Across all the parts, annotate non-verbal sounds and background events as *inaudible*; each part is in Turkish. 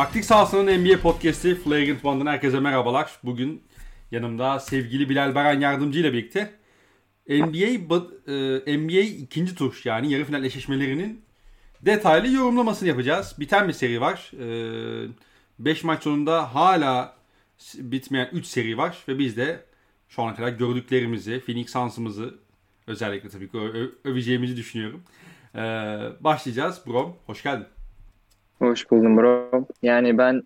Taktik sahasının NBA podcast'i Flagrant One'dan herkese merhabalar. Bugün yanımda sevgili Bilal Baran yardımcı ile birlikte NBA e, NBA ikinci tur yani yarı final eşleşmelerinin detaylı yorumlamasını yapacağız. Biten bir seri var. 5 e, maç sonunda hala bitmeyen 3 seri var ve biz de şu ana kadar gördüklerimizi, Phoenix Suns'ımızı özellikle tabii ki öveceğimizi düşünüyorum. E, başlayacağız. Brom, hoş geldin. Hoş buldum bro. Yani ben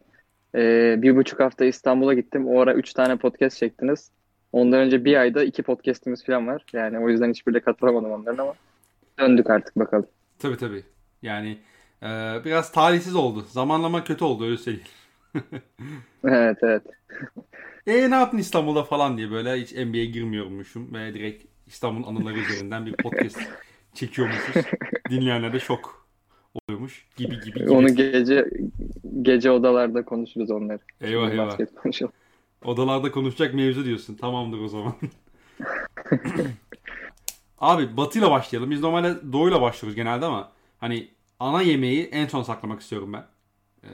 e, bir buçuk hafta İstanbul'a gittim. O ara üç tane podcast çektiniz. Ondan önce bir ayda iki podcastimiz falan var. Yani o yüzden hiçbirine katılamadım onların ama döndük artık bakalım. Tabii tabii. Yani e, biraz talihsiz oldu. Zamanlama kötü oldu öyle söyleyeyim. *laughs* evet evet. *laughs* e ne yaptın İstanbul'da falan diye böyle hiç NBA'ye girmiyormuşum ve direkt İstanbul anıları üzerinden bir podcast *laughs* çekiyormuşuz. Dinleyenler de şok oluyormuş gibi gibi. gibi. Onu gece gece odalarda konuşuruz onları. Eyvah eyvah. Basket konuşalım. Odalarda konuşacak mevzu diyorsun. Tamamdır o zaman. *laughs* Abi batıyla başlayalım. Biz normalde doğuyla başlıyoruz genelde ama hani ana yemeği en son saklamak istiyorum ben. Ee,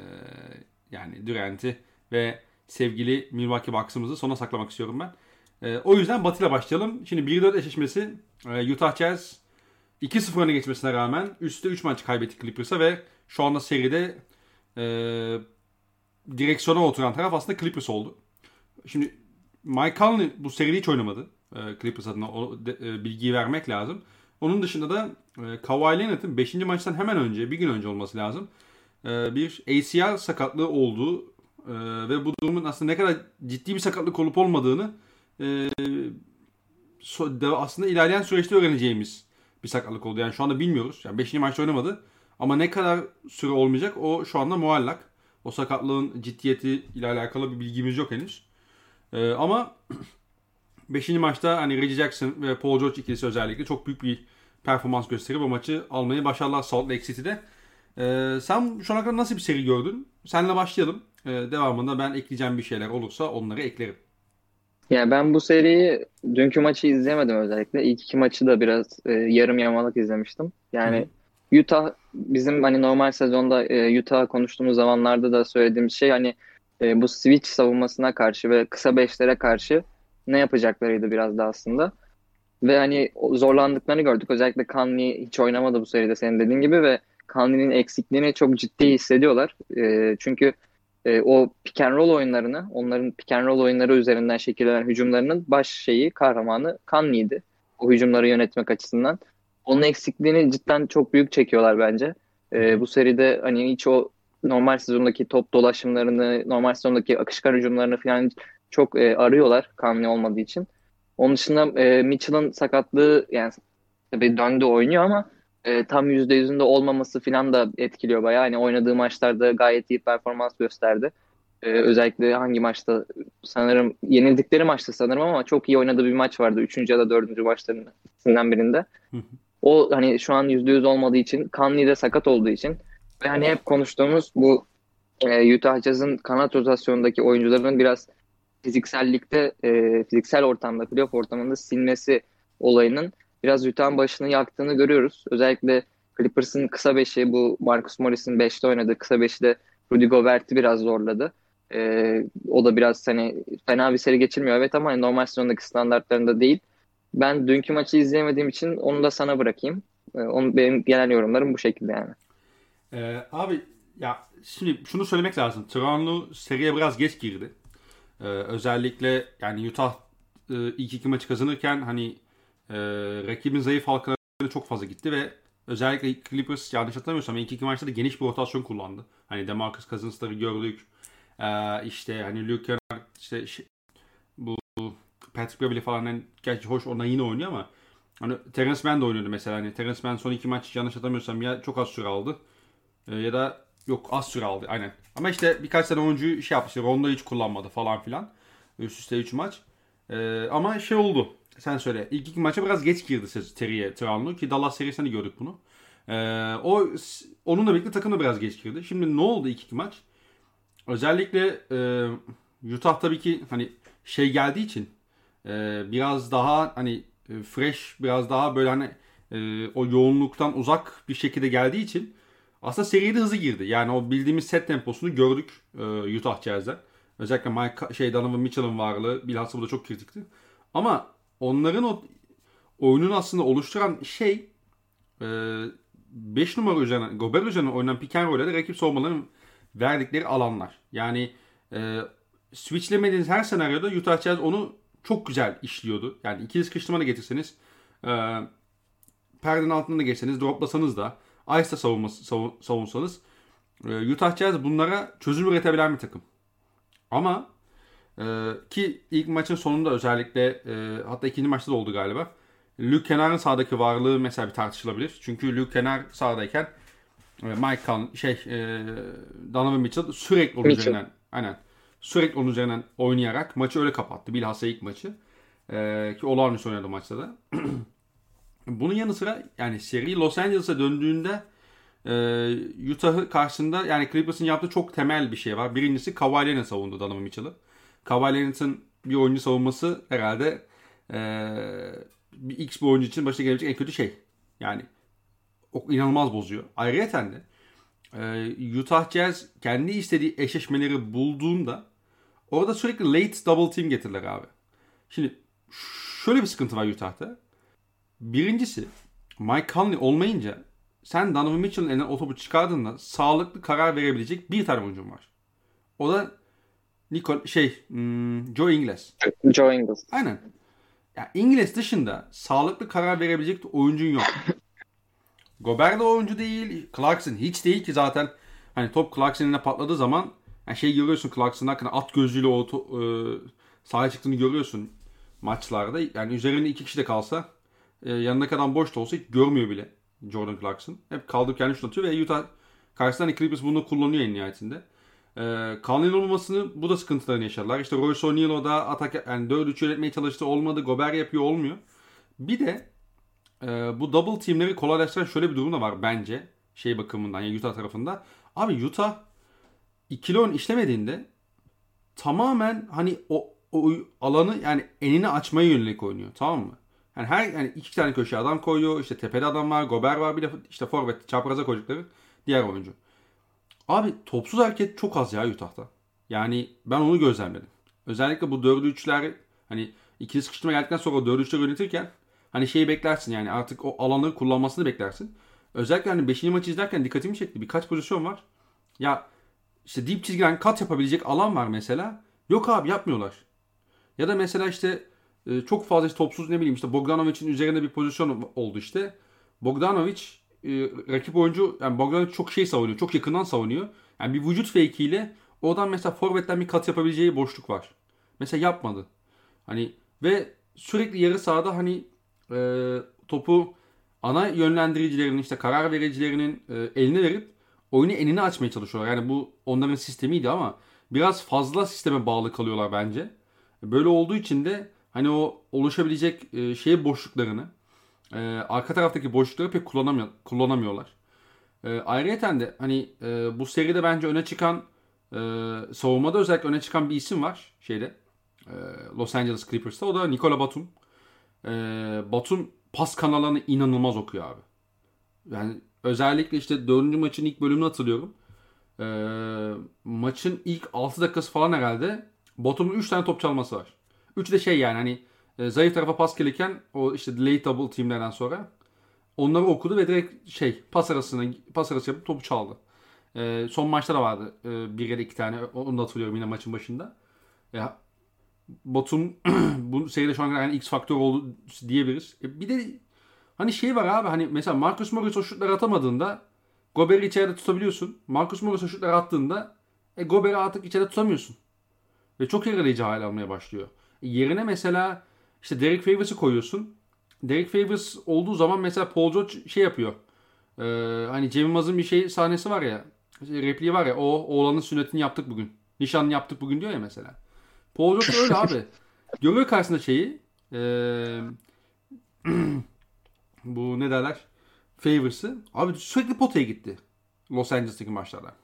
yani Durant'i ve sevgili Milwaukee Bucks'ımızı sona saklamak istiyorum ben. Ee, o yüzden batıyla başlayalım. Şimdi 1-4 eşleşmesi e, Utah Jazz 2-0 öne geçmesine rağmen üstte 3 maç kaybetti Clippers'a ve şu anda seride e, direksiyona oturan taraf aslında Clippers oldu. Şimdi Mike Conley bu seride hiç oynamadı. E, Clippers adına o de, e, bilgiyi vermek lazım. Onun dışında da e, Kawhi Leonard'ın 5. maçtan hemen önce, bir gün önce olması lazım. E, bir ACL sakatlığı olduğu e, ve bu durumun aslında ne kadar ciddi bir sakatlık olup olmadığını e, so, de, aslında ilerleyen süreçte öğreneceğimiz bir sakatlık oldu. Yani şu anda bilmiyoruz. Yani 5. maçta oynamadı. Ama ne kadar süre olmayacak o şu anda muallak. O sakatlığın ciddiyeti ile alakalı bir bilgimiz yok henüz. Ee, ama *clears throat* 5. maçta hani Reggie Jackson ve Paul George ikilisi özellikle çok büyük bir performans gösterip bu maçı almayı başardılar Salt Lake City'de. Ee, sen şu ana kadar nasıl bir seri gördün? Seninle başlayalım. Ee, devamında ben ekleyeceğim bir şeyler olursa onları eklerim. Ya ben bu seriyi dünkü maçı izleyemedim özellikle. İlk iki maçı da biraz e, yarım yamalak izlemiştim. Yani Hı. Utah bizim hani normal sezonda e, Utah konuştuğumuz zamanlarda da söylediğim şey hani e, bu switch savunmasına karşı ve kısa beşlere karşı ne yapacaklarıydı biraz da aslında. Ve hani zorlandıklarını gördük. Özellikle Conley hiç oynamadı bu seride senin dediğin gibi ve Conley'nin eksikliğini çok ciddi hissediyorlar. E, çünkü e, o pick and roll oyunlarını, onların pick and roll oyunları üzerinden şekillenen hücumlarının baş şeyi, kahramanı Kanli'ydi. O hücumları yönetmek açısından. Onun eksikliğini cidden çok büyük çekiyorlar bence. E, bu seride hani hiç o normal sezondaki top dolaşımlarını, normal sezondaki akışkan hücumlarını falan çok e, arıyorlar Kanli olmadığı için. Onun dışında e, Mitchell'ın sakatlığı yani tabii döndü oynuyor ama e, tam %100'ünde olmaması falan da etkiliyor bayağı. Hani oynadığı maçlarda gayet iyi performans gösterdi. E, özellikle hangi maçta sanırım yenildikleri maçta sanırım ama çok iyi oynadığı bir maç vardı. Üçüncü ya da dördüncü maçlarından birinde. O hani şu an %100 olmadığı için Conley de sakat olduğu için ve hani hep konuştuğumuz bu e, Utah Jazz'ın kanat rotasyonundaki oyuncuların biraz fiziksellikte, e, fiziksel ortamda, playoff ortamında silmesi olayının biraz Utah'ın başını yaktığını görüyoruz. Özellikle Clippers'ın kısa beşi bu Marcus Morris'in beşte oynadığı kısa beşi de Rudy Gobert'i biraz zorladı. Ee, o da biraz hani fena bir seri geçirmiyor evet ama hani normal sezondaki standartlarında değil. Ben dünkü maçı izleyemediğim için onu da sana bırakayım. Ee, onu, benim genel yorumlarım bu şekilde yani. Ee, abi ya şimdi şunu söylemek lazım. Toronto seriye biraz geç girdi. Ee, özellikle yani Utah e, ilk iki maçı kazanırken hani e, rakibin zayıf halkalarına çok fazla gitti ve özellikle Clippers yanlış hatırlamıyorsam ilk iki maçta da geniş bir rotasyon kullandı. Hani Demarcus Cousins'ları gördük. E, işte hani Luke Kennard, işte şey, bu Patrick Beverly falan hani, gerçi hoş ondan yine oynuyor ama hani Terence Mann de oynuyordu mesela. Hani Terence Mann son iki maç yanlış hatırlamıyorsam ya çok az süre aldı e, ya da yok az süre aldı aynen. Ama işte birkaç tane oyuncu şey yaptı. İşte Rondo hiç kullanmadı falan filan. Üst üste 3 maç. E, ama şey oldu sen söyle. İlk iki maça biraz geç girdi seriye Toronto ki Dallas serisinde gördük bunu. Ee, o onunla birlikte takım da biraz geç girdi. Şimdi ne oldu ilk iki maç? Özellikle e, Utah tabii ki hani şey geldiği için e, biraz daha hani e, fresh, biraz daha böyle hani e, o yoğunluktan uzak bir şekilde geldiği için aslında seride hızlı girdi. Yani o bildiğimiz set temposunu gördük e, Utah Jazz'den. Özellikle Mike, şey, Donovan Mitchell'ın varlığı bilhassa burada çok kritikti. Ama onların o oyunun aslında oluşturan şey 5 e, numara üzerine, Gobert üzerine oynanan pick and roll'e rakip savunmaların verdikleri alanlar. Yani e, switchlemediğiniz her senaryoda Utah Jazz onu çok güzel işliyordu. Yani ikili sıkıştırma da getirseniz e, perdenin altında da geçseniz droplasanız da Ice'da savunması, savun, savunsanız e, Utah Jazz bunlara çözüm üretebilen bir takım. Ama e, ki ilk maçın sonunda özellikle e, hatta ikinci maçta da oldu galiba. Luke Kennard'ın sahadaki varlığı mesela bir tartışılabilir. Çünkü Luke Kennard sahadayken e, Mike Conley, şey e, Donovan Mitchell sürekli onun Mitchell. üzerinden aynen sürekli onun üzerinden oynayarak maçı öyle kapattı. Bilhassa ilk maçı. E, ki olağanüstü oynadı maçta da. *clears throat* Bunun yanı sıra yani seri Los Angeles'a döndüğünde e, Utah'ı karşısında yani Clippers'ın yaptığı çok temel bir şey var. Birincisi Kawhi Leonard savundu Donovan Mitchell'ı. Leonard'ın bir oyuncu savunması herhalde e, bir X bir oyuncu için başına gelebilecek en kötü şey. Yani o inanılmaz bozuyor. Ayrıca de e, Utah Jazz kendi istediği eşleşmeleri bulduğunda orada sürekli late double team getirdiler abi. Şimdi şöyle bir sıkıntı var Utah'ta. Birincisi Mike Conley olmayınca sen Donovan Mitchell'ın elinden o topu çıkardığında sağlıklı karar verebilecek bir tane oyuncun var. O da Nicole şey hmm, Joe Ingles. Joe Ingles. Aynen. Yani İngiliz dışında sağlıklı karar verebilecek oyuncun yok. *laughs* Gobert de oyuncu değil. Clarkson hiç değil ki zaten. Hani top Clarkson'ın patladığı zaman yani şey görüyorsun Clarkson'ın hakkında at gözüyle o to, e, sahaya çıktığını görüyorsun maçlarda. Yani üzerinde iki kişi de kalsa e, yanındaki adam boş da olsa hiç görmüyor bile Jordan Clarkson. Hep kaldırıp kendini şut atıyor ve Utah karşısında hani Clippers bunu kullanıyor en nihayetinde. E, Conley'nin olmamasını bu da sıkıntılarını yaşadılar. İşte Royce O'Neal o da atak yani 4-3 yönetmeye çalıştı olmadı. Gobert yapıyor olmuyor. Bir de e, bu double teamleri kolaylaştıran şöyle bir durum da var bence. Şey bakımından yani Utah tarafında. Abi Utah ikili oyun işlemediğinde tamamen hani o, o alanı yani enini açmaya yönelik oynuyor. Tamam mı? Yani her yani iki tane köşe adam koyuyor. İşte tepede adam var. Gober var. Bir de işte forvet çapraza koydukları diğer oyuncu. Abi topsuz hareket çok az ya Utah'ta. Yani ben onu gözlemledim. Özellikle bu 4'lü 3'ler hani ikili sıkıştırma geldikten sonra 4'lü 3'ler yönetirken hani şeyi beklersin yani artık o alanları kullanmasını beklersin. Özellikle hani 5. maçı izlerken dikkatimi çekti. Birkaç pozisyon var. Ya işte deep çizgiden kat yapabilecek alan var mesela. Yok abi yapmıyorlar. Ya da mesela işte e, çok fazla işte topsuz ne bileyim işte Bogdanovic'in üzerinde bir pozisyon oldu işte. Bogdanovic e, rakip oyuncu yani Bogdanovic çok şey savunuyor. Çok yakından savunuyor. Yani bir vücut fake ile oradan mesela forvetten bir kat yapabileceği boşluk var. Mesela yapmadı. Hani ve sürekli yarı sahada hani e, topu ana yönlendiricilerinin işte karar vericilerinin e, eline verip oyunu enine açmaya çalışıyorlar. Yani bu onların sistemiydi ama biraz fazla sisteme bağlı kalıyorlar bence. Böyle olduğu için de hani o oluşabilecek e, şey boşluklarını e, arka taraftaki boşlukları pek kullanamıyor, kullanamıyorlar. E, ayrıca de hani e, bu seride bence öne çıkan e, savunmada özellikle öne çıkan bir isim var şeyde e, Los Angeles Clippers'ta o da Nikola Batum. E, Batum pas kanallarını inanılmaz okuyor abi. Yani özellikle işte 4. maçın ilk bölümünü hatırlıyorum. E, maçın ilk 6 dakikası falan herhalde Batum'un 3 tane top çalması var. Üç de şey yani hani e, zayıf tarafa pas gelirken o işte late double teamlerden sonra onları okudu ve direkt şey pas arasına pas arası yapıp topu çaldı. E, son maçta da vardı e, bir ya iki tane onu da hatırlıyorum yine maçın başında. Ya Batum *clears throat* bu seride şu an yani X faktör oldu diyebiliriz. E, bir de hani şey var abi hani mesela Marcus Morris o şutları atamadığında Gober'i içeride tutabiliyorsun. Marcus Morris o şutları attığında e, Gober'i artık içeride tutamıyorsun. Ve çok yaralayıcı hale almaya başlıyor. Yerine mesela işte Derek Favors'ı koyuyorsun. Derek Favors olduğu zaman mesela Paul George şey yapıyor. Ee, hani Cem Yılmaz'ın bir şey sahnesi var ya. Repliği var ya o oğlanın sünnetini yaptık bugün. Nişanını yaptık bugün diyor ya mesela. Paul George öyle abi. *laughs* Görüyor karşısında şeyi. Ee, *clears throat* bu ne derler? Favors'ı. Abi sürekli potaya gitti. Los Angeles'taki maçlarda.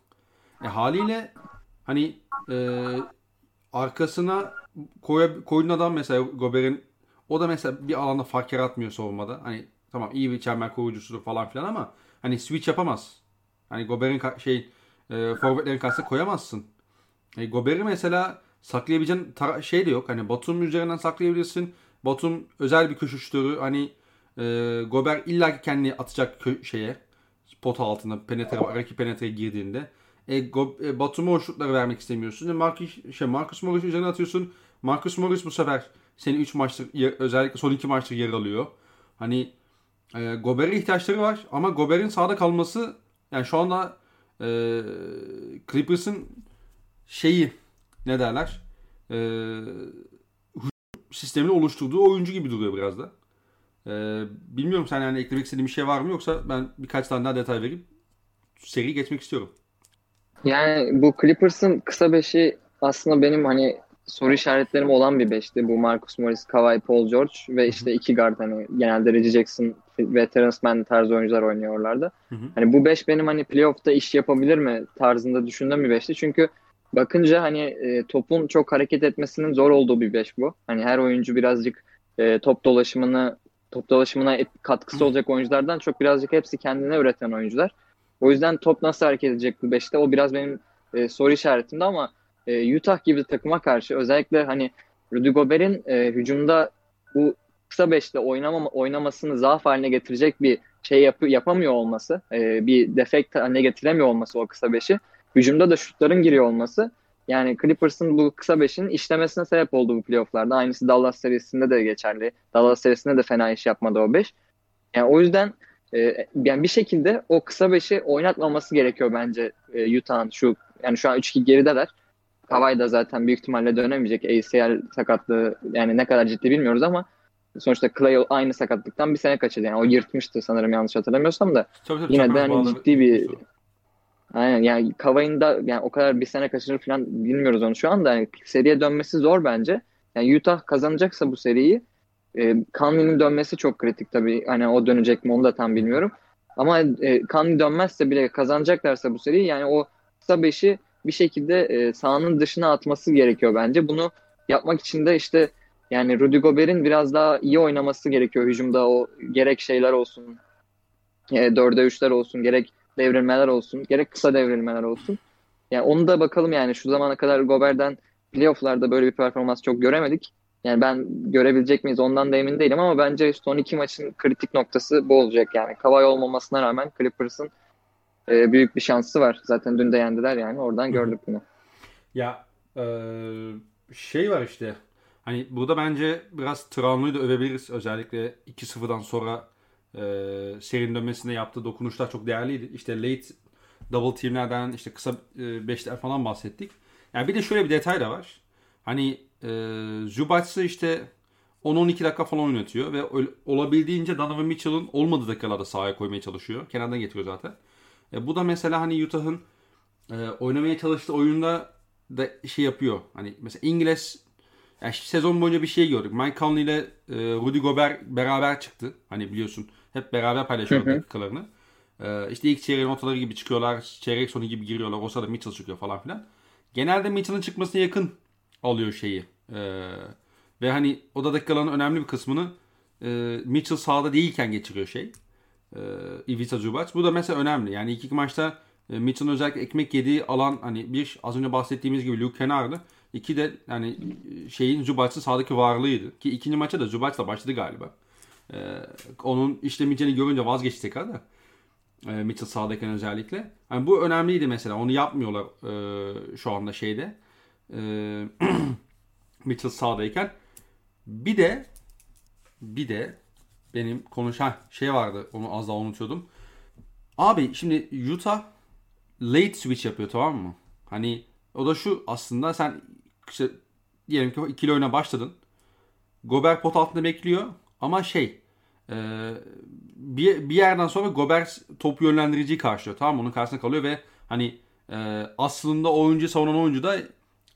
E, haliyle hani e, arkasına koy, koyduğun adam mesela Gober'in o da mesela bir alanda fark yaratmıyor savunmada. Hani tamam iyi bir çember koruyucusudur falan filan ama hani switch yapamaz. Hani Gobert'in ka- şey e, forvetlerin karşısına koyamazsın. E, Gobert'i mesela saklayabileceğin tara- şey de yok. Hani Batum üzerinden saklayabilirsin. Batum özel bir köşe şutörü. Hani e, Gobert illaki kendini atacak kö- şeye pot altında penetre, rakip penetreye girdiğinde. E, Go- e, Batum'a o şutları vermek istemiyorsun. E, Marcus, şey, Marcus Morris üzerine atıyorsun. Marcus Morris bu sefer seni 3 maçtır yer- özellikle son 2 maçtır yer alıyor. Hani e, Gobert'e ihtiyaçları var ama Gobert'in sahada kalması yani şu anda e, Clippers'ın şeyi ne derler e, sistemini oluşturduğu oyuncu gibi duruyor biraz da. E, bilmiyorum sen yani eklemek istediğin bir şey var mı yoksa ben birkaç tane daha detay verip seri geçmek istiyorum. Yani bu Clippers'ın kısa beşi aslında benim hani soru işaretlerim olan bir beşti. Bu Marcus Morris, Kawhi, Paul George ve işte iki guard hani genelde Reggie Jackson ve Terence Mann tarzı oyuncular oynuyorlardı. Hı hı. Hani bu beş benim hani playoff'ta iş yapabilir mi tarzında düşündüğüm bir beşti. Çünkü bakınca hani e, topun çok hareket etmesinin zor olduğu bir beş bu. Hani her oyuncu birazcık e, top dolaşımını top dolaşımına et- katkısı olacak oyunculardan çok birazcık hepsi kendine üreten oyuncular. O yüzden top nasıl hareket edecek bu beşte o biraz benim e, soru işaretimdi ama e, Utah gibi takıma karşı özellikle hani Rudy Gobert'in e, hücumda bu kısa beşte oynamama, oynamasını zaaf haline getirecek bir şey yap, yapamıyor olması, e, bir defekt haline getiremiyor olması o kısa beşi, hücumda da şutların giriyor olması yani Clippers'ın bu kısa beşin işlemesine sebep oldu bu playofflarda. Aynısı Dallas serisinde de geçerli. Dallas serisinde de fena iş yapmadı o beş. Yani o yüzden e, yani bir şekilde o kısa beşi oynatmaması gerekiyor bence e, Utah'ın şu yani şu an 3-2 gerideler. Kawhi da zaten büyük ihtimalle dönemeyecek. ACL sakatlığı yani ne kadar ciddi bilmiyoruz ama sonuçta Clay aynı sakatlıktan bir sene kaçırdı. Yani o yırtmıştı sanırım yanlış hatırlamıyorsam da. Tabii, tabii, Yine de hani ciddi bir Aynen yani Kawhi'nin da yani o kadar bir sene kaçırır falan bilmiyoruz onu şu anda. Yani seriye dönmesi zor bence. Yani Utah kazanacaksa bu seriyi e, Conley'nin dönmesi çok kritik tabii. Hani o dönecek mi onu da tam bilmiyorum. Ama e, Conley dönmezse bile kazanacaklarsa bu seriyi yani o kısa beşi bir şekilde e, sahanın dışına atması gerekiyor bence. Bunu yapmak için de işte yani Rudy Gobert'in biraz daha iyi oynaması gerekiyor hücumda o gerek şeyler olsun. E, dörde üçler olsun gerek devrilmeler olsun gerek kısa devrilmeler olsun. Yani onu da bakalım yani şu zamana kadar Gobert'den playofflarda böyle bir performans çok göremedik. Yani ben görebilecek miyiz ondan da emin değilim ama bence son iki maçın kritik noktası bu olacak yani. Kawhi olmamasına rağmen Clippers'ın e, büyük bir şansı var. Zaten dün de yendiler yani oradan gördük bunu. Ya eee, şey var işte. Hani burada bence biraz Traora'yı da övebiliriz. Özellikle 2-0'dan sonra eee serinin dönmesinde yaptığı dokunuşlar çok değerliydi. İşte late double teamlerden işte kısa e, beşler falan bahsettik. Yani bir de şöyle bir detay da var. Hani eee Zubac'ı işte 10-12 dakika falan oynatıyor ve olabildiğince Donovan Mitchell'ın olmadığı dakikalarda sahaya koymaya çalışıyor. Kenardan getiriyor zaten. E, bu da mesela hani Utah'ın e, oynamaya çalıştığı oyunda da şey yapıyor. Hani mesela İngiliz yani sezon boyunca bir şey gördük. Mike Conley ile e, Rudy Gobert beraber çıktı. Hani biliyorsun hep beraber paylaşıyorlar dakikalarını. E, işte ilk çeyreğin ortaları gibi çıkıyorlar. Çeyrek sonu gibi giriyorlar. O sırada Mitchell çıkıyor falan filan. Genelde Mitchell'ın çıkmasına yakın alıyor şeyi. E, ve hani o da dakikaların önemli bir kısmını e, Mitchell sahada değilken geçiriyor şey. E, Ivica Zubac. Bu da mesela önemli. Yani ilk iki maçta e, Mitchell'ın özellikle ekmek yediği alan hani bir az önce bahsettiğimiz gibi Luke Kennard'ı. İki de yani e, şeyin Zubac'ın sahadaki varlığıydı. Ki ikinci maça da Zubac'la başladı galiba. E, onun işlemeyeceğini görünce vazgeçti tekrar da. E, Mitchell sahadayken özellikle. Yani bu önemliydi mesela. Onu yapmıyorlar e, şu anda şeyde. E, *clears throat* Mitchell sahadayken. Bir de bir de benim konuşan şey vardı. Onu az daha unutuyordum. Abi şimdi Utah late switch yapıyor tamam mı? Hani o da şu aslında sen işte diyelim ki ikili oyuna başladın. Gobert pot altında bekliyor ama şey e, bir, bir yerden sonra Gobert topu yönlendiriciyi karşılıyor tamam mı? Onun karşısında kalıyor ve hani e, aslında oyuncu savunan oyuncu da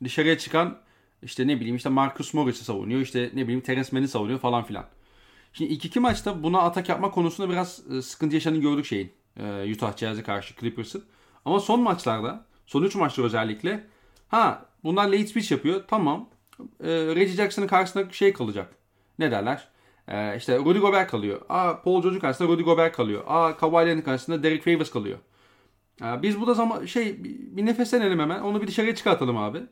dışarıya çıkan işte ne bileyim işte Marcus Morris'i savunuyor işte ne bileyim Terence Mann'i savunuyor falan filan. Şimdi ilk iki maçta buna atak yapma konusunda biraz e, sıkıntı yaşadığını gördük şeyin. E, Utah Jazz'e karşı Clippers'ın. Ama son maçlarda, son 3 maçta özellikle ha bunlar late switch yapıyor. Tamam. E, Reggie Jackson'ın karşısında şey kalacak. Ne derler? E, işte Rudy Gobert kalıyor. Aa Paul George'un karşısında Rudy Gobert kalıyor. Aa Kawhi karşısında Derek Favors kalıyor. Ee, biz bu da zaman şey bir nefeslenelim hemen. Onu bir dışarıya çıkartalım abi.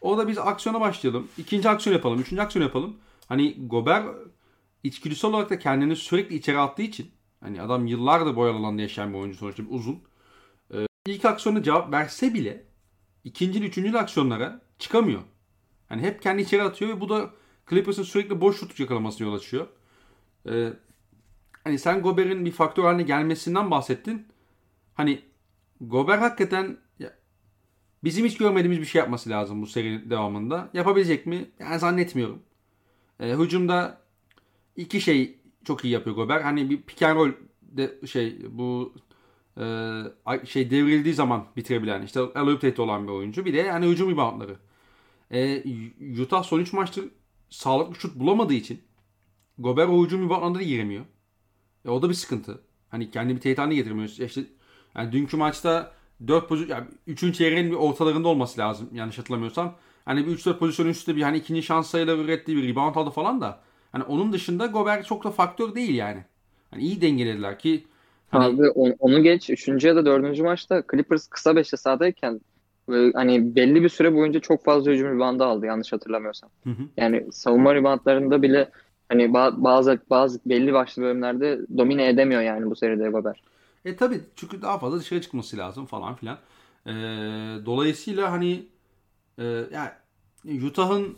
O da biz aksiyona başlayalım. İkinci aksiyon yapalım. Üçüncü aksiyon yapalım. Hani Gober içgüdüsel olarak da kendini sürekli içeri attığı için hani adam yıllardır boyalı alanda yaşayan bir oyuncu sonuçta uzun. Ee, ilk aksiyona cevap verse bile ikinci, üçüncü aksiyonlara çıkamıyor. Hani hep kendi içeri atıyor ve bu da Clippers'ın sürekli boş şut yakalamasına yol açıyor. Ee, hani sen Gober'in bir faktör haline gelmesinden bahsettin. Hani Gober hakikaten bizim hiç görmediğimiz bir şey yapması lazım bu serinin devamında. Yapabilecek mi? Yani zannetmiyorum. Ee, hücumda iki şey çok iyi yapıyor Gober. Hani bir pick and roll de şey bu e, şey devrildiği zaman bitirebilen işte alley olan bir oyuncu. Bir de yani hücum reboundları. E, Utah son 3 maçtır sağlıklı şut bulamadığı için Gober o hücum reboundlarına giremiyor. E, o da bir sıkıntı. Hani kendi bir tehdit getirmiyor. İşte yani dünkü maçta 4 pozisyon yani 3. çeyreğin bir ortalarında olması lazım yanlış hatırlamıyorsam. Hani bir 3-4 pozisyon üstünde bir hani ikinci şans sayıları ürettiği bir rebound aldı falan da. Hani onun dışında Gober çok da faktör değil yani. Hani iyi dengelediler ki Hani... Abi onu geç. Üçüncü ya da dördüncü maçta Clippers kısa beşte sahadayken hani belli bir süre boyunca çok fazla hücum ribandı aldı yanlış hatırlamıyorsam. Hı hı. Yani savunma ribandlarında bile hani bazı bazı belli başlı bölümlerde domine edemiyor yani bu seride Gober. E tabi çünkü daha fazla dışarı çıkması lazım falan filan. E, dolayısıyla hani e, yani Utah'ın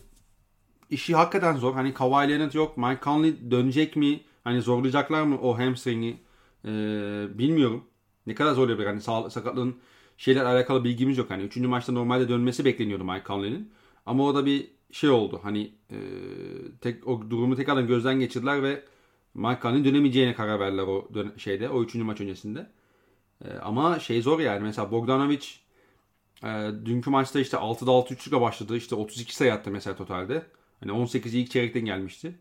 işi hakikaten zor. Hani Kawhi Leonard yok. Mike Conley dönecek mi? Hani zorlayacaklar mı o hamstring'i? E, bilmiyorum. Ne kadar zorlayabilir? Hani sağ, sakatlığın şeyler alakalı bilgimiz yok. Hani 3. maçta normalde dönmesi bekleniyordu Mike Conley'nin. Ama o da bir şey oldu. Hani e, tek o durumu tekrardan gözden geçirdiler ve Mike Conley'nin dönemeyeceğine karar verdiler o dön- şeyde o 3. maç öncesinde. E, ama şey zor yani. Mesela Bogdanovic e, dünkü maçta işte 6'da 6 üçlükle başladı. İşte 32 sayı attı mesela totalde. Hani 18 ilk çeyrekten gelmişti.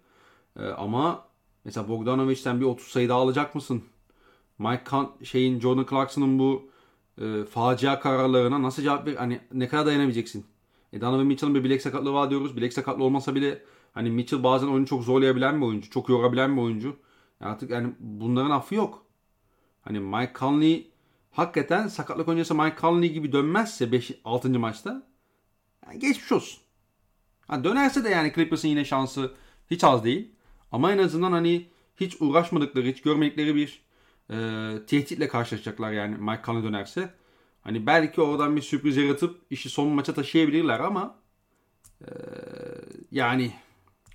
E, ama mesela Bogdanovic'ten bir 30 sayı daha alacak mısın? Mike Con şeyin Jordan Clarkson'ın bu e, facia kararlarına nasıl cevap ver? Hani ne kadar dayanabileceksin? E Donovan Mitchell'ın bir bilek sakatlığı var diyoruz. Bilek sakatlığı olmasa bile hani Mitchell bazen oyunu çok zorlayabilen bir oyuncu. Çok yorabilen bir oyuncu. Artık yani bunların affı yok. Hani Mike Conley hakikaten sakatlık öncesi Mike Conley gibi dönmezse 5 6. maçta yani geçmiş olsun. Ha dönerse de yani Clippers'ın yine şansı hiç az değil. Ama en azından hani hiç uğraşmadıkları, hiç görmedikleri bir e, tehditle karşılaşacaklar yani Mike Conley dönerse. Hani belki oradan bir sürpriz yaratıp işi son maça taşıyabilirler ama e, yani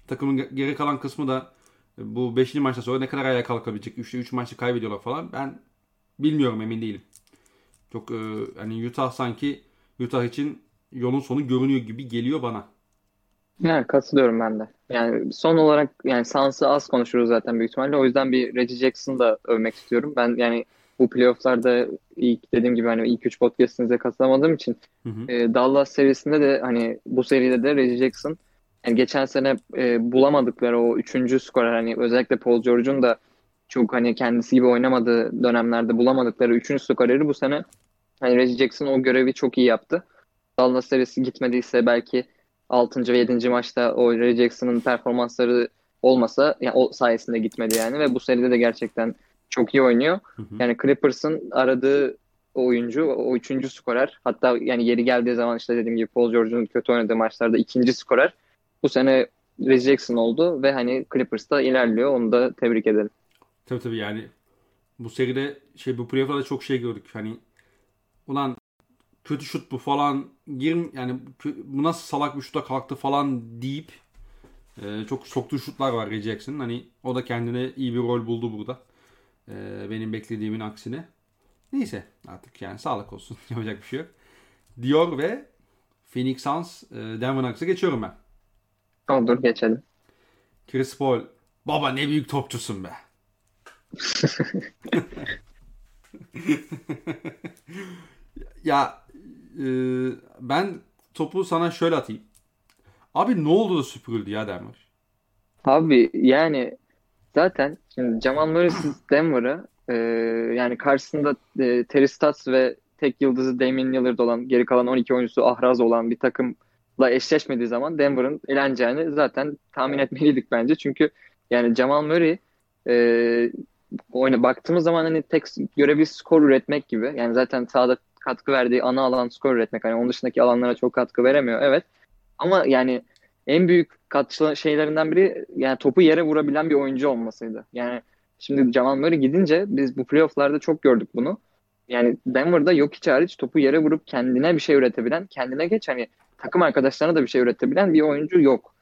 takımın geri kalan kısmı da bu 5. maçta sonra ne kadar ayağa kalkabilecek? 3'te 3 maçı kaybediyorlar falan. Ben bilmiyorum emin değilim. Çok e, hani Utah sanki Utah için yolun sonu görünüyor gibi geliyor bana. Yani katılıyorum ben de. Yani son olarak yani Suns'ı az konuşuruz zaten büyük ihtimalle. O yüzden bir Reggie Jackson'ı da övmek istiyorum. Ben yani bu playofflarda ilk dediğim gibi hani ilk üç podcast'inize katılamadığım için hı hı. E, Dallas serisinde de hani bu seride de Reggie Jackson yani geçen sene e, bulamadıkları o üçüncü skorer hani özellikle Paul George'un da çok hani kendisi gibi oynamadığı dönemlerde bulamadıkları üçüncü skoreri bu sene hani Reggie Jackson o görevi çok iyi yaptı. Dallas serisi gitmediyse belki 6. ve 7. maçta o Reggie Jackson'ın performansları olmasa yani o sayesinde gitmedi yani ve bu seride de gerçekten çok iyi oynuyor. Hı hı. Yani Clippers'ın aradığı oyuncu o üçüncü skorer. Hatta yani yeri geldiği zaman işte dediğim gibi Paul George'un kötü oynadığı maçlarda ikinci skorer. Bu sene Reggie Jackson oldu ve hani Clippers'ta ilerliyor. Onu da tebrik edelim. Tabii tabii yani bu seride şey bu playoff'larda çok şey gördük. Hani ulan kötü şut bu falan gir yani bu nasıl salak bir şuta kalktı falan deyip e, çok soktuğu şutlar var Reggie Jackson'ın. Hani o da kendine iyi bir rol buldu burada. E, benim beklediğimin aksine. Neyse artık yani sağlık olsun. *laughs* Yapacak bir şey yok. Dior ve Phoenix Suns e, Denver Nuggets'a geçiyorum ben. Olur geçelim. Chris Paul. Baba ne büyük topçusun be. *laughs* ya e, ben topu sana şöyle atayım. Abi ne oldu da süpürüldü ya Denver? Abi yani zaten şimdi Jamal Murray'siz Denver'ı e, yani karşısında e, Terry Stotts ve tek yıldızı Damian Lillard olan geri kalan 12 oyuncusu ahraz olan bir takımla eşleşmediği zaman Denver'ın eleneceğini zaten tahmin etmeliydik bence. Çünkü yani Jamal Murray e, oyuna baktığımız zaman hani tek görevi skor üretmek gibi. Yani zaten sahada katkı verdiği ana alan skor üretmek. Hani onun dışındaki alanlara çok katkı veremiyor. Evet. Ama yani en büyük katkı şeylerinden biri yani topu yere vurabilen bir oyuncu olmasıydı. Yani şimdi Jamal Murray gidince biz bu playofflarda çok gördük bunu. Yani Denver'da yok hiç hariç topu yere vurup kendine bir şey üretebilen, kendine geç hani takım arkadaşlarına da bir şey üretebilen bir oyuncu yok.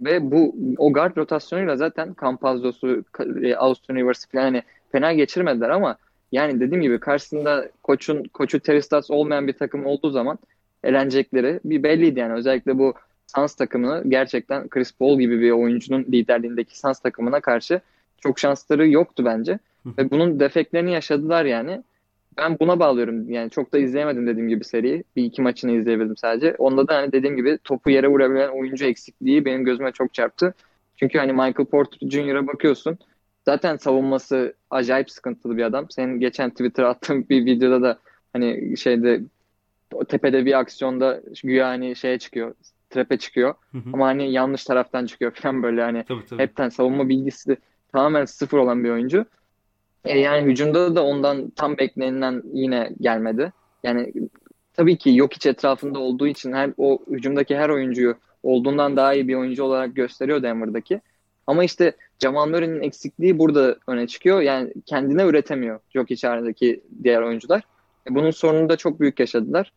Ve bu o guard rotasyonuyla zaten Campazzo'su, e, Austin Rivers'ı falan hani fena geçirmediler ama yani dediğim gibi karşısında koçun koçu Terry Stotts olmayan bir takım olduğu zaman elenecekleri bir belliydi yani. Özellikle bu Suns takımını gerçekten Chris Paul gibi bir oyuncunun liderliğindeki Suns takımına karşı çok şansları yoktu bence. Ve bunun defeklerini yaşadılar yani. Ben buna bağlıyorum. Yani çok da izleyemedim dediğim gibi seriyi. Bir iki maçını izleyebildim sadece. Onda da hani dediğim gibi topu yere vurabilen oyuncu eksikliği benim gözüme çok çarptı. Çünkü hani Michael Porter Jr.'a bakıyorsun. Zaten savunması acayip sıkıntılı bir adam. Senin geçen Twitter'a attığın bir videoda da hani şeyde tepede bir aksiyonda güya hani şeye çıkıyor. Trepe çıkıyor. Hı hı. Ama hani yanlış taraftan çıkıyor falan böyle hani tabii, tabii. hepten savunma bilgisi tamamen sıfır olan bir oyuncu. E, yani hücumda da ondan tam beklenilen yine gelmedi. Yani tabii ki yok iç etrafında olduğu için her o hücumdaki her oyuncuyu olduğundan daha iyi bir oyuncu olarak gösteriyor Denver'daki. Ama işte Jamal Murray'nin eksikliği burada öne çıkıyor. Yani kendine üretemiyor yok içerideki diğer oyuncular. E, bunun sorununu da çok büyük yaşadılar.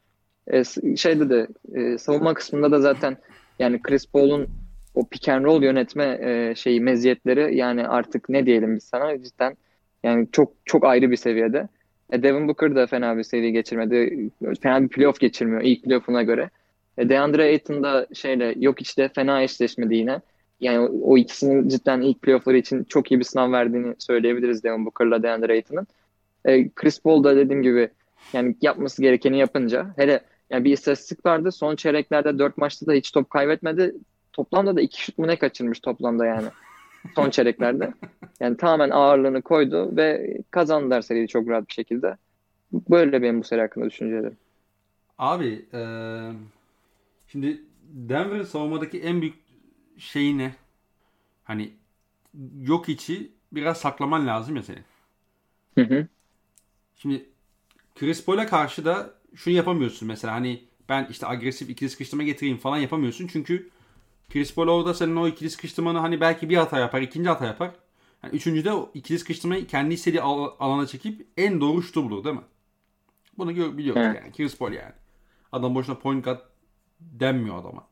E, şeyde de e, savunma kısmında da zaten yani Chris Paul'un o pick and roll yönetme e, şeyi meziyetleri yani artık ne diyelim biz sana cidden yani çok çok ayrı bir seviyede. Devin Booker da fena bir seri geçirmedi. Fena bir playoff geçirmiyor ilk playoff'una göre. DeAndre Ayton da şeyle yok işte fena eşleşmedi yine. Yani o, ikisinin cidden ilk playoff'ları için çok iyi bir sınav verdiğini söyleyebiliriz Devin Booker'la DeAndre Ayton'ın. E, Chris Paul da dediğim gibi yani yapması gerekeni yapınca hele yani bir istatistik vardı. Son çeyreklerde 4 maçta da hiç top kaybetmedi. Toplamda da 2 şut mu ne kaçırmış toplamda yani. Son çeyreklerde. Yani tamamen ağırlığını koydu ve kazandılar seriyi çok rahat bir şekilde. Böyle benim bu seri hakkında düşüncelerim. Abi ee, şimdi Denver'ın savunmadaki en büyük şeyi ne? Hani yok içi biraz saklaman lazım ya senin. Hı hı. Şimdi Chris Paul'a karşı da şunu yapamıyorsun mesela hani ben işte agresif ikili sıkıştırma getireyim falan yapamıyorsun. Çünkü Chris Paul orada senin o ikili sıkıştırmanı hani belki bir hata yapar, ikinci hata yapar. Yani üçüncüde o ikili sıkıştırmayı kendi istediği al- alana çekip en doğru şutu bulur değil mi? Bunu gör- biliyoruz evet. yani. Chris Paul yani. Adam boşuna point guard denmiyor adama.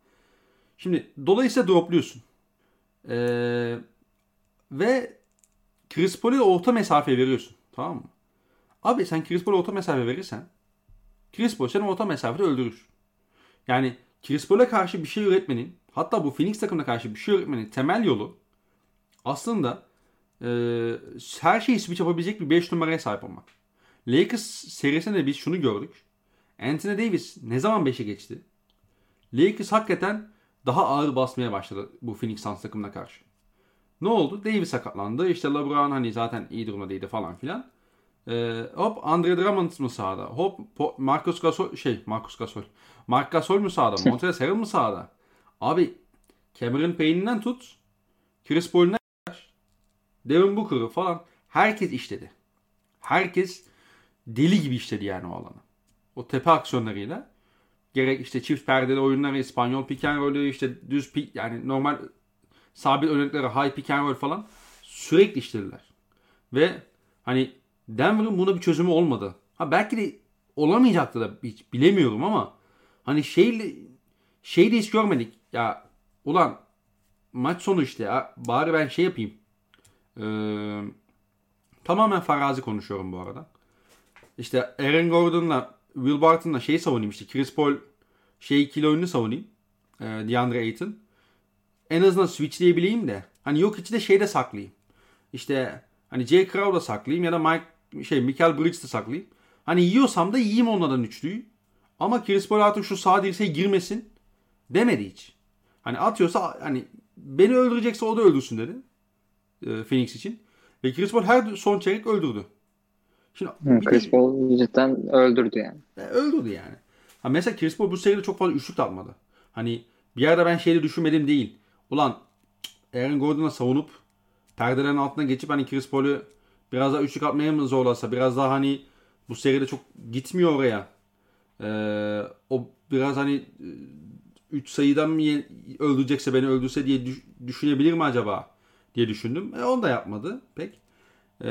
Şimdi dolayısıyla dropluyorsun. Ee, ve Chris Paul'e orta mesafe veriyorsun. Tamam mı? Abi sen Chris Paul'e orta mesafe verirsen Chris Paul seni orta mesafede öldürür. Yani Chris Paul'e karşı bir şey üretmenin hatta bu Phoenix takımına karşı bir şey üretmenin temel yolu aslında e, her şeyi switch yapabilecek bir 5 numaraya sahip olmak. Lakers serisinde biz şunu gördük. Anthony Davis ne zaman 5'e geçti? Lakers hakikaten daha ağır basmaya başladı bu Phoenix Suns takımına karşı. Ne oldu? Davis sakatlandı. İşte LeBron hani zaten iyi durumda değildi falan filan. Ee, hop Andre Drummond mı sahada? Hop Marcus Gasol şey Marcus Gasol. Mark Gasol mu sahada? *laughs* Montrezl Harrell mı sahada? Abi Cameron Payne'inden tut Chris Paul'una Devin Booker'ı falan herkes işledi. Herkes deli gibi işledi yani o alanı. O tepe aksiyonlarıyla gerek işte çift perdeli oyunları, İspanyol pick and roll'ü, işte düz pick yani normal sabit örnekleri high pick and roll falan sürekli işlediler. Ve hani Denver'ın buna bir çözümü olmadı. Ha belki de olamayacaktı da hiç bilemiyorum ama hani şeyle şey de hiç görmedik. Ya ulan maç sonu işte ya bari ben şey yapayım. Ee, tamamen farazi konuşuyorum bu arada. İşte Aaron Gordon'la Will Barton'la şey savunayım işte Chris Paul şey ikili oyunu savunayım. Ee, DeAndre Ayton. En azından switchleyebileyim de. Hani yok içi de şeyde saklayayım. İşte hani J. Crow'da saklayayım ya da Mike şey Michael Bridges'te saklayayım. Hani yiyorsam da yiyeyim onlardan üçlüyü. Ama Chris Paul artık şu sağ dirseğe girmesin demedi hiç. Hani atıyorsa hani beni öldürecekse o da öldürsün dedi. E, Phoenix için. Ve Chris Paul her son çeyrek öldürdü. Şimdi Hı, Chris Paul cidden öldürdü yani. E, öldürdü yani. Ha mesela Chris Paul bu seride çok fazla üçlük atmadı. Hani bir yerde ben şeyde düşünmedim değil. Ulan Aaron Gordon'a savunup perdelerin altına geçip hani Chris Paul'u biraz daha üçlük atmaya mı zorlasa biraz daha hani bu seride çok gitmiyor oraya. Ee, o biraz hani 3 sayıdan mı öldürecekse beni öldürse diye düşünebilir mi acaba diye düşündüm. E, onu da yapmadı pek. Ee,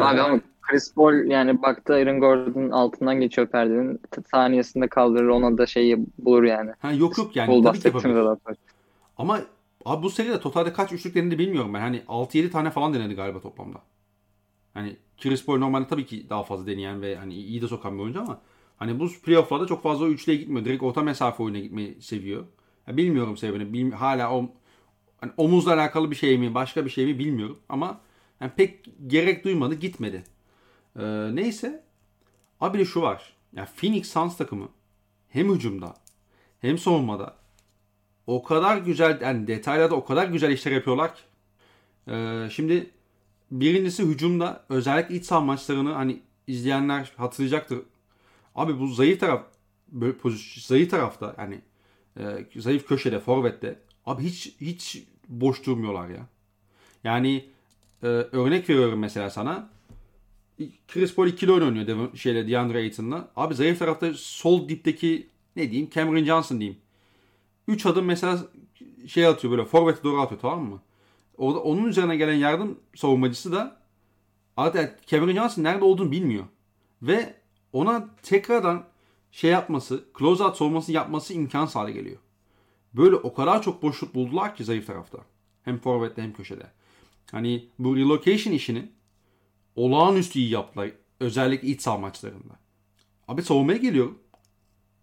Abi ama Chris Paul yani baktı Aaron Gordon altından geçiyor perdenin saniyesinde kaldırır ona da şeyi bulur yani. Ha, yok yok yani Paul tabii ki yapabilir. Ama abi bu seride totalde kaç üçlük denedi bilmiyorum ben. Hani 6-7 tane falan denedi galiba toplamda. Hani Chris Paul normalde tabii ki daha fazla deneyen ve hani iyi de sokan bir oyuncu ama hani bu playoff'larda çok fazla üçlüye gitmiyor. Direkt orta mesafe oyuna gitmeyi seviyor. Ya bilmiyorum sebebini. Bilmi hala o hani omuzla alakalı bir şey mi, başka bir şey mi bilmiyorum ama yani pek gerek duymadı, gitmedi. Ee, neyse. Abi de şu var. Ya Phoenix Suns takımı hem hücumda hem savunmada o kadar güzel yani detaylarda o kadar güzel işler yapıyorlar ki. Ee, şimdi birincisi hücumda özellikle iç saha maçlarını hani izleyenler hatırlayacaktır. Abi bu zayıf taraf zayıf tarafta yani e, zayıf köşede forvette abi hiç hiç boş durmuyorlar ya. Yani e, örnek veriyorum mesela sana. Chris Paul ikili oynuyor Devon, şeyle DeAndre Ayton'la. Abi zayıf tarafta sol dipteki ne diyeyim Cameron Johnson diyeyim. 3 adım mesela şey atıyor böyle forvete doğru atıyor tamam mı? Orada onun üzerine gelen yardım savunmacısı da artık Cameron Johnson nerede olduğunu bilmiyor. Ve ona tekrardan şey yapması, close out savunması yapması imkansız hale geliyor. Böyle o kadar çok boşluk buldular ki zayıf tarafta. Hem forvette hem köşede. Hani bu relocation işini olağanüstü iyi yaptılar. Özellikle iç saha maçlarında. Abi savunmaya geliyor.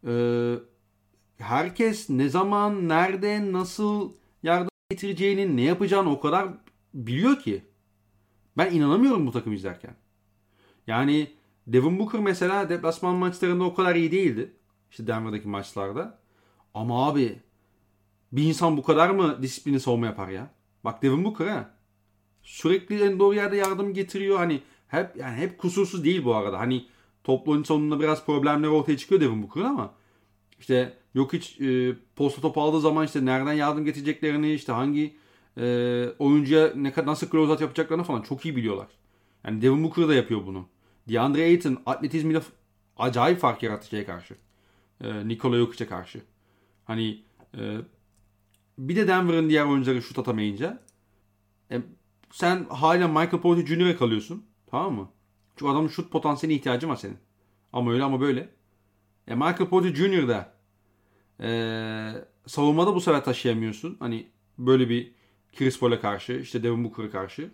Ee, herkes ne zaman, nerede, nasıl yardım getireceğini, ne yapacağını o kadar biliyor ki. Ben inanamıyorum bu takım izlerken. Yani Devin Booker mesela deplasman maçlarında o kadar iyi değildi. İşte Denver'daki maçlarda. Ama abi bir insan bu kadar mı disiplini savunma yapar ya? Bak Devin Booker ha. Sürekli en doğru yerde yardım getiriyor. Hani hep yani hep kusursuz değil bu arada. Hani toplu sonunda biraz problemler ortaya çıkıyor Devin Booker'ın ama işte yok hiç e, posta top aldığı zaman işte nereden yardım getireceklerini işte hangi e, oyuncuya ne kadar nasıl close yapacaklarını falan çok iyi biliyorlar. Yani Devin Booker da yapıyor bunu. DeAndre Ayton atletizmiyle acayip fark yarattı şeye karşı. E, Nikola Jokic'e karşı. Hani e, bir de Denver'ın diğer oyuncuları şut atamayınca e, sen hala Michael Porter Jr.'e kalıyorsun. Tamam mı? Çünkü adamın şut potansiyeline ihtiyacı var senin. Ama öyle ama böyle. E Michael Porter Jr. da e, savunmada bu sefer taşıyamıyorsun. Hani böyle bir Chris Paul'a karşı, işte Devin Booker'a karşı.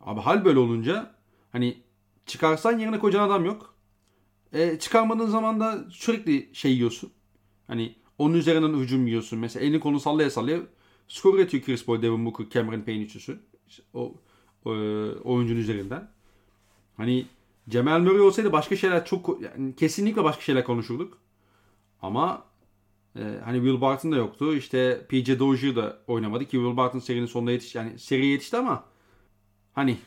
Abi hal böyle olunca hani çıkarsan yerine kocan adam yok. E, çıkarmadığın zaman da sürekli şey yiyorsun. Hani onun üzerinden hücum yiyorsun. Mesela elini kolunu sallaya sallaya skor üretiyor Chris Paul, Devin Booker, Cameron Payne üçlüsü. O, o oyuncunun üzerinden. Hani Cemal Murray olsaydı başka şeyler çok yani kesinlikle başka şeyler konuşurduk. Ama e, hani Will Barton da yoktu. İşte PJ Dozier da oynamadı ki Will Barton serinin sonunda yetişti. Yani seri yetişti ama hani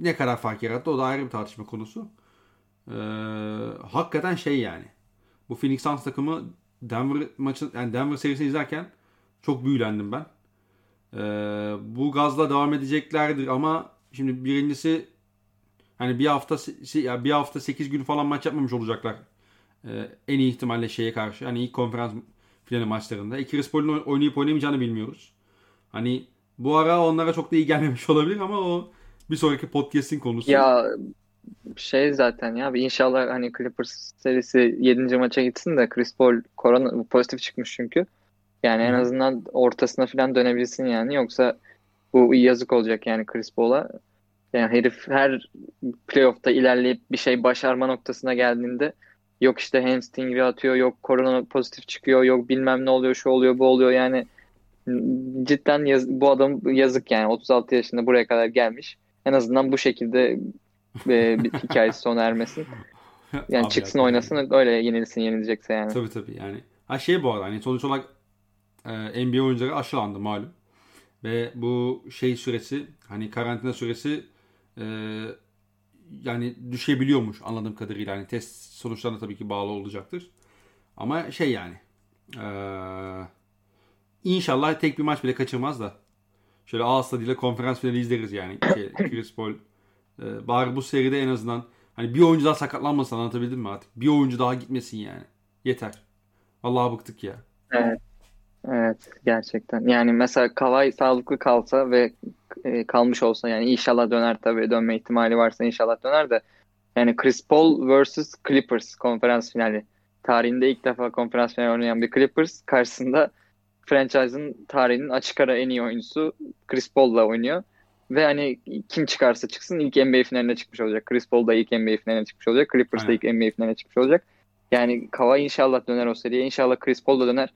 ne kadar fark yarattı o da ayrı bir tartışma konusu. Ee, hakikaten şey yani. Bu Phoenix Suns takımı Denver maçı yani Denver serisini izlerken çok büyülendim ben. Ee, bu gazla devam edeceklerdir ama şimdi birincisi hani bir hafta ya bir hafta 8 gün falan maç yapmamış olacaklar. Ee, en iyi ihtimalle şeye karşı. Hani ilk konferans finali maçlarında. Chris Paul'un oynayıp oynamayacağını bilmiyoruz. Hani bu ara onlara çok da iyi gelmemiş *laughs* olabilir ama o bir sonraki podcast'in konusu. Ya şey zaten ya inşallah hani Clippers serisi 7. maça gitsin de Chris Paul korona pozitif çıkmış çünkü. Yani en azından ortasına falan dönebilsin yani. Yoksa bu yazık olacak yani Chris Paul'a. Yani herif her playoff'ta ilerleyip bir şey başarma noktasına geldiğinde yok işte hamstring'i atıyor, yok korona pozitif çıkıyor, yok bilmem ne oluyor, şu oluyor, bu oluyor yani cidden yaz, bu adam yazık yani 36 yaşında buraya kadar gelmiş. En azından bu şekilde e, bir *laughs* hikayesi sona ermesin. Yani Abi çıksın ya, oynasın öyle yenilsin yenilecekse yani. Tabii tabii yani. Ha şey bu arada hani sonuç olarak e, NBA oyuncuları aşılandı malum. Ve bu şey süresi hani karantina süresi e, yani düşebiliyormuş anladığım kadarıyla. Yani test sonuçlarına tabii ki bağlı olacaktır. Ama şey yani e, inşallah tek bir maç bile kaçırmaz da şöyle ağız tadıyla konferans finali izleriz yani. Şey, *laughs* Chris Paul Ee, bari bu seride en azından hani bir oyuncu daha sakatlanmasın anlatabildim mi artık? Bir oyuncu daha gitmesin yani. Yeter. Vallahi bıktık ya. Evet. Evet gerçekten. Yani mesela Kawhi sağlıklı kalsa ve e, kalmış olsa yani inşallah döner tabii dönme ihtimali varsa inşallah döner de yani Chris Paul vs Clippers konferans finali. Tarihinde ilk defa konferans finali oynayan bir Clippers karşısında franchise'ın tarihinin açık ara en iyi oyuncusu Chris Paul'la oynuyor. Ve hani kim çıkarsa çıksın ilk NBA finaline çıkmış olacak. Chris Paul da ilk NBA finaline çıkmış olacak. Clippers da ilk NBA finaline çıkmış olacak. Yani Kawhi inşallah döner o seriye. İnşallah Chris Paul da döner.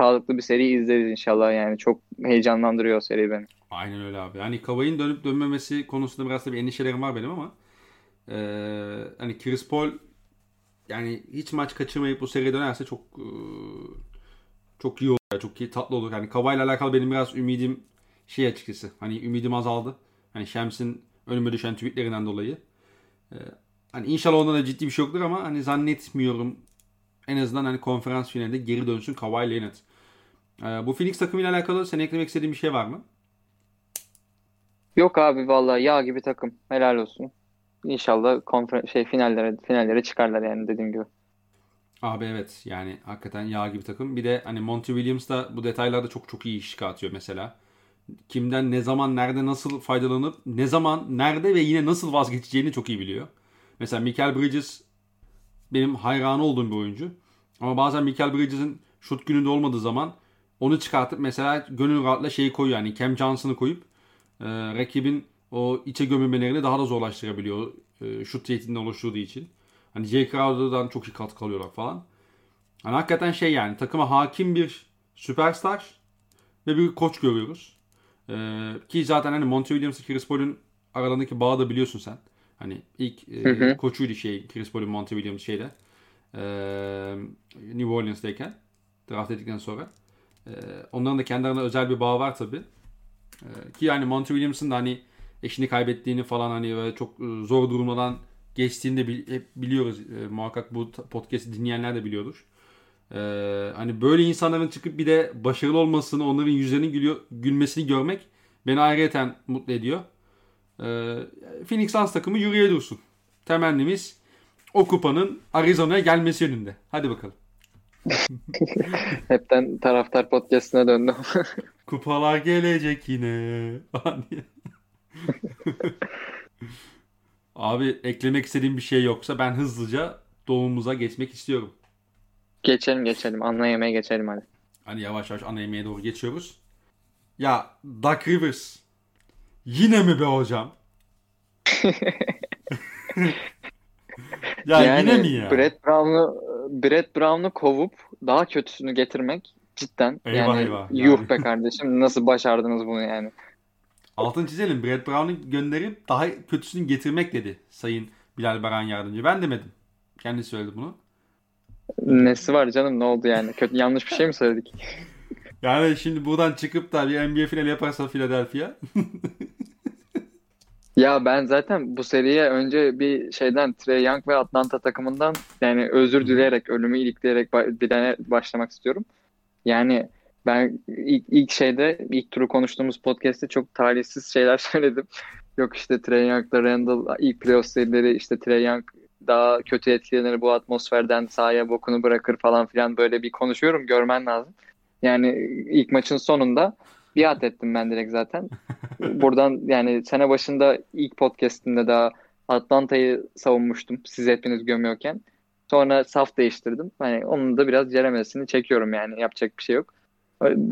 Sağlıklı bir seri izleriz inşallah yani. Çok heyecanlandırıyor o seri beni. Aynen öyle abi. Hani Kawhi'nin dönüp dönmemesi konusunda biraz da bir endişelerim var benim ama e, hani Chris Paul yani hiç maç kaçırmayıp bu seriye dönerse çok e, çok iyi olur. Çok iyi tatlı olur. Kawhi ile alakalı benim biraz ümidim şey açıkçası. Hani ümidim azaldı. Hani Şems'in önüme düşen tweetlerinden dolayı. Ee, hani inşallah onda da ciddi bir şey yoktur ama hani zannetmiyorum en azından hani konferans finalinde geri dönsün Kawhi Leonard. Ee, bu Phoenix takımıyla alakalı sen eklemek istediğin bir şey var mı? Yok abi vallahi yağ gibi takım. Helal olsun. İnşallah konfer şey finallere finallere çıkarlar yani dediğim gibi. Abi evet yani hakikaten yağ gibi takım. Bir de hani Monty Williams da bu detaylarda çok çok iyi iş çıkartıyor mesela. Kimden ne zaman nerede nasıl faydalanıp ne zaman nerede ve yine nasıl vazgeçeceğini çok iyi biliyor. Mesela Michael Bridges benim hayranı olduğum bir oyuncu. Ama bazen Michael Bridges'in şut gününde olmadığı zaman onu çıkartıp mesela gönül rahatla şeyi koyuyor yani Cam Johnson'ı koyup e, rakibin o içe gömülmelerini daha da zorlaştırabiliyor e, şut tehdidinde oluşturduğu için. Hani Jay Crowder'dan çok iyi katkı alıyorlar falan. Hani hakikaten şey yani takıma hakim bir süperstar ve bir koç görüyoruz. Ee, ki zaten hani Monty Williams ile Chris Paul'un aralarındaki bağı da biliyorsun sen. Hani ilk e, hı hı. koçuydu şey Chris Paul'un Monty Williams şeyde. E, New Orleans'tayken draft edildikten sonra. E, onların da kendilerine özel bir bağ var tabi. E, ki yani Monty Williams'ın da hani eşini kaybettiğini falan hani böyle çok zor durumdan geçtiğini de hep biliyoruz. E, muhakkak bu podcast'i dinleyenler de biliyordur. E, hani böyle insanların çıkıp bir de başarılı olmasını, onların yüzlerinin gülüyor, gülmesini görmek beni ayrıyeten mutlu ediyor. E, Phoenix Suns takımı yürüye dursun. Temennimiz o kupanın Arizona'ya gelmesi yönünde. Hadi bakalım. *laughs* Hepten taraftar podcastine döndüm. *laughs* Kupalar gelecek yine. *laughs* Abi eklemek istediğim bir şey yoksa ben hızlıca doğumuza geçmek istiyorum. Geçelim geçelim. Ana yemeğe geçelim hadi. Hani yavaş yavaş ana yemeğe doğru geçiyoruz. Ya Duck Rivers. Yine mi be hocam? *laughs* ya yani, yine mi ya? Brett Brown'u Brett Brown'u kovup daha kötüsünü getirmek cidden eyvah yani eyvah. yuh be kardeşim nasıl başardınız bunu yani? Altın çizelim. Brett Brown'u gönderip daha kötüsünü getirmek dedi Sayın Bilal Baran Yardımcı. Ben demedim. Kendisi söyledi bunu. Nesi var canım ne oldu yani? Kötü yanlış bir şey mi söyledik? *laughs* yani şimdi buradan çıkıp da bir NBA finali yaparsa Philadelphia. *laughs* ya ben zaten bu seriye önce bir şeyden Trey Young ve Atlanta takımından yani özür dileyerek, ölümü ilikleyerek bir başlamak istiyorum. Yani ben ilk, ilk şeyde ilk turu konuştuğumuz podcast'te çok talihsiz şeyler *laughs* söyledim. Yok işte Trey Young'la Randall ilk playoff serileri işte Trey Young daha kötü etkilenir bu atmosferden sahaya bokunu bırakır falan filan böyle bir konuşuyorum görmen lazım. Yani ilk maçın sonunda biat ettim ben direkt zaten. Buradan yani sene başında ilk podcast'imde daha Atlanta'yı savunmuştum siz hepiniz gömüyorken. Sonra saf değiştirdim. Hani onun da biraz ceremesini çekiyorum yani yapacak bir şey yok.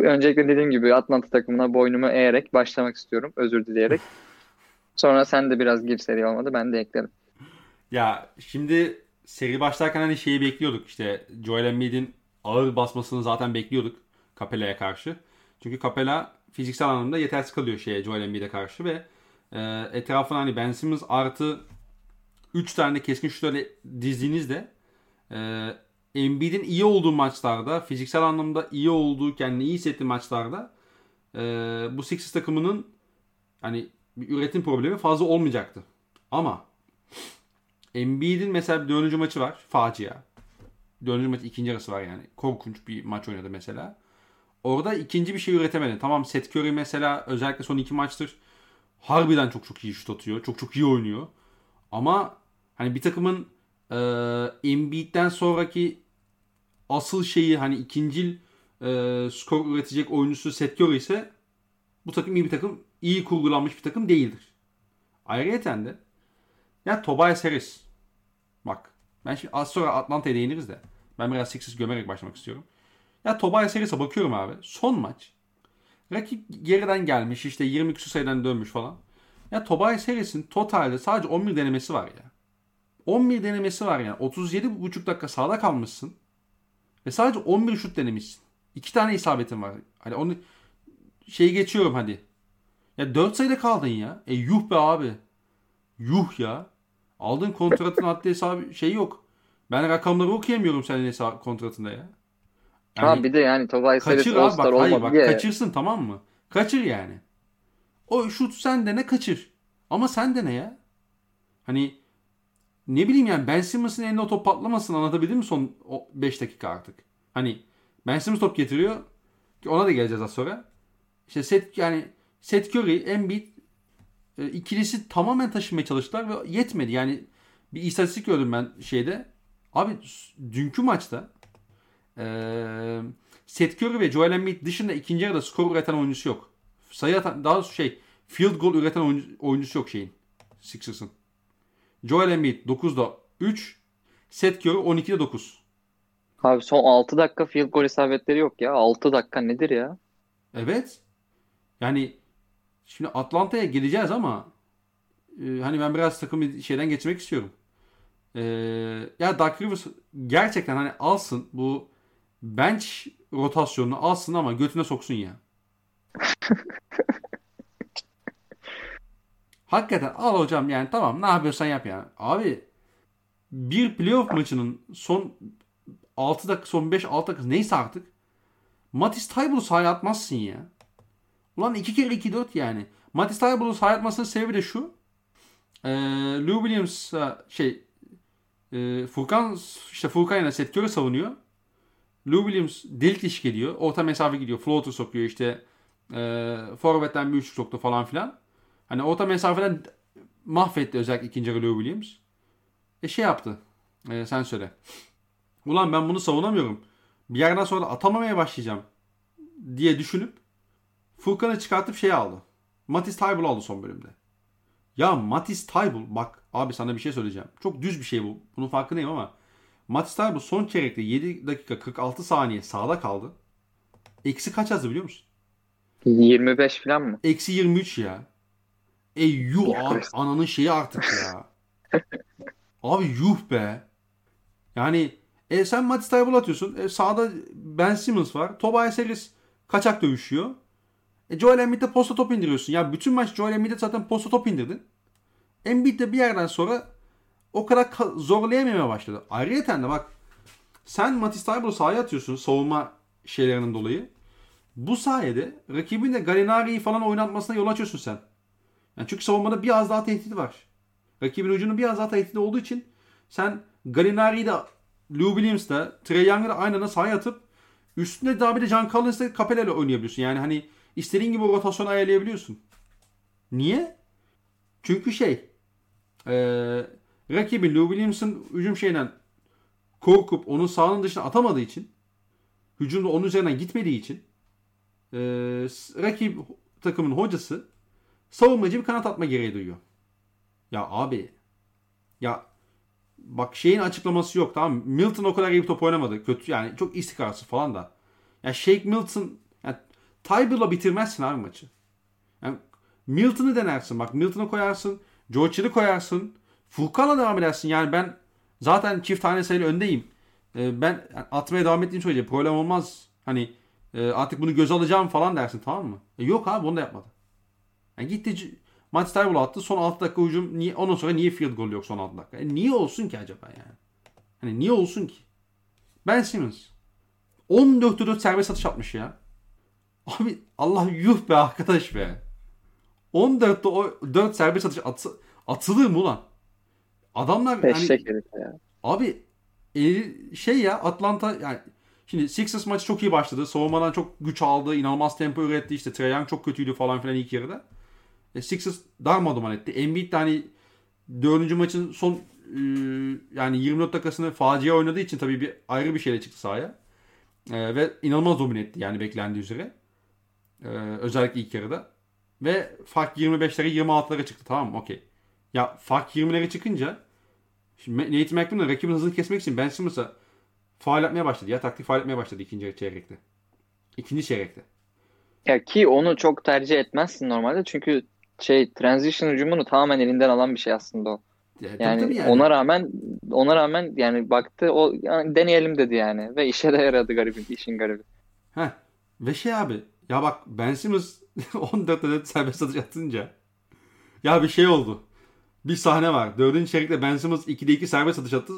Öncelikle dediğim gibi Atlanta takımına boynumu eğerek başlamak istiyorum. Özür dileyerek. Sonra sen de biraz gir seri olmadı. Ben de eklerim. Ya şimdi seri başlarken hani şeyi bekliyorduk. İşte Joel Embiid'in ağır basmasını zaten bekliyorduk Capella'ya karşı. Çünkü Capella fiziksel anlamda yetersiz kalıyor şeye Joel Embiid'e karşı ve e, etrafına hani Ben Simmons artı 3 tane keskin şutları dizdiğinizde e, Embiid'in iyi olduğu maçlarda, fiziksel anlamda iyi olduğu, kendini iyi hissettiği maçlarda e, bu Sixers takımının hani bir üretim problemi fazla olmayacaktı. Ama Embiid'in mesela bir dördüncü maçı var. Facia. Dördüncü maç ikinci arası var yani. Korkunç bir maç oynadı mesela. Orada ikinci bir şey üretemedi. Tamam Seth Curry mesela özellikle son iki maçtır Harbiden çok çok iyi şut atıyor. Çok çok iyi oynuyor. Ama hani bir takımın e, Embiid'den sonraki asıl şeyi hani ikincil e, skor üretecek oyuncusu Seth Curry ise bu takım iyi bir takım, iyi kurgulanmış bir takım değildir. Ayrıca de ya Tobias Harris bak ben şimdi az sonra Atlanta'ya değiniriz de ben biraz Sixers gömerek başlamak istiyorum. Ya Tobias Harris'e bakıyorum abi. Son maç. Rakip geriden gelmiş işte 20 küsur sayıdan dönmüş falan. Ya Tobias Harris'in totalde sadece 11 denemesi var ya. 11 denemesi var yani. 37,5 dakika sağda kalmışsın. Ve sadece 11 şut denemişsin. İki tane isabetin var. Hani onu şeyi geçiyorum hadi. Ya 4 sayıda kaldın ya. E yuh be abi. Yuh ya. Aldığın kontratın *laughs* adli hesabı şey yok. Ben rakamları okuyamıyorum senin hesap kontratında ya. Yani, ha bir de yani Harris kaçır abi bak, hayır, bak, diye. Kaçırsın tamam mı? Kaçır yani. O şut sen de ne kaçır. Ama sen de ne ya? Hani ne bileyim yani Ben Simmons'ın eline o top patlamasın anlatabildim mi son 5 dakika artık? Hani Ben Simmons top getiriyor. Ona da geleceğiz az sonra. İşte set yani Seth Curry, Embiid e, ikilisi tamamen taşımaya çalıştılar ve yetmedi. Yani bir istatistik gördüm ben şeyde. Abi dünkü maçta e, Seth Curry ve Joel Embiid dışında ikinci yarıda skor üreten oyuncusu yok. Sayı atan, daha şey field goal üreten oyuncu, oyuncusu yok şeyin. Sixers'ın. Joel Embiid 9'da 3. Seth Curry 12'de 9. Abi son 6 dakika field goal isabetleri yok ya. 6 dakika nedir ya? Evet. Yani şimdi Atlanta'ya geleceğiz ama e, hani ben biraz takım şeyden geçmek istiyorum. E, ya Dark Rivers gerçekten hani alsın bu bench rotasyonunu alsın ama götüne soksun ya. *laughs* Hakikaten al hocam yani tamam ne yapıyorsan yap yani. Abi bir playoff maçının son 6 dakika son 5-6 dakika neyse artık Matis Taybul'u sahaya atmazsın ya. Ulan 2 kere 2-4 yani. Matis Taybul'u sahaya atmasının sebebi de şu. Ee, Lou Williams şey e, Furkan işte Furkan ile Seth Curry savunuyor. Lou Williams delik diş geliyor. Orta mesafe gidiyor. Floater sokuyor işte. E, forvetten bir üçlük soktu falan filan. Hani orta mesafeden mahvetti özellikle ikinci yarı Lou Williams. E şey yaptı. E, sen söyle. Ulan ben bunu savunamıyorum. Bir yerden sonra atamamaya başlayacağım diye düşünüp Furkan'ı çıkartıp şey aldı. Matis Taybul aldı son bölümde. Ya Matis Taybul bak abi sana bir şey söyleyeceğim. Çok düz bir şey bu. Bunun farkındayım ama Matis Taybul son çeyrekte 7 dakika 46 saniye sağda kaldı. Eksi kaç yazdı biliyor musun? 25 falan mı? Eksi 23 ya. E yuh abi ananın şeyi artık ya. *laughs* abi yuh be. Yani e sen Matis Taybul atıyorsun. E, sağda Ben Simmons var. Tobias Harris kaçak dövüşüyor. E, Joel Embiid'de posta top indiriyorsun. Ya bütün maç Joel Embiid'de zaten posta top indirdin. Embiid de bir yerden sonra o kadar zorlayamamaya başladı. Ayrıca de bak sen Matisse Tyball'u sahaya atıyorsun savunma şeylerinin dolayı. Bu sayede rakibin de Gallinari'yi falan oynatmasına yol açıyorsun sen. Yani çünkü savunmada biraz daha tehdidi var. Rakibin ucunun biraz daha tehdidi olduğu için sen Gallinari'yi de Lou Williams'da Trey Young'ı da aynı anda sahaya atıp üstünde daha bir de John Collins'le Capella ile oynayabiliyorsun. Yani hani istediğin gibi rotasyon ayarlayabiliyorsun. Niye? Çünkü şey e, rakibin Lou Williams'ın hücum şeyinden korkup onun sahanın dışına atamadığı için hücumda onun üzerinden gitmediği için e, rakip takımın hocası savunmacı bir kanat atma gereği duyuyor. Ya abi ya bak şeyin açıklaması yok tamam Milton o kadar iyi bir top oynamadı. Kötü yani çok istikrarsız falan da. Ya Shake Milton yani Tybal'la bitirmezsin abi maçı. Yani Milton'ı denersin. Bak Milton'ı koyarsın. George koyarsın. Furkan'la devam edersin. Yani ben zaten çift tane sayılı öndeyim. Ee, ben atmaya devam ettiğim sürece problem olmaz. Hani e, artık bunu göz alacağım falan dersin tamam mı? E, yok abi bunu da yapmadı. Yani gitti Maç Tybull attı. Son 6 dakika hücum. Niye, ondan sonra niye field goal yok son 6 dakika? E, niye olsun ki acaba yani? Hani niye olsun ki? Ben Simmons. 14'te 4 serbest atış atmış ya. Abi Allah yuh be arkadaş be. 14'te o 4 serbest atış atı, atılır mı ulan? Adamlar Beşek hani, ya. Abi e, şey ya Atlanta yani şimdi Sixers maçı çok iyi başladı. Savunmadan çok güç aldı. inanılmaz tempo üretti. İşte Trae Young çok kötüydü falan filan ilk yarıda. E, Sixers darmaduman etti. Embiid de hani 4. maçın son e, yani 24 dakikasını facia oynadığı için tabii bir ayrı bir şeyle çıktı sahaya. E, ve inanılmaz domine etti yani beklendiği üzere. E, özellikle ilk yarıda. Ve fark 25'lere 26'lara çıktı tamam mı? Okey. Ya fark 20'lere çıkınca şimdi Nate McMillan rakibin hızını kesmek için Ben Simmons'a faal yapmaya başladı. Ya taktik faal yapmaya başladı ikinci çeyrekte. İkinci çeyrekte. Ya ki onu çok tercih etmezsin normalde çünkü şey transition hücumunu tamamen elinden alan bir şey aslında o. Ya, Yani, tabii yani. ona rağmen ona rağmen yani baktı o yani deneyelim dedi yani ve işe de yaradı garibim işin garibi. Heh. Ve şey abi ya bak Ben Simmons *laughs* 14 adet serbest atış atınca ya bir şey oldu. Bir sahne var. Dördüncü çeyrekte Ben Simmons 2'de 2 serbest atış attı.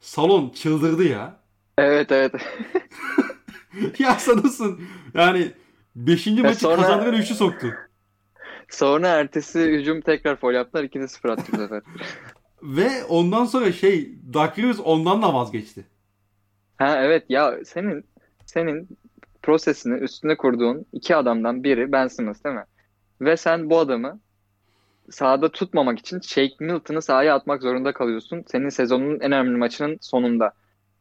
Salon çıldırdı ya. Evet evet. *laughs* ya sanırsın yani 5. maçı sonra- kazandıran üçlü soktu. Sonra ertesi hücum tekrar foul yaptılar 2'de 0 attı bu sefer. *laughs* Ve ondan sonra şey Doug Rivers ondan da vazgeçti. Ha evet ya senin senin prosesini üstüne kurduğun iki adamdan biri Ben Simmons değil mi? Ve sen bu adamı sahada tutmamak için Shake Milton'ı sahaya atmak zorunda kalıyorsun. Senin sezonun en önemli maçının sonunda.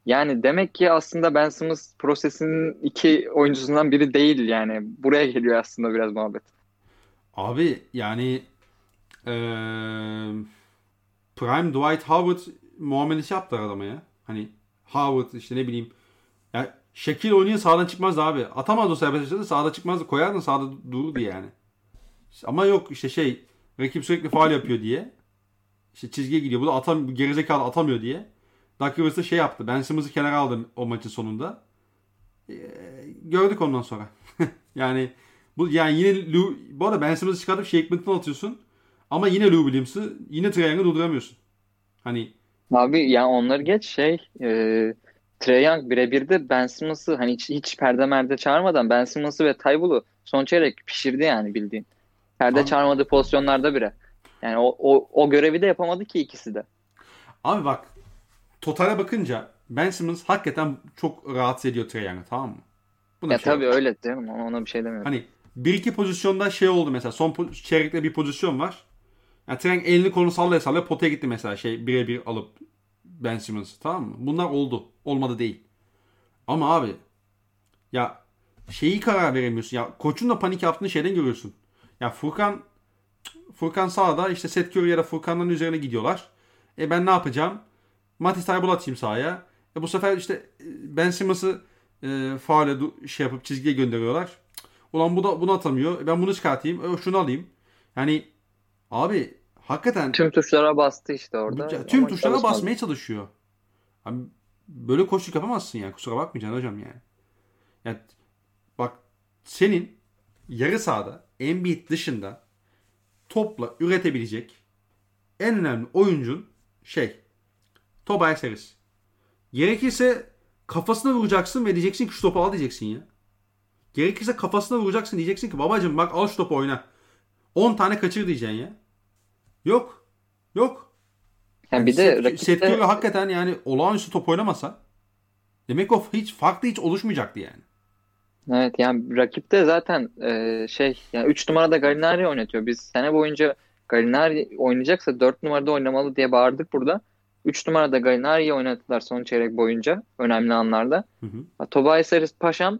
Yani demek ki aslında Ben Simmons prosesinin iki oyuncusundan biri değil yani. Buraya geliyor aslında biraz muhabbet. Abi yani eee, Prime Dwight Howard muamelesi yaptılar adama ya. Hani Howard işte ne bileyim. Ya Şekil oynuyor sağdan çıkmazdı abi. Atamaz o serbest atışları sağda çıkmazdı. Koyardın sağda dururdu yani. Ama yok işte şey rakip sürekli faal yapıyor diye. İşte çizgiye gidiyor. Bu da atam, gerizekalı atamıyor diye. Doug Rivers da şey yaptı. Ben Simmons'ı kenara aldım o maçın sonunda. Ee, gördük ondan sonra. *laughs* yani bu yani yine Lou, bu arada Ben Simmons'ı çıkartıp Shake Milton atıyorsun. Ama yine Lou Williams'ı yine Trae durduramıyorsun. Hani Abi yani onları geç şey e, Trae Young birebir de Ben Simmons'ı hani hiç, hiç perde merde çağırmadan Ben Simmons'ı ve Tybull'u son çeyrek pişirdi yani bildiğin. Perde Abi- çağırmadığı pozisyonlarda bile. Yani o, o, o görevi de yapamadı ki ikisi de. Abi bak totale bakınca Ben Simmons hakikaten çok rahatsız ediyor Trae Young'ı tamam mı? Buna Ya şey yok. tabii öyle canım ona, ona bir şey demiyorum. Hani bir iki pozisyonda şey oldu mesela son çeyrekte bir pozisyon var. Yani Trae elini kolunu sallaya sallaya potaya gitti mesela şey birebir alıp Ben Simmons'ı tamam mı? Bunlar oldu. Olmadı değil. Ama abi ya şeyi karar veremiyorsun. Ya koçun da panik yaptığını şeyden görüyorsun. Ya Furkan Furkan sağda işte Seth Curry ya da Furkan'ın üzerine gidiyorlar. E ben ne yapacağım? Matisse Thybulle atayım sahaya. E bu sefer işte e, Ben Simmons'ı e, faale şey yapıp çizgiye gönderiyorlar. Ulan bu da bunu atamıyor. E ben bunu çıkartayım. E şunu alayım. Yani abi hakikaten Tüm tuşlara bastı işte orada. ya, tüm tuşlara çalışmadı. basmaya çalışıyor. Abi, böyle koçluk yapamazsın yani. Kusura bakmayacaksın hocam yani. Ya, bak senin yarı sahada Embiid dışında topla üretebilecek en önemli oyuncun şey Tobias Harris. Gerekirse kafasına vuracaksın ve diyeceksin ki şu topu al diyeceksin ya. Gerekirse kafasına vuracaksın diyeceksin ki babacım bak al şu topu oyna. 10 tane kaçır diyeceksin ya. Yok. Yok. Yani bir de Seth- Curry hakikaten yani olağanüstü top oynamasa demek o hiç farklı hiç oluşmayacaktı yani. Evet yani rakip de zaten e, şey yani 3 numarada Gallinari oynatıyor. Biz sene boyunca Gallinari oynayacaksa 4 numarada oynamalı diye bağırdık burada. 3 numarada Gallinari'yi oynattılar son çeyrek boyunca önemli anlarda. Hı hı. Tobias Harris Paşam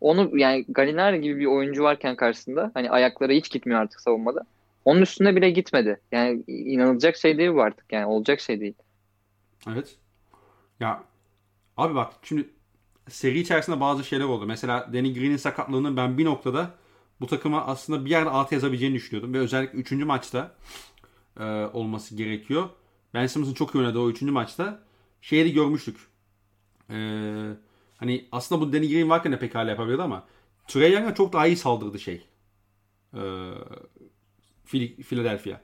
onu yani Gallinari gibi bir oyuncu varken karşısında hani ayakları hiç gitmiyor artık savunmada. Onun üstüne bile gitmedi. Yani inanılacak şey değil bu artık. Yani olacak şey değil. Evet. Ya abi bak şimdi seri içerisinde bazı şeyler oldu. Mesela Danny Green'in sakatlığının ben bir noktada bu takıma aslında bir yerde altı yazabileceğini düşünüyordum. Ve özellikle 3. maçta e, olması gerekiyor. Ben Simmons'ın çok iyi oynadığı o 3. maçta şeyi de görmüştük. E, hani aslında bu Danny Green varken de pekala yapabilirdi ama Trae Young'a çok daha iyi saldırdı şey. E, Phil- Philadelphia.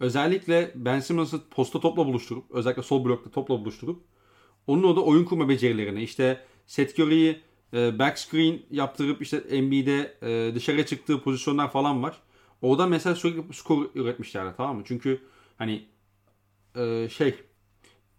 Özellikle Ben Simmons'ı posta topla buluşturup, özellikle sol blokta topla buluşturup onun o da oyun kurma becerilerini, işte Seth Curry'i e, backscreen yaptırıp işte NBA'de e, dışarıya çıktığı pozisyonlar falan var. Orada mesela sürekli skor üretmişlerdi tamam mı? Çünkü hani e, şey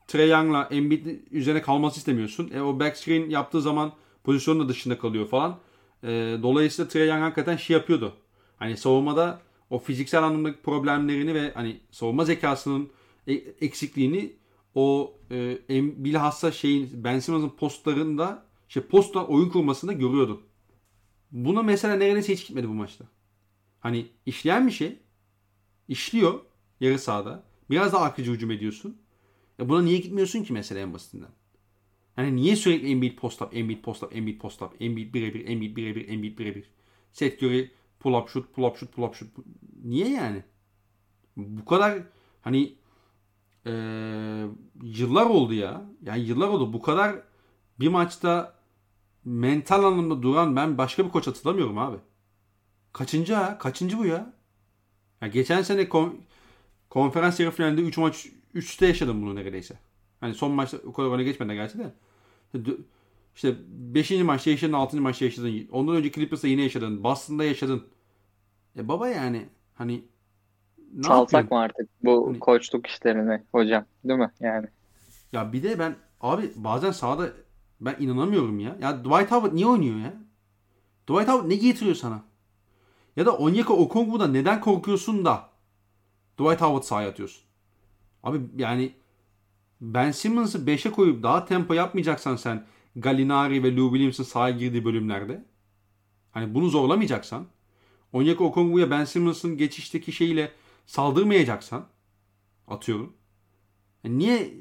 Trae Young'la Embiid üzerine kalması istemiyorsun. E, o backscreen yaptığı zaman pozisyonun da dışında kalıyor falan. E, dolayısıyla Trae Young hakikaten şey yapıyordu. Hani savunmada o fiziksel anlamdaki problemlerini ve hani savunma zekasının e- eksikliğini o e, em- bilhassa şeyin Ben Simmons'ın postlarında şey posttan oyun kurmasında görüyordum. Buna mesela neredeyse hiç gitmedi bu maçta. Hani işleyen bir şey. işliyor yarı sahada. Biraz daha akıcı hücum ediyorsun. Ya buna niye gitmiyorsun ki mesela en basitinden? Hani niye sürekli Embiid post up, Embiid post up, Embiid post up, Embiid birebir, Embiid birebir, Embiid birebir. Seth Curry pull up shoot, pull up shoot, pull up shoot. Niye yani? Bu kadar hani eee, yıllar oldu ya. Yani yıllar oldu. Bu kadar bir maçta mental anlamda duran ben başka bir koç hatırlamıyorum abi. Kaçıncı ha? Kaçıncı bu ya? ya geçen sene kon- konferans yarı finalinde 3 maç 3'te yaşadım bunu neredeyse. Hani son maçta o kadar öne geçmeden gerçi de. İşte 5. maçta yaşadın, 6. maçta yaşadın. Ondan önce Clippers'ta yine yaşadın. Boston'da yaşadın. E baba yani hani ne Salsak yapıyorsun? mı artık bu Hani- koçluk işlerini hocam? Değil mi? Yani. Ya bir de ben abi bazen sahada ben inanamıyorum ya. Ya Dwight Howard niye oynuyor ya? Dwight Howard ne getiriyor sana? Ya da Onyeka Okongwu'da neden korkuyorsun da Dwight Howard sahaya atıyorsun? Abi yani Ben Simmons'ı 5'e koyup daha tempo yapmayacaksan sen Gallinari ve Lou Williams'ın sahaya girdiği bölümlerde hani bunu zorlamayacaksan Onyeka Okongwu'ya Ben Simmons'ın geçişteki şeyiyle saldırmayacaksan atıyorum. Ya niye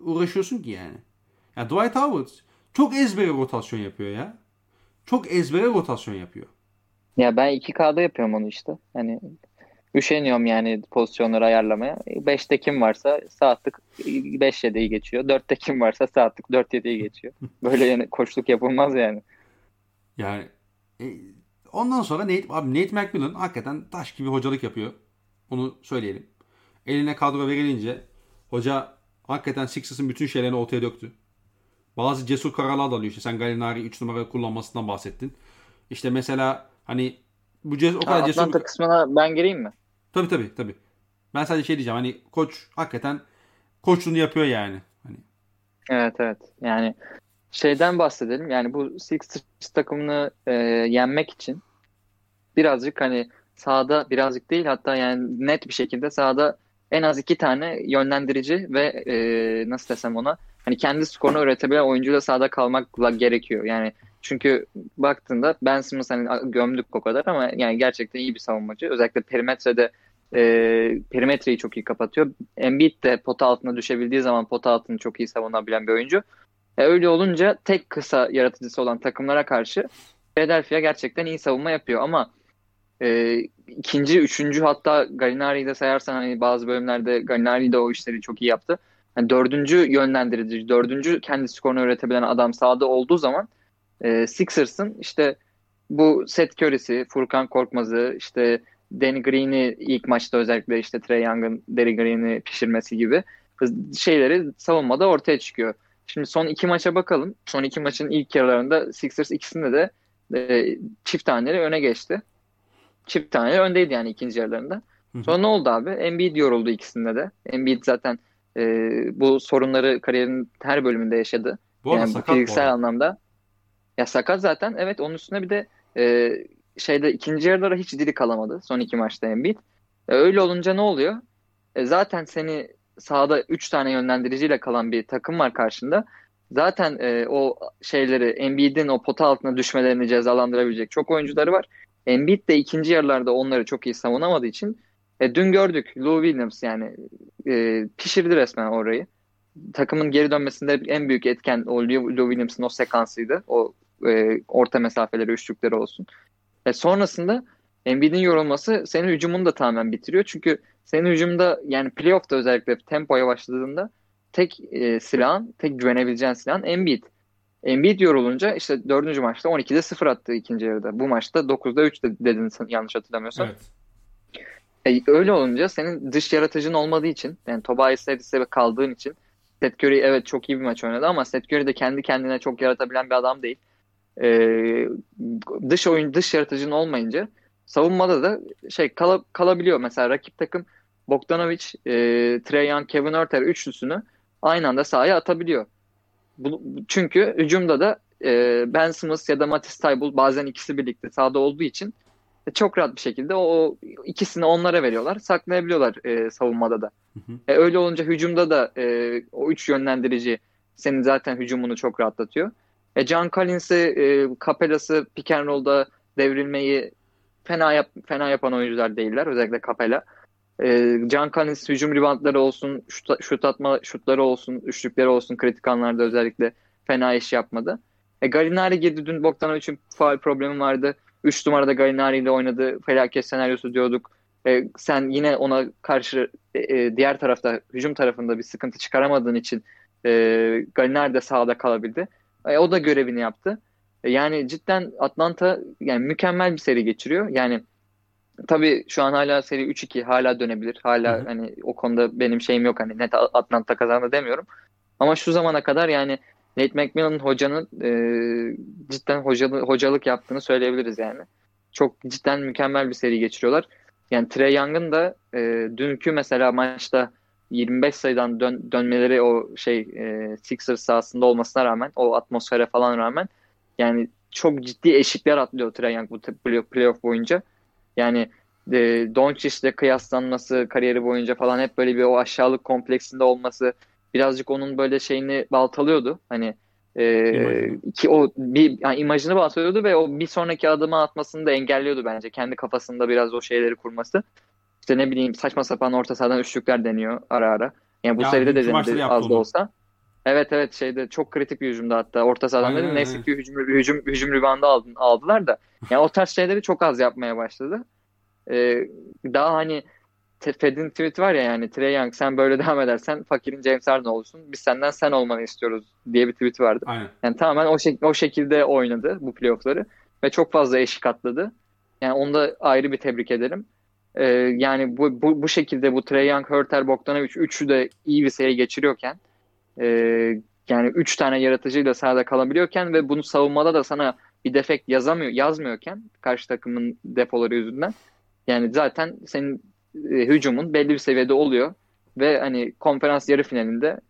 uğraşıyorsun ki yani? Ya Dwight Howard çok ezbere rotasyon yapıyor ya. Çok ezbere rotasyon yapıyor. Ya ben 2K'da yapıyorum onu işte. Hani üşeniyorum yani pozisyonları ayarlamaya. 5'te kim varsa saatlik 5-7'yi geçiyor. 4'te kim varsa saatlik 4-7'yi geçiyor. *laughs* Böyle yani koçluk yapılmaz yani. Yani e, ondan sonra Nate, abi Nate McMillan hakikaten taş gibi hocalık yapıyor. Onu söyleyelim. Eline kadro verilince hoca hakikaten Sixers'ın bütün şeylerini ortaya döktü. Bazı cesur kararlar da alıyor. İşte sen Gallinari 3 numara kullanmasından bahsettin. İşte mesela hani bu ces o kadar cesur Atlanta kısmına ben gireyim mi? Tabii tabii tabii. Ben sadece şey diyeceğim hani koç hakikaten koçluğunu yapıyor yani. Hani Evet evet. Yani şeyden bahsedelim. Yani bu Sixers takımını e, yenmek için birazcık hani sahada birazcık değil hatta yani net bir şekilde sahada en az iki tane yönlendirici ve e, nasıl desem ona hani kendi skorunu üretebilen oyuncuyla sahada kalmakla gerekiyor. Yani çünkü baktığında Ben Simmons hani gömdük o kadar ama yani gerçekten iyi bir savunmacı. Özellikle perimetrede e, perimetreyi çok iyi kapatıyor. Embiid de pota altına düşebildiği zaman pota altını çok iyi savunabilen bir oyuncu. E, öyle olunca tek kısa yaratıcısı olan takımlara karşı Philadelphia gerçekten iyi savunma yapıyor ama e, ikinci, üçüncü hatta Gallinari'yi de sayarsan hani bazı bölümlerde Gallinari de o işleri çok iyi yaptı. Yani dördüncü yönlendirici, dördüncü kendi skorunu üretebilen adam sahada olduğu zaman e, Sixers'ın işte bu Seth Curry'si, Furkan Korkmaz'ı, işte Danny Green'i ilk maçta özellikle işte Trey Young'ın Danny Green'i pişirmesi gibi şeyleri savunmada ortaya çıkıyor. Şimdi son iki maça bakalım. Son iki maçın ilk yarılarında Sixers ikisinde de e, çift taneleri öne geçti. Çift taneleri öndeydi yani ikinci yarılarında. Hı hı. Sonra ne oldu abi? Embiid yoruldu ikisinde de. Embiid zaten e, bu sorunları kariyerinin her bölümünde yaşadı. bu yani sakat bu fiziksel arada. anlamda. Ya sakat zaten. Evet onun üstüne bir de e, şeyde ikinci yarılara hiç dili kalamadı. Son iki maçta Embiid. E, öyle olunca ne oluyor? E, zaten seni sahada 3 tane yönlendiriciyle kalan bir takım var karşında. Zaten e, o şeyleri Embiid'in o pota altına düşmelerini cezalandırabilecek çok oyuncuları var. Embiid de ikinci yarılarda onları çok iyi savunamadığı için e, dün gördük Lou Williams yani e, pişirdi resmen orayı. Takımın geri dönmesinde en büyük etken o Lou Lou Williams'ın o sekansıydı. O e, orta mesafeleri, üçlükleri olsun. E, sonrasında Embiid'in yorulması senin hücumunu da tamamen bitiriyor. Çünkü senin hücumda yani playoff'ta özellikle tempo yavaşladığında tek e, silahın, tek güvenebileceğin silahın Embiid. Embiid yorulunca işte dördüncü maçta 12'de 0 attı ikinci yarıda. Bu maçta 9'da 3 de- dedin yanlış hatırlamıyorsam. Evet. E, öyle olunca senin dış yaratıcın olmadığı için yani Tobias Harris'e kaldığın için Seth Curry evet çok iyi bir maç oynadı ama Seth Curry de kendi kendine çok yaratabilen bir adam değil. E, dış oyun dış yaratıcın olmayınca savunmada da şey kala- kalabiliyor. Mesela rakip takım Bogdanovic, e, Trae Young, Kevin Huerter üçlüsünü aynı anda sahaya atabiliyor. Bu, çünkü hücumda da e, Ben Simmons ya da Matisse Thybulle bazen ikisi birlikte sahada olduğu için çok rahat bir şekilde o, o ikisini onlara veriyorlar. Saklayabiliyorlar e, savunmada da. Hı hı. E, öyle olunca hücumda da e, o üç yönlendirici senin zaten hücumunu çok rahatlatıyor. E, John Collins'i, e, Capella'sı pick and roll'da devrilmeyi fena yap, fena yapan oyuncular değiller. Özellikle Capella. E, John Collins hücum reboundları olsun, şut, şut atma şutları olsun, üçlükleri olsun kritik anlarda özellikle fena iş yapmadı. E, Galinari girdi dün Bogdanovic'in faal problemi vardı. 3 numarada Galinari ile oynadı. Felaket senaryosu diyorduk. E, sen yine ona karşı e, e, diğer tarafta hücum tarafında bir sıkıntı çıkaramadığın için e, Galinari de sahada kalabildi. E, o da görevini yaptı. E, yani cidden Atlanta yani mükemmel bir seri geçiriyor. Yani tabii şu an hala seri 3-2 hala dönebilir. Hala Hı-hı. hani o konuda benim şeyim yok hani net Atlanta kazandı demiyorum. Ama şu zamana kadar yani Nate McMillan hocanın e, cidden hocalı, hocalık yaptığını söyleyebiliriz yani. Çok cidden mükemmel bir seri geçiriyorlar. Yani Trey Young'ın da e, dünkü mesela maçta 25 sayıdan dön, dönmeleri o şey e, Sixers sahasında olmasına rağmen o atmosfere falan rağmen yani çok ciddi eşikler atlıyor Trey Young bu playoff boyunca. Yani e, Doncic'le kıyaslanması kariyeri boyunca falan hep böyle bir o aşağılık kompleksinde olması birazcık onun böyle şeyini baltalıyordu. Hani e, ki o bir yani imajını baltalıyordu ve o bir sonraki adımı atmasını da engelliyordu bence. Kendi kafasında biraz o şeyleri kurması. İşte ne bileyim saçma sapan orta sahadan üçlükler deniyor ara ara. Yani bu ya, seride de denedi az da olsa. Evet evet şeyde çok kritik bir hücumda hatta orta sahadan dedim. Neyse ki hücum, hücum, hücum ribandı aldın, aldılar da. Yani o tarz şeyleri çok az yapmaya başladı. Ee, daha hani Fed'in tweet var ya yani Trey Young sen böyle *laughs* devam edersen fakirin James Harden olursun. Biz senden sen olmanı istiyoruz diye bir tweet vardı. Aynen. Yani tamamen o, şek- o şekilde oynadı bu playoffları ve çok fazla eşik atladı. Yani onu da ayrı bir tebrik ederim. Ee, yani bu, bu, bu şekilde bu Trey Young, Hurter, Bogdanovic üçü de iyi bir seri geçiriyorken e, yani üç tane yaratıcıyla sahada kalabiliyorken ve bunu savunmada da sana bir defekt yazamıyor, yazmıyorken karşı takımın depoları yüzünden yani zaten senin e, hücumun belli bir seviyede oluyor ve hani konferans yarı finalinde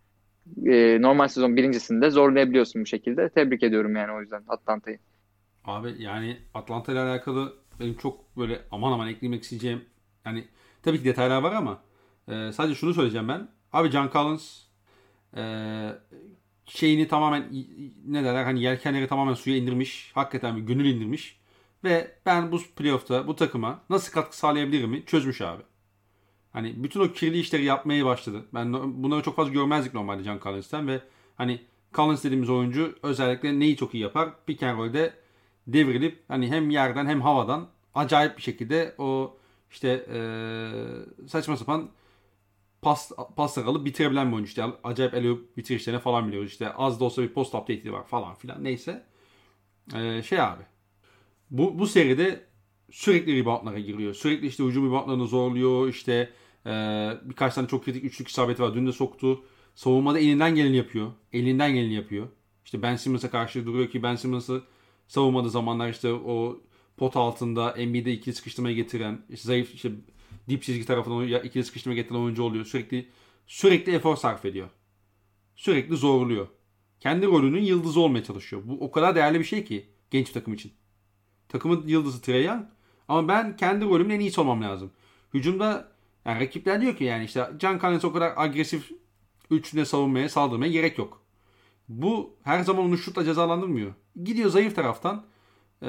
e, normal sezon birincisinde zorlayabiliyorsun bu şekilde. Tebrik ediyorum yani o yüzden Atlanta'yı. Abi yani Atlanta ile alakalı benim çok böyle aman aman eklemek isteyeceğim yani tabii ki detaylar var ama e, sadece şunu söyleyeceğim ben. Abi John Collins e, şeyini tamamen ne derler hani yelkenleri tamamen suya indirmiş. Hakikaten bir gönül indirmiş. Ve ben bu playoff'ta bu takıma nasıl katkı sağlayabilirim çözmüş abi. Hani bütün o kirli işleri yapmaya başladı. Ben bunları çok fazla görmezdik normalde Can Collins'ten ve hani Collins dediğimiz oyuncu özellikle neyi çok iyi yapar? Pick and roll'de devrilip hani hem yerden hem havadan acayip bir şekilde o işte ee, saçma sapan pas paslar alıp bitirebilen bir oyuncu. İşte acayip el bitirişlerine falan biliyoruz. İşte az da olsa bir post update'i var falan filan. Neyse. Ee, şey abi. Bu, bu seride sürekli reboundlara giriyor. Sürekli işte hücum reboundlarını zorluyor. İşte e, birkaç tane çok kritik üçlük isabeti var. Dün de soktu. Savunmada elinden geleni yapıyor. Elinden geleni yapıyor. İşte Ben Simmons'a karşı duruyor ki Ben Simmons'ı savunmadığı zamanlar işte o pot altında NBA'de ikili sıkıştırmaya getiren, işte zayıf işte dip çizgi tarafından ikili sıkıştırmaya getiren oyuncu oluyor. Sürekli sürekli efor sarf ediyor. Sürekli zorluyor. Kendi rolünün yıldızı olmaya çalışıyor. Bu o kadar değerli bir şey ki genç takım için. Takımın yıldızı Trey Young. Ama ben kendi rolümün en iyisi olmam lazım. Hücumda yani rakipler diyor ki yani işte Can Collins o kadar agresif üçüne savunmaya saldırmaya gerek yok. Bu her zaman onu şutla cezalandırmıyor. Gidiyor zayıf taraftan. Ee,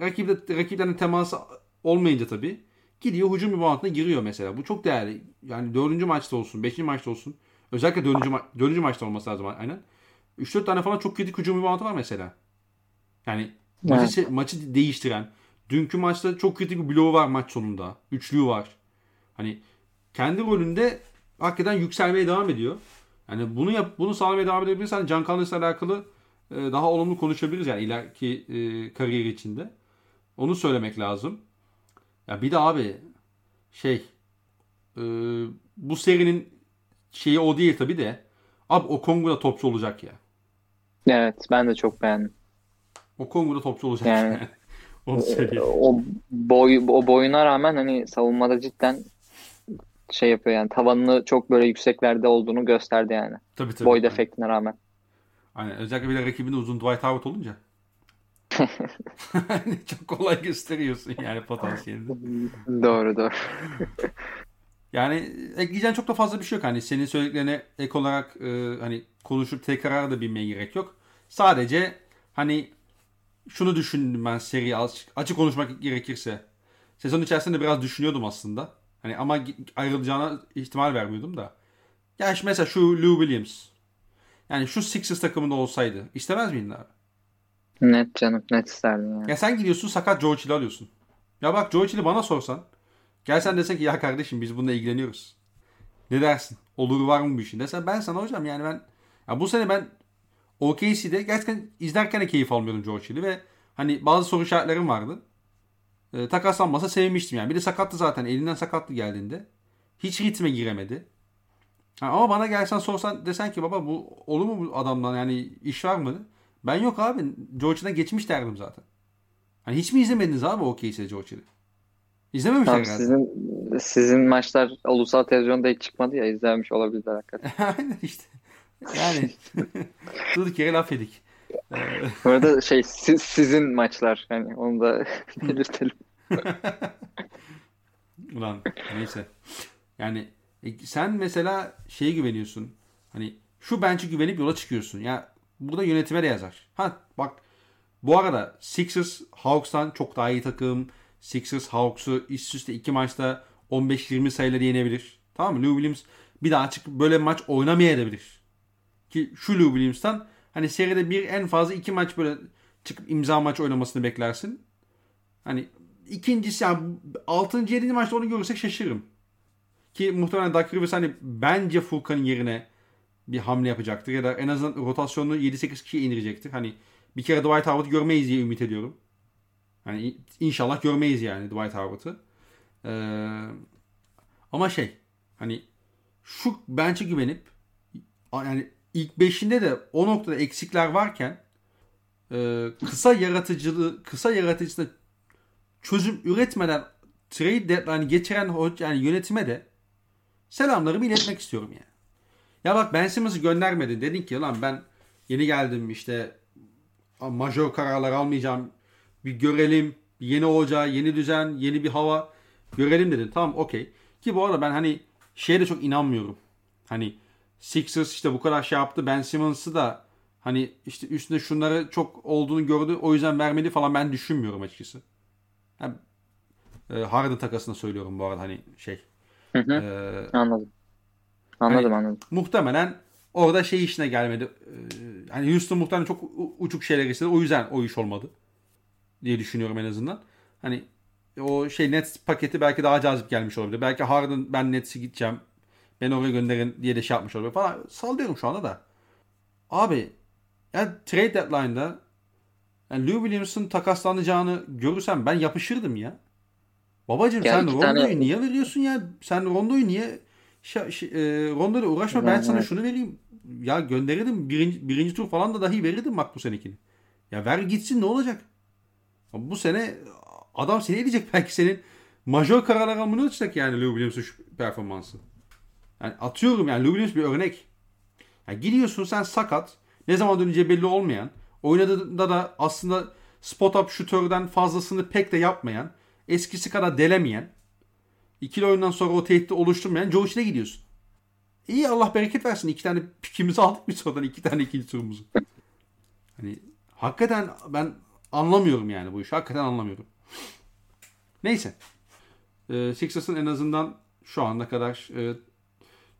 rakiple, rakiplerine teması olmayınca tabii gidiyor hücum reboundına giriyor mesela. Bu çok değerli. Yani dördüncü maçta olsun, beşinci maçta olsun. Özellikle dördüncü, ma- dördüncü maçta olması lazım aynen. 3-4 tane falan çok kritik hücum reboundu var mesela. Yani maçı, evet. maçı değiştiren. Dünkü maçta çok kritik bir bloğu var maç sonunda. Üçlüğü var. Hani kendi rolünde hakikaten yükselmeye devam ediyor. Yani bunu yap, bunu sağlamaya devam edebilirsen Can Collins alakalı e, daha olumlu konuşabiliriz yani ileriki e, kariyeri içinde. Onu söylemek lazım. Ya bir de abi şey e, bu serinin şeyi o değil tabi de abi o Kongo'da topçu olacak ya. Evet ben de çok beğendim. O Kongo'da topçu olacak yani. yani. *laughs* Söyleyeyim. O boy o boyuna rağmen hani savunmada cidden şey yapıyor yani tavanını çok böyle yükseklerde olduğunu gösterdi yani. Tabii tabii. Boy defektine rağmen. Aynen. Özellikle bir de rakibinde uzun Dwight Howard olunca. Çok kolay gösteriyorsun yani potansiyelini. Doğru doğru. Yani ekleyeceğin çok da fazla bir şey yok. Hani senin söylediklerine ek olarak e, hani konuşup tekrar da bilmeye gerek yok. Sadece hani şunu düşündüm ben seri açık, açık konuşmak gerekirse. Sezon içerisinde biraz düşünüyordum aslında. Hani ama ayrılacağına ihtimal vermiyordum da. Ya işte mesela şu Lou Williams. Yani şu Sixers takımında olsaydı istemez miydin abi? Net canım net isterdim yani. Ya sen gidiyorsun sakat George Hill'i alıyorsun. Ya bak George Hill'i bana sorsan. Gelsen desen ki ya kardeşim biz bununla ilgileniyoruz. Ne dersin? Olur var mı bu işin? Desen ben sana hocam yani ben ya bu sene ben OKC'de gerçekten izlerken de keyif almıyordum George Hill'i ve hani bazı soru işaretlerim vardı. E, takaslanmasa sevmiştim yani. Bir de sakattı zaten. Elinden sakattı geldiğinde. Hiç ritme giremedi. Ha, ama bana gelsen sorsan desen ki baba bu olur mu bu adamdan yani iş var mı? Ben yok abi. George'dan geçmiş derdim zaten. Hani hiç mi izlemediniz abi OKC'de George'ı? İzlememişler Tamam, herhalde. sizin sizin maçlar ulusal televizyonda hiç çıkmadı ya izlemiş olabilirler hakikaten. *laughs* Aynen işte. Yani *laughs* durduk yere laf yedik. Ee, Bu arada şey siz, sizin maçlar hani onu da *laughs* belirtelim. Ulan neyse. Yani e, sen mesela şeye güveniyorsun. Hani şu bench'e güvenip yola çıkıyorsun. Ya burada yönetime de yazar. Ha bak bu arada Sixers Hawks'tan çok daha iyi takım. Sixers Hawks'u üst üste iki maçta 15-20 sayıları yenebilir. Tamam mı? Lou Williams bir daha çıkıp böyle maç oynamayabilir. Ki şu Lou Williams'tan hani seride bir en fazla iki maç böyle çıkıp imza maç oynamasını beklersin. Hani ikincisi yani 6. 7. maçta onu görürsek şaşırırım. Ki muhtemelen Doug Rivers hani bence Furkan'ın yerine bir hamle yapacaktır. Ya da en azından rotasyonunu 7-8 kişiye indirecektir. Hani bir kere Dwight Howard'ı görmeyiz diye ümit ediyorum. Hani inşallah görmeyiz yani Dwight Howard'ı. Ee, ama şey hani şu bench'e güvenip yani ilk beşinde de o noktada eksikler varken e, kısa yaratıcılığı kısa yaratıcısına çözüm üretmeden trade deadline geçiren yani yönetime de selamlarımı iletmek istiyorum yani. Ya bak Ben Simmons'ı göndermedin. Dedin ki lan ben yeni geldim işte majör kararlar almayacağım. Bir görelim. Bir yeni hoca, yeni düzen, yeni bir hava görelim dedin. Tamam okey. Ki bu arada ben hani şeye de çok inanmıyorum. Hani Sixers işte bu kadar şey yaptı. Ben Simmons'ı da hani işte üstünde şunları çok olduğunu gördü. O yüzden vermedi falan ben düşünmüyorum açıkçası. Yani, e, Harden takasını söylüyorum bu arada hani şey. Hı hı, e, anladım. Anladım anladım. muhtemelen orada şey işine gelmedi. Ee, hani Houston muhtemelen çok uçuk şeyler istedi. O yüzden o iş olmadı. Diye düşünüyorum en azından. Hani o şey Nets paketi belki daha cazip gelmiş olabilir. Belki Harden ben Nets'e gideceğim. Beni oraya gönderin diye de şey yapmış olabilir falan. Sallıyorum şu anda da. Abi yani trade deadline'da yani Lou Williams'ın takaslanacağını görürsem ben yapışırdım ya. Babacım Ya sen Rondo'yu tane- niye veriyorsun ya? Sen Rondo'yu niye Şa- şi- e, Rondo'yla uğraşma ben Yani sana evet. şunu vereyim. Ya gönderirdim birinci, birinci tur falan da dahi verirdim bak bu senekini. Ya ver gitsin ne olacak? Bu sene adam seni edecek belki senin majör kararlar almanı ölçecek yani Lou Williams'ın şu performansı. Yani atıyorum yani Lou Williams bir örnek. Yani gidiyorsun sen sakat. Ne zaman döneceği belli olmayan. Oynadığında da aslında spot up şutörden fazlasını pek de yapmayan. Eskisi kadar delemeyen. İkili oyundan sonra o tehdidi oluşturmayan Joe Hill'e gidiyorsun. İyi Allah bereket versin. İki tane pikimizi aldık biz oradan. iki tane ikinci turumuzu. Hani hakikaten ben anlamıyorum yani bu işi. Hakikaten anlamıyorum. Neyse. Ee, Sixers'ın en azından şu ana kadar e,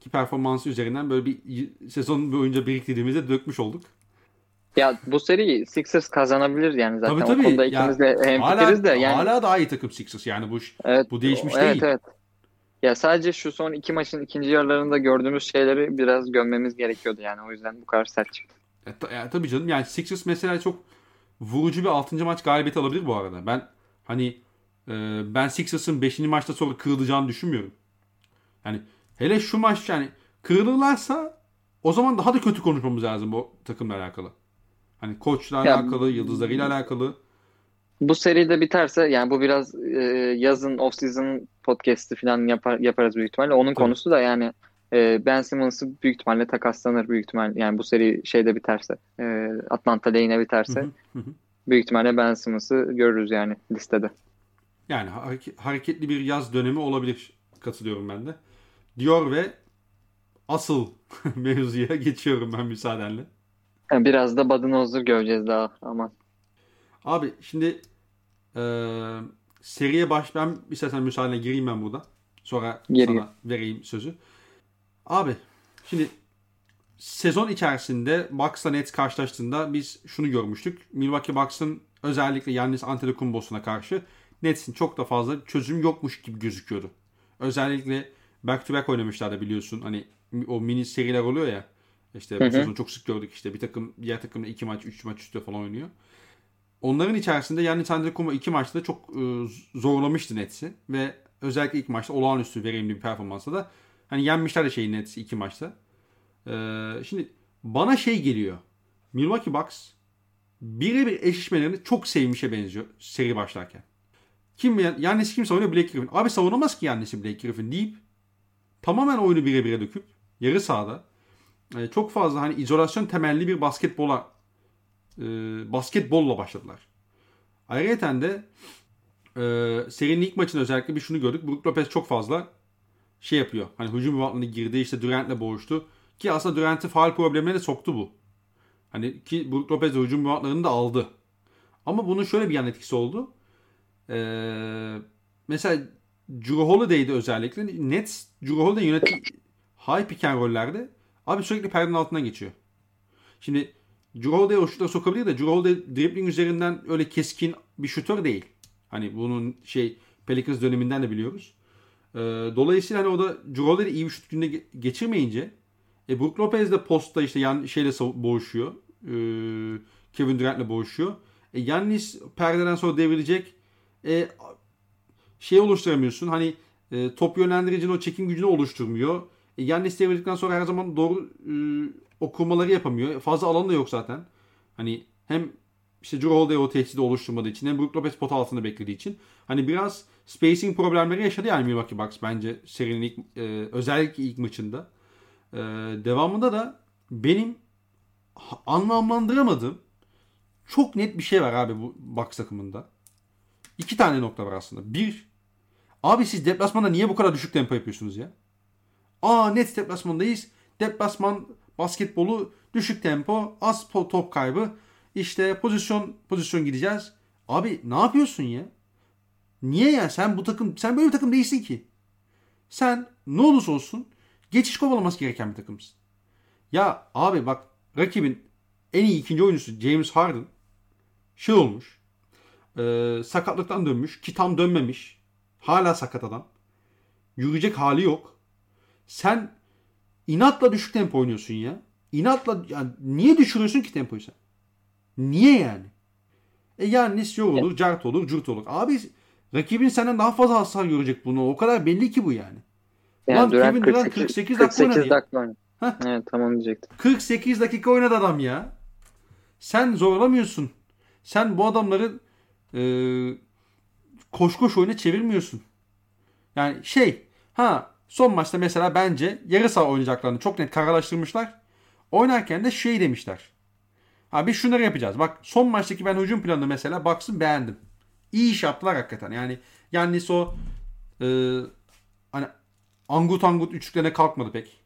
ki performansı üzerinden böyle bir sezon boyunca biriktirdiğimizde dökmüş olduk. Ya bu seri Sixers kazanabilir yani zaten. Tabii, tabii. O konuda Ya, ikimiz de Hala, hemfikiriz de yani. hala daha iyi takım Sixers. Yani bu Evet, bu değişmiş evet, değil. Evet, Ya sadece şu son iki maçın ikinci yarılarında gördüğümüz şeyleri biraz gömmemiz gerekiyordu yani. O yüzden bu kadar sert çıktı. E, ta- ya, tabii canım yani Sixers mesela çok vurucu bir 6. maç galibiyeti alabilir bu arada. Ben hani e, ben Sixers'ın 5. maçta sonra kırılacağını düşünmüyorum. Yani hele şu maç yani kırılırlarsa o zaman daha da kötü konuşmamız lazım bu takımla alakalı. Hani koçla Ya- alakalı, yıldızlarıyla alakalı. Bu seride biterse yani bu biraz e, yazın off-season podcast'i falan yapar, yaparız büyük ihtimalle. Onun konusu da yani e, Ben Simmons'ı büyük ihtimalle takaslanır büyük ihtimalle. Yani bu seri şeyde biterse, e, Atlanta lehine biterse. Hı, hı hı. büyük ihtimalle Ben Simmons'ı görürüz yani listede. Yani hareketli bir yaz dönemi olabilir. Katılıyorum ben de. Diyor ve asıl *laughs* mevzuya geçiyorum ben müsaadenle. Biraz da Budenholzer göreceğiz daha ama. Abi şimdi e, seriye baş ben istersen müsaadenle gireyim ben burada. Sonra Geri. sana vereyim sözü. Abi şimdi sezon içerisinde Bucks'la Nets karşılaştığında biz şunu görmüştük. Milwaukee Bucks'ın özellikle Yannis Antetokounmpo'suna karşı Nets'in çok da fazla çözüm yokmuş gibi gözüküyordu. Özellikle back to back oynamışlardı biliyorsun. Hani o mini seriler oluyor ya. İşte bu sezon çok sık gördük işte bir takım diğer takımda iki maç, üç maç üstte falan oynuyor. Onların içerisinde yani Antetokounmpo iki maçta çok e, zorlamıştı Nets'i ve özellikle ilk maçta olağanüstü verimli bir performansla da hani yenmişler de şeyi Nets'i iki maçta. Ee, şimdi bana şey geliyor. Milwaukee Bucks birebir eşleşmelerini çok sevmişe benziyor seri başlarken. Kim Yannis kim savunuyor? Blake Griffin. Abi savunamaz ki Yannis'i Blake Griffin deyip tamamen oyunu bire bire döküp yarı sahada e, çok fazla hani izolasyon temelli bir basketbola e, basketbolla başladılar. Ayrıca de e, serinin ilk maçında özellikle bir şunu gördük. Brook Lopez çok fazla şey yapıyor. Hani hücum rivalına girdi işte Durant'le boğuştu. Ki aslında Durant'i faal problemine de soktu bu. Hani ki Brook Lopez de hücum rivallarını da aldı. Ama bunun şöyle bir yan etkisi oldu. Ee, mesela Drew Holiday'de özellikle Nets Drew Holiday yönettiği high pick and abi sürekli perdenin altından geçiyor. Şimdi Holiday o şutları sokabilir de Holiday dribbling üzerinden öyle keskin bir şutör değil. Hani bunun şey Pelicans döneminden de biliyoruz. Ee, dolayısıyla hani o da Holiday iyi bir şut gününe geçirmeyince e, Brook Lopez de postta işte yan şeyle boğuşuyor. Ee, Kevin Durant'le boğuşuyor. E, Yannis perdeden sonra devrilecek. E, şey oluşturamıyorsun. Hani e, top yönlendiricinin o çekim gücünü oluşturmuyor. E, Yannis devrildikten sonra her zaman doğru e, okumaları yapamıyor. Fazla alanı da yok zaten. Hani hem işte Drew Holiday o tehdidi oluşturmadığı için hem Brook Lopez pot altında beklediği için hani biraz spacing problemleri yaşadı yani Milwaukee Bucks bence serinin ilk e, özellikle ilk maçında. E, devamında da benim anlamlandıramadığım çok net bir şey var abi bu Bucks takımında. İki tane nokta var aslında. Bir, abi siz deplasmanda niye bu kadar düşük tempo yapıyorsunuz ya? Aa net deplasmandayız. Deplasman basketbolu düşük tempo, az top kaybı. İşte pozisyon pozisyon gideceğiz. Abi ne yapıyorsun ya? Niye ya? Sen bu takım sen böyle bir takım değilsin ki. Sen ne olursa olsun geçiş kovalaması gereken bir takımsın. Ya abi bak rakibin en iyi ikinci oyuncusu James Harden şey olmuş. E, sakatlıktan dönmüş ki tam dönmemiş. Hala sakat adam. Yürüyecek hali yok. Sen inatla düşük tempo oynuyorsun ya. İnatla yani niye düşürüyorsun ki tempoyu sen? Niye yani? E yani Nis yorulur, evet. cart olur, cürt olur. Abi rakibin senden daha fazla hasar görecek bunu. O kadar belli ki bu yani. yani Lan Durant Kevin Durant 48, 48 dakika 48 dakika oynadı. Evet tamam diyecektim. 48 dakika oynadı adam ya. Sen zorlamıyorsun. Sen bu adamları e, koş koş oyuna çevirmiyorsun. Yani şey ha son maçta mesela bence yarı saha oynayacaklarını çok net kararlaştırmışlar. Oynarken de şey demişler. Ha biz şunları yapacağız. Bak son maçtaki ben hücum planını mesela baksın beğendim. İyi iş yaptılar hakikaten. Yani yani o e, hani angut angut üçlüklerine kalkmadı pek.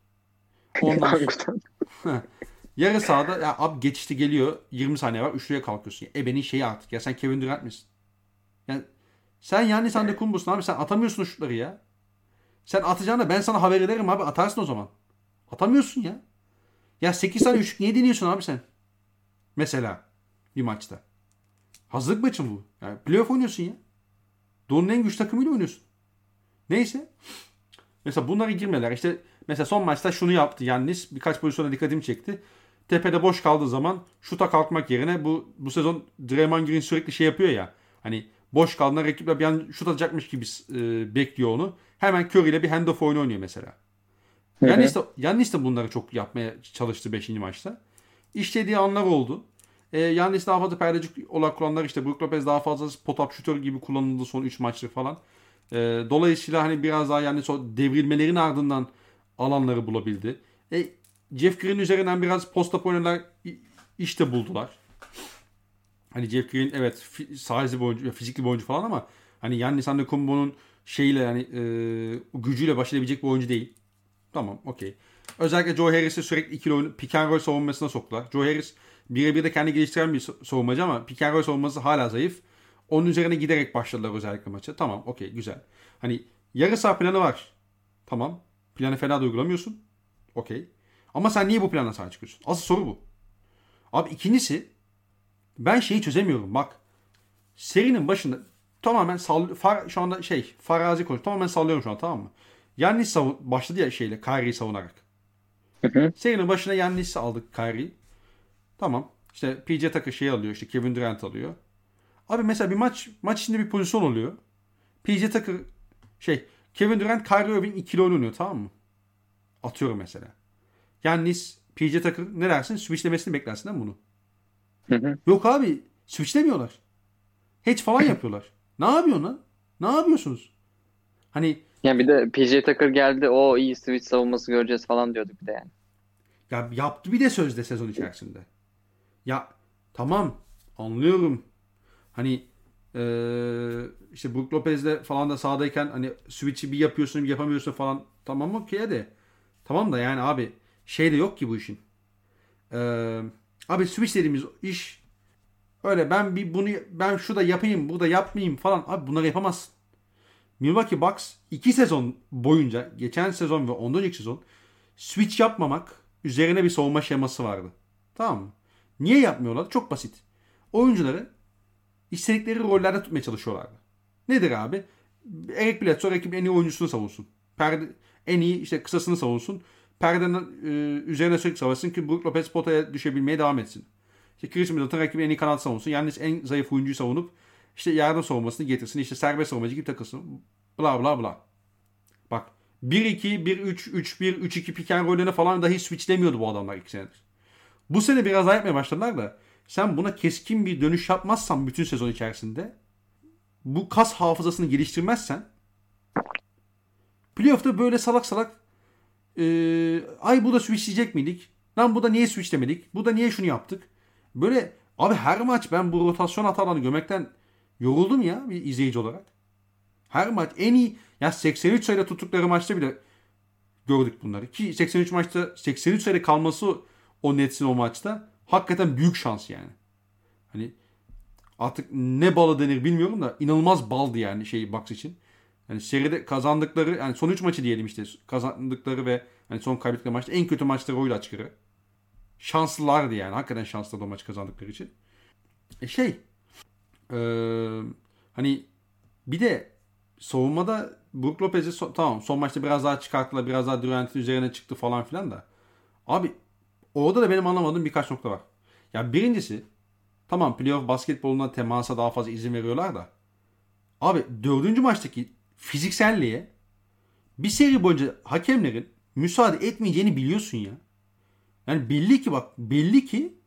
Ondan *laughs* sonra, yarı sahada ya abi geçişte geliyor 20 saniye var üçlüye kalkıyorsun. Ya, ebenin şeyi artık ya sen Kevin Durant misin? Yani sen yani sen de kumbusun abi sen atamıyorsun şutları ya. Sen atacağına ben sana haber ederim abi atarsın o zaman. Atamıyorsun ya. Ya 8 tane üçlük niye deniyorsun abi sen? Mesela bir maçta. Hazırlık maçı bu? Yani playoff oynuyorsun ya. Doğu'nun en güçlü takımıyla oynuyorsun. Neyse. Mesela bunları girmeler. İşte mesela son maçta şunu yaptı Yannis. Birkaç pozisyona dikkatimi çekti. Tepede boş kaldığı zaman şuta kalkmak yerine bu bu sezon Draymond Green sürekli şey yapıyor ya. Hani boş kaldığında rakipler bir an şut atacakmış gibi e, bekliyor onu. Hemen Curry ile bir handoff oyunu oynuyor mesela. Yannis de, Yannis de bunları çok yapmaya çalıştı 5. maçta. İşlediği anlar oldu. E, Yannis daha fazla perdecik olarak kullandılar. İşte Brook Lopez daha fazla spot-up şutör gibi kullanıldı son 3 maçtır falan. E, dolayısıyla hani biraz daha yani devrilmelerin ardından alanları bulabildi. E, Jeff Green üzerinden biraz post-up oynadılar. işte buldular. Hani Jeff Green evet size bir oyuncu, fizikli bir oyuncu falan ama hani Yannis Antetokounmpo'nun şeyle yani e, gücüyle baş edebilecek bir oyuncu değil. Tamam okey. Özellikle Joe Harris'i sürekli ikili oyun, pick and roll savunmasına soktular. Joe Harris birebir de kendi geliştiren bir savunmacı ama pick and roll savunması hala zayıf. Onun üzerine giderek başladılar özellikle maça. Tamam okey güzel. Hani yarı saha planı var. Tamam. Planı fena da uygulamıyorsun. Okey. Ama sen niye bu planla sahaya çıkıyorsun? Asıl soru bu. Abi ikincisi ben şeyi çözemiyorum. Bak serinin başında tamamen sall far, şu anda şey farazi konuş tamamen sallıyorum şu an tamam mı? Yannis savun başladı ya şeyle Kyrie'yi savunarak. Serinin başına Yannis'i aldık Kyrie'yi. Tamam. İşte PJ Tucker şey alıyor işte Kevin Durant alıyor. Abi mesela bir maç maç içinde bir pozisyon oluyor. PJ Tucker şey Kevin Durant Kyrie Irving ikili oynuyor tamam mı? Atıyorum mesela. Yannis PJ Tucker ne dersin? Switchlemesini beklersin değil mi bunu? Yok abi switchlemiyorlar. Hedge falan yapıyorlar. Ne yapıyorsun lan? Ne yapıyorsunuz? Hani Yani bir de PJ Tucker geldi o iyi switch savunması göreceğiz falan diyorduk bir de yani. ya yaptı bir de sözde sezon içerisinde. Ya tamam anlıyorum. Hani eee, işte Brook Lopez'le falan da sahadayken hani switch'i bir yapıyorsun bir yapamıyorsun falan. Tamam okey de. Tamam da yani abi şey de yok ki bu işin. Eee, abi switch dediğimiz iş öyle ben bir bunu ben şurada yapayım burada yapmayayım falan. Abi bunları yapamazsın. Milwaukee Bucks 2 sezon boyunca geçen sezon ve ondan önceki sezon switch yapmamak üzerine bir savunma şeması vardı. Tamam mı? Niye yapmıyorlar? Çok basit. Oyuncuları istedikleri rollerde tutmaya çalışıyorlardı. Nedir abi? Eric Bledsoe rakibin en iyi oyuncusunu savunsun. Perde, en iyi işte kısasını savunsun. Perdenin e, üzerine sürekli savaşsın ki Brook Lopez potaya düşebilmeye devam etsin. İşte Chris Middleton rakibin en iyi kanat savunsun. Yalnız en zayıf oyuncuyu savunup işte yardım savunmasını getirsin. İşte serbest savunmacı gibi takılsın. Bla bla bla. Bak 1-2, 1-3, 3-1, 3-2 pick and falan dahi switchlemiyordu bu adamlar iki senedir. Bu sene biraz daha yapmaya başladılar da sen buna keskin bir dönüş yapmazsan bütün sezon içerisinde bu kas hafızasını geliştirmezsen playoff'ta böyle salak salak e, ay bu da switchleyecek miydik? Lan bu da niye switchlemedik? Bu da niye şunu yaptık? Böyle abi her maç ben bu rotasyon hatalarını görmekten yoruldum ya bir izleyici olarak. Her maç en iyi ya 83 sayıda tuttukları maçta bile gördük bunları. Ki 83 maçta 83 sayıda kalması o Nets'in o maçta hakikaten büyük şans yani. Hani artık ne balı denir bilmiyorum da inanılmaz baldı yani şey Bucks için. Yani seride kazandıkları yani son 3 maçı diyelim işte kazandıkları ve hani son kaybettikleri maçta en kötü maçları oyla açık ara. Şanslılardı yani. Hakikaten şanslı o maç kazandıkları için. E şey eee, hani bir de savunmada Brook Lopez'i so- tamam son maçta biraz daha çıkarttılar. Biraz daha Durant'in üzerine çıktı falan filan da. Abi orada da benim anlamadığım birkaç nokta var. Ya birincisi tamam playoff basketboluna temasa daha fazla izin veriyorlar da. Abi dördüncü maçtaki fizikselliğe bir seri boyunca hakemlerin müsaade etmeyeceğini biliyorsun ya. Yani belli ki bak belli ki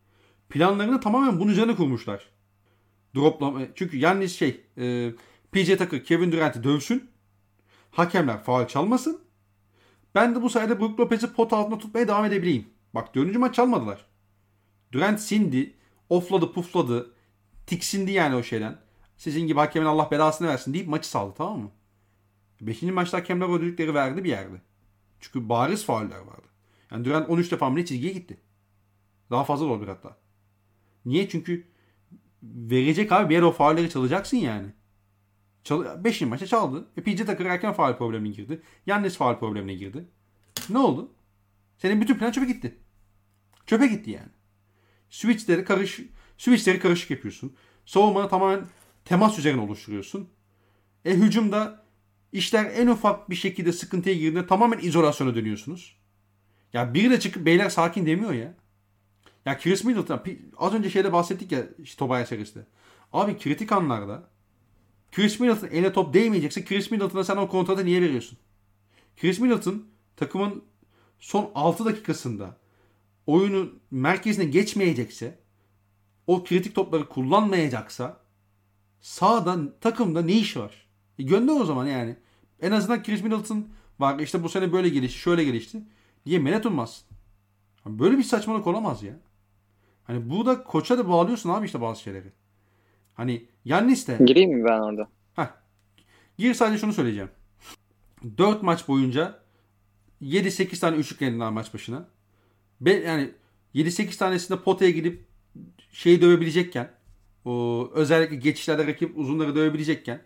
planlarını tamamen bunun üzerine kurmuşlar. Droplama. Çünkü yalnız şey e, PJ Tucker Kevin Durant'i dövsün. Hakemler faul çalmasın. Ben de bu sayede Brook Lopez'i pot altında tutmaya devam edebileyim. Bak dördüncü maç çalmadılar. Durant sindi. Offladı pufladı. Tiksindi yani o şeyden. Sizin gibi hakemin Allah belasını versin deyip maçı saldı tamam mı? Beşinci maçta hakemler o düdükleri verdi bir yerde. Çünkü bariz fauller vardı. Yani Durant 13 defa mı ne çizgiye gitti. Daha fazla da olabilir hatta. Niye? Çünkü verecek abi bir yere o faulleri çalacaksın yani. Çal Beşinci maçta çaldı. E, PJ Tucker erken faul problemine girdi. Yannis faul problemine girdi. Ne oldu? Senin bütün plan çöpe gitti. Çöpe gitti yani. Switchleri karış switchleri karışık yapıyorsun. Savunmanı tamamen temas üzerine oluşturuyorsun. E hücumda işler en ufak bir şekilde sıkıntıya girdiğinde tamamen izolasyona dönüyorsunuz. Ya biri de çıkıp beyler sakin demiyor ya. Ya Chris Middleton az önce şeyde bahsettik ya işte Tobias serisinde. Abi kritik anlarda Chris Middleton eline top değmeyecekse Chris Middleton'a sen o kontratı niye veriyorsun? Chris Middleton takımın son 6 dakikasında oyunun merkezine geçmeyecekse o kritik topları kullanmayacaksa sağdan takımda ne işi var? E gönder o zaman yani. En azından Chris Middleton var işte bu sene böyle gelişti şöyle gelişti diye menet ummazsın. Böyle bir saçmalık olamaz ya. Hani burada koça da bağlıyorsun abi işte bazı şeyleri. Hani Yannis de Gireyim mi ben orada? Gir sadece şunu söyleyeceğim. 4 maç boyunca 7-8 tane üçlük yendiler maç başına. Be, yani 7-8 tanesinde potaya gidip şeyi dövebilecekken o özellikle geçişlerde rakip uzunları dövebilecekken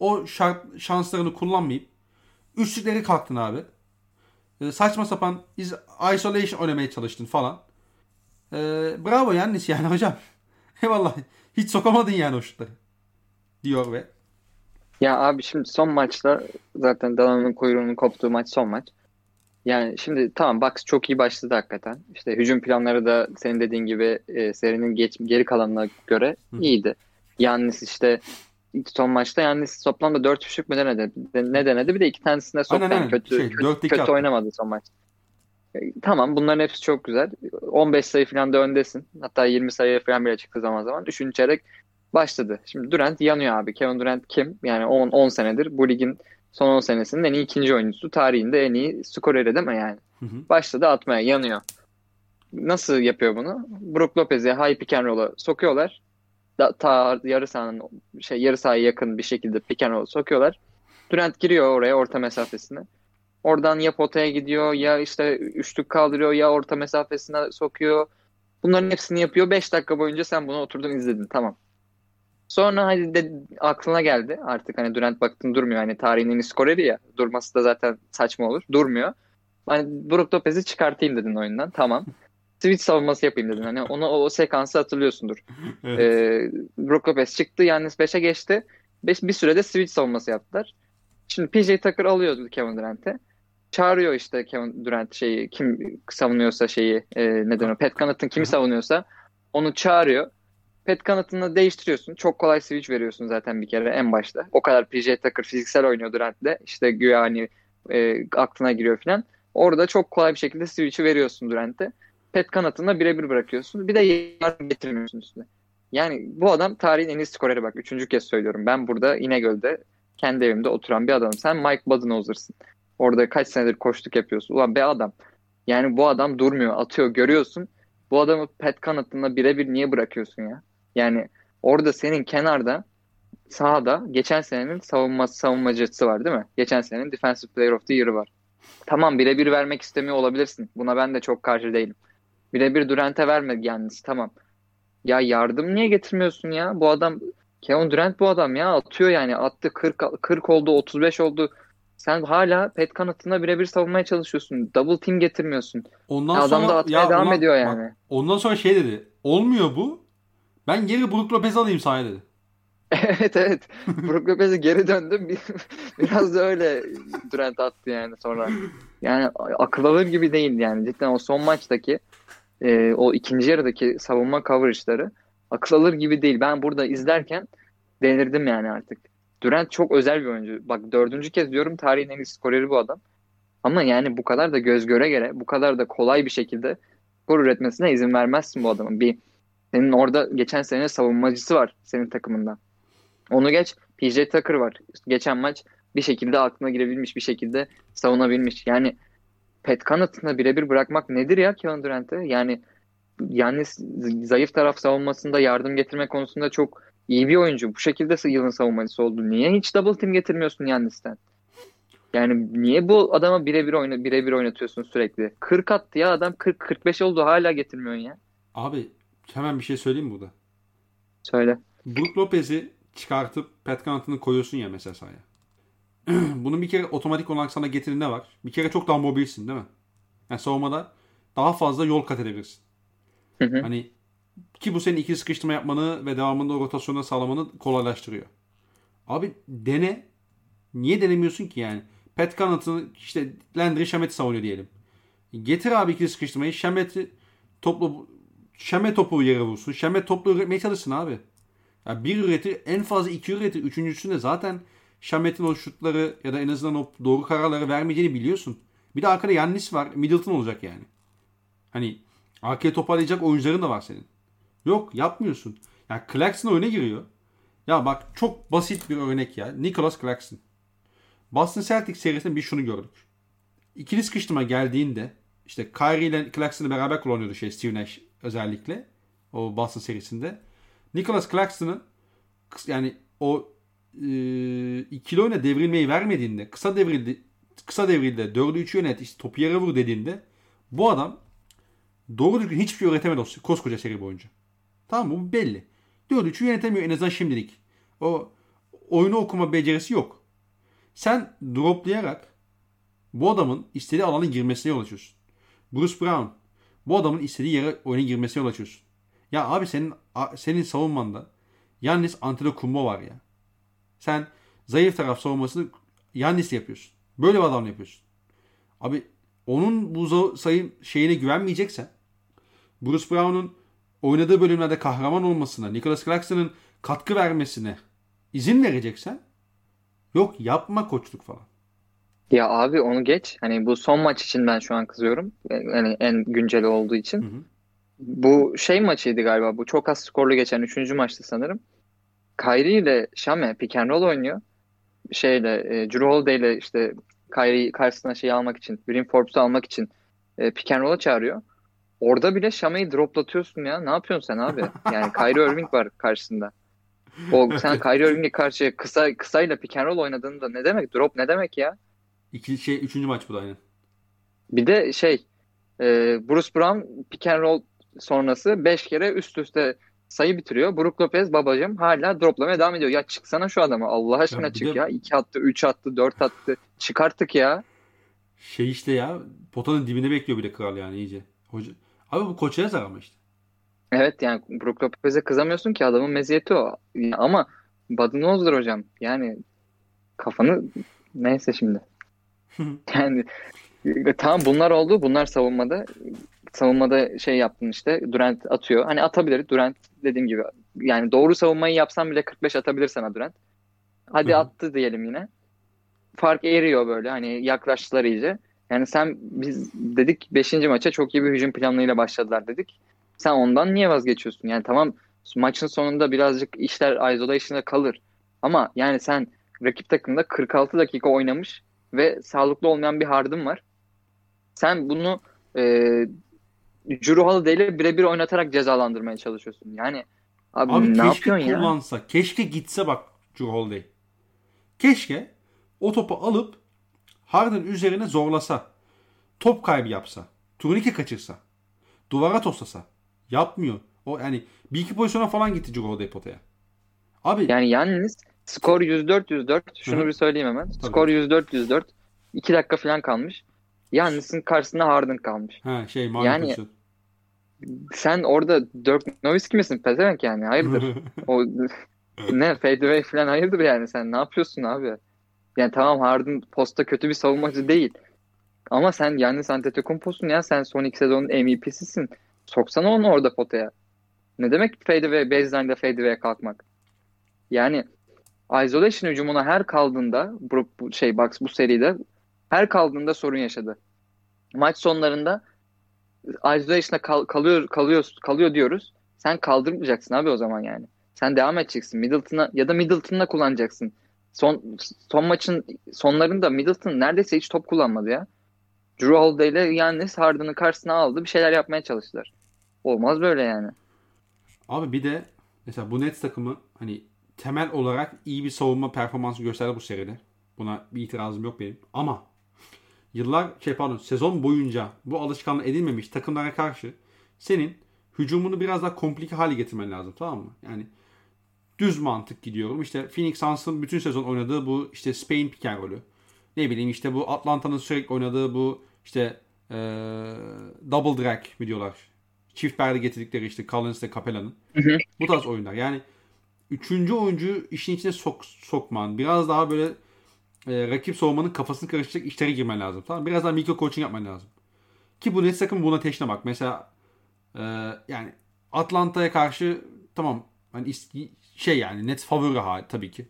o şart, şanslarını kullanmayıp üçlükleri kalktın abi. E, saçma sapan iz, isolation oynamaya çalıştın falan. E, bravo Yannis yani *laughs* hocam. Eyvallah. Hiç sokamadın yani o şutları. Diyor ve Ya abi şimdi son maçta zaten Dalan'ın kuyruğunun koptuğu maç son maç. Yani şimdi tamam Bucks çok iyi başladı hakikaten. İşte hücum planları da senin dediğin gibi e, serinin geç, geri kalanına göre iyiydi. Yannis işte son maçta Yannis toplamda 4 üçlük mü denedi? Ne denedi? Bir de iki tanesinde soktu. Aynen, Yani aynen. kötü, Şey, kötü, kötü oynamadı son maç. E, Tamam bunların hepsi çok güzel. 15 sayı falan da öndesin. Hatta 20 sayı falan bile çıktı zaman zaman. Üçüncü çeyrek başladı. Şimdi Durant yanıyor abi. Kevin Durant kim? Yani 10, 10 senedir bu ligin son 10 senesinin en iyi ikinci oyuncusu. Tarihinde en iyi skoreri değil mi yani? Hı hı. Başladı atmaya yanıyor. Nasıl yapıyor bunu? Brook Lopez'i high pick and roll'a sokuyorlar. Da, ta yarı sahanın şey yarı sahaya yakın bir şekilde pick sokuyorlar. Durant giriyor oraya orta mesafesine. Oradan ya potaya gidiyor ya işte üçlük kaldırıyor ya orta mesafesine sokuyor. Bunların hepsini yapıyor. 5 dakika boyunca sen bunu oturdun izledin. Tamam. Sonra hadi de aklına geldi. Artık hani Durant baktın durmuyor. Hani tarihin en iyi skoreri ya. Durması da zaten saçma olur. Durmuyor. Hani Brook Lopez'i çıkartayım dedin oyundan. Tamam. Switch savunması yapayım dedin. Hani onu o, o sekansı hatırlıyorsundur. *laughs* Evet. Ee, Brook Lopez çıktı. Yannis 5'e geçti. Beş, bir sürede switch savunması yaptılar. Şimdi PJ Tucker alıyordu Kevin Durant'e. Çağırıyor işte Kevin Durant şeyi kim savunuyorsa şeyi e, neden o Pat Connaughton kimi savunuyorsa onu çağırıyor. Pat Connaughton'la değiştiriyorsun. Çok kolay switch veriyorsun zaten bir kere en başta. O kadar PJ Tucker fiziksel oynuyor Durant'le. İşte güya hani e, aklına giriyor falan. Orada çok kolay bir şekilde switch'i veriyorsun Durant'e. Pat Connaughton'la birebir bırakıyorsun. Bir de yardım getirmiyorsun üstüne. Yani bu adam tarihin en iyi skoreri bak. Üçüncü kez söylüyorum. Ben burada İnegöl'de kendi evimde oturan bir adamım. Sen Mike Budenholzer'sın. Orada kaç senedir koştuk yapıyorsun. Ulan be adam. Yani bu adam durmuyor. Atıyor görüyorsun. Bu adamı Pat Connaughton'la birebir niye bırakıyorsun ya? Yani orada senin kenarda sahada geçen senenin savunma savunmacısı var değil mi? Geçen senenin Defensive Player of the Year'ı var. Tamam birebir vermek istemiyor olabilirsin. Buna ben de çok karşı değilim. Birebir Durant'e verme yalnız tamam. Ya yardım niye getirmiyorsun ya? Bu adam Kevin Durant bu adam ya atıyor yani attı 40 40 oldu 35 oldu. Sen hala Pat Connaughton'la birebir savunmaya çalışıyorsun. Double team getirmiyorsun. Ondan Ya adam sonra da atmaya ya devam ulan ediyor bak, yani. ondan sonra şey dedi. Olmuyor bu. Ben geri Brook Lopez alayım sahaya dedi. *laughs* Evet evet. Brook Lopez'e geri döndüm. Bir- Biraz da öyle Durant attı yani sonra. Yani akıl alır gibi değil yani. Cidden o son maçtaki e, o ikinci yarıdaki savunma coverage'ları akıl alır gibi değil. Ben burada izlerken delirdim yani artık. Durant çok özel bir oyuncu. Bak dördüncü kez diyorum tarihin en iyi skoreri bu adam. Ama yani bu kadar da göz göre göre bu kadar da kolay bir şekilde skor üretmesine izin vermezsin bu adamın. Bir senin orada geçen sene savunmacısı var senin takımından. Onu geç PJ Tucker var. Geçen maç bir şekilde aklına girebilmiş bir şekilde savunabilmiş. Yani Pat Connaughton'la birebir bırakmak nedir ya Kevin Durant'e? Yani yani zayıf taraf savunmasında yardım getirme konusunda çok iyi bir oyuncu. Bu şekilde yılın savunmacısı oldu. Niye hiç double team getirmiyorsun Yannis'ten? Yani niye bu adama birebir oyna birebir oynatıyorsun sürekli? 40 attı ya adam 40 45 oldu hala getirmiyorsun ya. Abi hemen bir şey söyleyeyim mi burada? Söyle. Brook Lopez'i çıkartıp Pat Connaughton'ı koyuyorsun ya mesela sahaya. *clears throat* Bunun bir kere otomatik olarak sana getirdiği ne var? Bir kere çok daha mobilsin değil mi? Yani savunmada daha fazla yol kat edebilirsin. Hı hı. Hani ki bu senin ikili sıkıştırma yapmanı ve devamında o rotasyonu sağlamanı kolaylaştırıyor. Abi dene. Niye denemiyorsun ki yani? Pat Connaughton'ı işte Landry Shamet'i savunuyor diyelim. Getir abi ikili sıkıştırmayı. Shamet'i toplu Şemet topu yere vursun. Şemet toplu üretmeye çalışsın abi. Ya bir üretir en fazla iki üretir. Üçüncüsünde zaten Şamet'in o şutları ya da en azından o doğru kararları vermeyeceğini biliyorsun. Bir de arkada Yannis var. Middleton olacak yani. Hani arkaya toparlayacak oyuncuların da var senin. Yok yapmıyorsun. Ya Claxton oyuna giriyor. Ya bak çok basit bir örnek ya. Nicholas Claxton. Boston Celtics serisinde bir şunu gördük. İkili sıkıştırma geldiğinde işte Kyrie ile Claxton'ı beraber kullanıyordu şey Steve Nash özellikle. O Boston serisinde. Nicholas Claxton'ı yani o e, ikili oyuna devrilmeyi vermediğinde kısa devrildi kısa devrilde 4'ü 3 yönet işte topu yere vur dediğinde bu adam doğru düzgün hiçbir şey öğretemedi o koskoca seri boyunca. Tamam mı? Bu belli. 4'ü 3'ü yönetemiyor en azından şimdilik. O oyunu okuma becerisi yok. Sen droplayarak bu adamın istediği alana girmesine yol açıyorsun. Bruce Brown bu adamın istediği yere oyuna girmesine yol açıyorsun. Ya abi senin senin savunmanda Yannis Antetokounmpo var ya. Sen zayıf taraf savunmasını Yannis'le yapıyorsun. Böyle bir adamla yapıyorsun. Abi onun bu sayı şeyine güvenmeyeceksen Bruce Brown'un oynadığı bölümlerde kahraman olmasına, Nicholas Claxton'ın katkı vermesine izin vereceksen yok yapma koçluk falan. Ya abi onu geç. Hani bu son maç için ben şu an kızıyorum. Yani en günceli olduğu için. Hı hı. Bu şey maçıydı galiba. Bu çok az skorlu geçen 3. maçtı sanırım. Kyrie ile Şame pick and roll oynuyor. Şeyle e, Drew Holiday ile işte Kyrie karşısına şey almak için, Green Forbes'u almak için e, pick and roll'a çağırıyor. Orada bile Şame'yi droplatıyorsun ya. Ne yapıyorsun sen abi? Yani Kyrie Irving var karşısında. O sen Kyrie Irving'e karşı kısa kısayla pick and roll oynadığında ne demek? Drop ne demek ya? İki şey üçüncü maç bu da aynen. Bir de şey e, Bruce Brown pick and roll sonrası 5 kere üst üste sayı bitiriyor. Brook Lopez babacım hala droplamaya devam ediyor. Ya çıksana şu adama Allah aşkına ya çık de... ya. 2 attı, 3 attı, 4 attı. Çıkarttık ya. Şey işte ya potanın dibinde bekliyor bile kral yani iyice. Hoca... Abi bu koça yazar ama işte. Evet yani Brook Lopez'e kızamıyorsun ki adamın meziyeti o. Ama Budenholzer hocam yani kafanı neyse şimdi. *laughs* yani tamam bunlar oldu. Bunlar savunmada. Savunmada şey yaptın işte. Durant atıyor. Hani atabilir. Durant dediğim gibi. Yani doğru savunmayı yapsan bile 45 atabilir sana Durant. Hadi Hı-hı. attı diyelim yine. Fark eriyor böyle. Hani yaklaştılar iyice. Yani sen biz dedik 5. maça çok iyi bir hücum planıyla başladılar dedik. Sen ondan niye vazgeçiyorsun? Yani tamam maçın sonunda birazcık işler isolation'da kalır. Ama yani sen rakip takımda 46 dakika oynamış ve sağlıklı olmayan bir Harden var. Sen bunu e, Drew Holiday ile birebir oynatarak cezalandırmaya çalışıyorsun. Yani abi, abi ne yapıyorsun ya? kullansa, keşke gitse bak Drew Holiday. Keşke o topu alıp Harden üzerine zorlasa. Top kaybı yapsa. Turnike kaçırsa. Duvara toslasa. Yapmıyor. O yani bir iki pozisyona falan gitti Drew Holiday potaya. Abi yani yalnız skor 104-104. Şunu Hı. bir söyleyeyim hemen. Tabii. Skor 104-104. 2 dakika falan kalmış. Yannis'in karşısında Harden kalmış. Ha şey yani pozisyon. Sen orada Dirk Nowitzki misin? Pezevenk yani. Hayırdır? *laughs* o ne fadeaway falan hayırdır yani sen ne yapıyorsun abi? Yani tamam Harden posta kötü bir savunmacı değil. Ama sen Yannis Antetokounmpo'sun ya. Sen son iki sezonun MVP'sisin. Soksana onu orada potaya. Ne demek fadeaway, baseline'da fadeaway'e kalkmak? Yani isolation hücumuna her kaldığında bu, bu şey Bucks bu seride her kaldığında sorun yaşadı. Maç sonlarında isolation'da kal, kalıyor kalıyor kalıyor diyoruz. Sen kaldırmayacaksın abi o zaman yani. Sen devam edeceksin. Middleton'a ya da Middleton'la kullanacaksın. Son son maçın sonlarında Middleton neredeyse hiç top kullanmadı ya. Drew Holiday ile Yannis Harden'ın karşısına aldı. Bir şeyler yapmaya çalıştılar. Olmaz böyle yani. Abi bir de mesela bu Nets takımı hani temel olarak iyi bir savunma performansı gösterdi bu seride. Buna bir itirazım yok benim. Ama yıllar şey pardon sezon boyunca bu alışkanlık edilmemiş takımlara karşı senin hücumunu biraz daha komplike hale getirmen lazım tamam mı? Yani düz mantık gidiyorum. İşte Phoenix Suns'ın bütün sezon oynadığı bu işte Spain pick and roll'ü. Ne bileyim işte bu Atlanta'nın sürekli oynadığı bu işte ee, double drag mi diyorlar. Çift perde getirdikleri işte Collins ile Capella'nın. Bu tarz oyunlar. Yani üçüncü oyuncu işin içine sok, sokman. Biraz daha böyle e, rakip soğumanın kafasını karıştıracak işlere girmen lazım. Tamam Biraz daha mikro coaching yapman lazım. Ki bu Nets takım buna teşne bak. Mesela e, yani Atlanta'ya karşı tamam hani şey yani net favori hali tabii ki.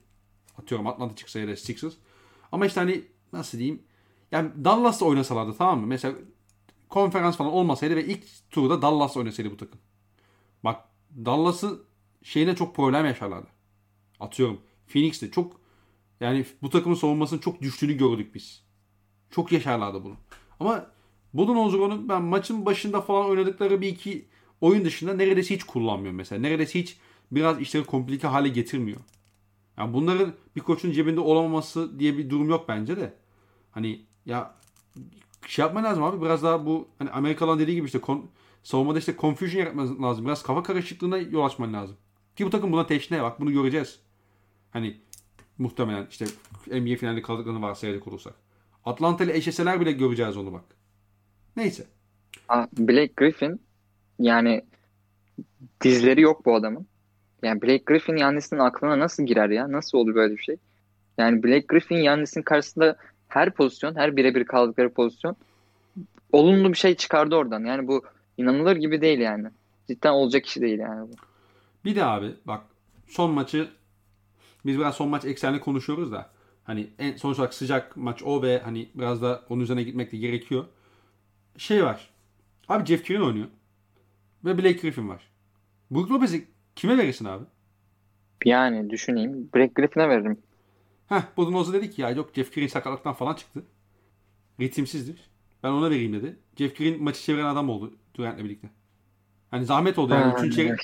Atıyorum Atlanta çıksa ya da Sixers. Ama işte hani nasıl diyeyim yani Dallas'la oynasalardı tamam mı? Mesela konferans falan olmasaydı ve ilk turda Dallas oynasaydı bu takım. Bak Dallas'ı şeyine çok problem yaşarlardı. Atıyorum Phoenix'te çok yani bu takımın savunmasının çok düştüğünü gördük biz. Çok yaşarlardı bunu. Ama Budenholzer'ın ben maçın başında falan oynadıkları bir iki oyun dışında neredeyse hiç kullanmıyorum mesela. Neredeyse hiç biraz işleri komplike hale getirmiyor. Yani bunların bir koçun cebinde olamaması diye bir durum yok bence de. Hani ya şey yapman lazım abi biraz daha bu hani Amerikalıların dediği gibi işte kon, savunmada işte confusion yaratman lazım. Biraz kafa karışıklığına yol açman lazım. Ki bu takım buna teşne bak bunu göreceğiz. Hani muhtemelen işte NBA finalinde kaldıklarını varsayacak olursak. Atlanta ile eşleseler bile göreceğiz onu bak. Neyse. Blake Griffin yani dizleri yok bu adamın. Yani Blake Griffin Yannis'in aklına nasıl girer ya? Nasıl olur böyle bir şey? Yani Blake Griffin Yannis'in karşısında her pozisyon, her birebir kaldıkları pozisyon olumlu bir şey çıkardı oradan. Yani bu inanılır gibi değil yani. Cidden olacak iş değil yani bu. Bir de abi bak son maçı biz biraz son maç eksenli konuşuyoruz da hani en sonuç olarak sıcak maç o ve hani biraz da onun üzerine gitmek de gerekiyor. Şey var. Abi Jeff Green oynuyor. Ve Blake Griffin var. Brook Lopez'i kime verirsin abi? Yani düşüneyim. Blake Griffin'e veririm. Heh Budenholzer dedi ki ya yok Jeff Green sakatlıktan falan çıktı. Ritimsizdir. Ben ona vereyim dedi. Jeff Green maçı çeviren adam oldu Durant'le birlikte. Hani zahmet oldu yani. Ha, Üçüncü, çeyrek.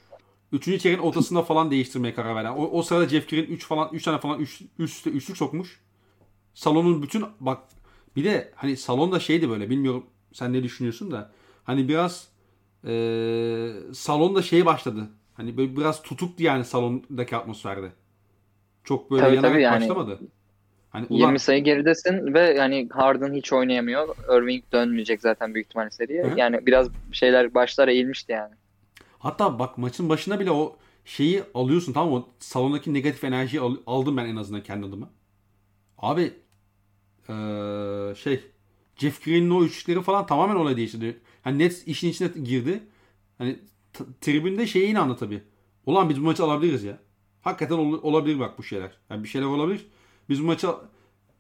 Üçüncü çeyreğin ortasında falan değiştirmeye karar verdi. O, o sırada Jeff Green 3 falan 3 tane falan üst, üst üçlük sokmuş. Salonun bütün bak bir de hani salonda şeydi böyle bilmiyorum sen ne düşünüyorsun da hani biraz eee salonda şey başladı. Hani böyle biraz tutuktu yani salondaki atmosferde. Çok böyle Tabii, yanarak tabii yani. başlamadı. Hani ulan 20 sayı geridesin ve yani Harden hiç oynayamıyor. Irving dönmeyecek zaten büyük ihtimalle seriye. Hı. Yani biraz şeyler başlar eğilmişti yani. Hatta bak maçın başına bile o şeyi alıyorsun tamam mı? O salondaki negatif enerjiyi al- aldım ben en azından kendi adıma. Abi eee, şey Jeff Green'in o üçlükleri falan tamamen olay değiştirdi. Hani Nets işin içine girdi. Hani t- tribünde şeye inandı tabii. Ulan biz bu maçı alabiliriz ya. Hakikaten ol- olabilir bak bu şeyler. Yani bir şeyler olabilir. Biz bu maça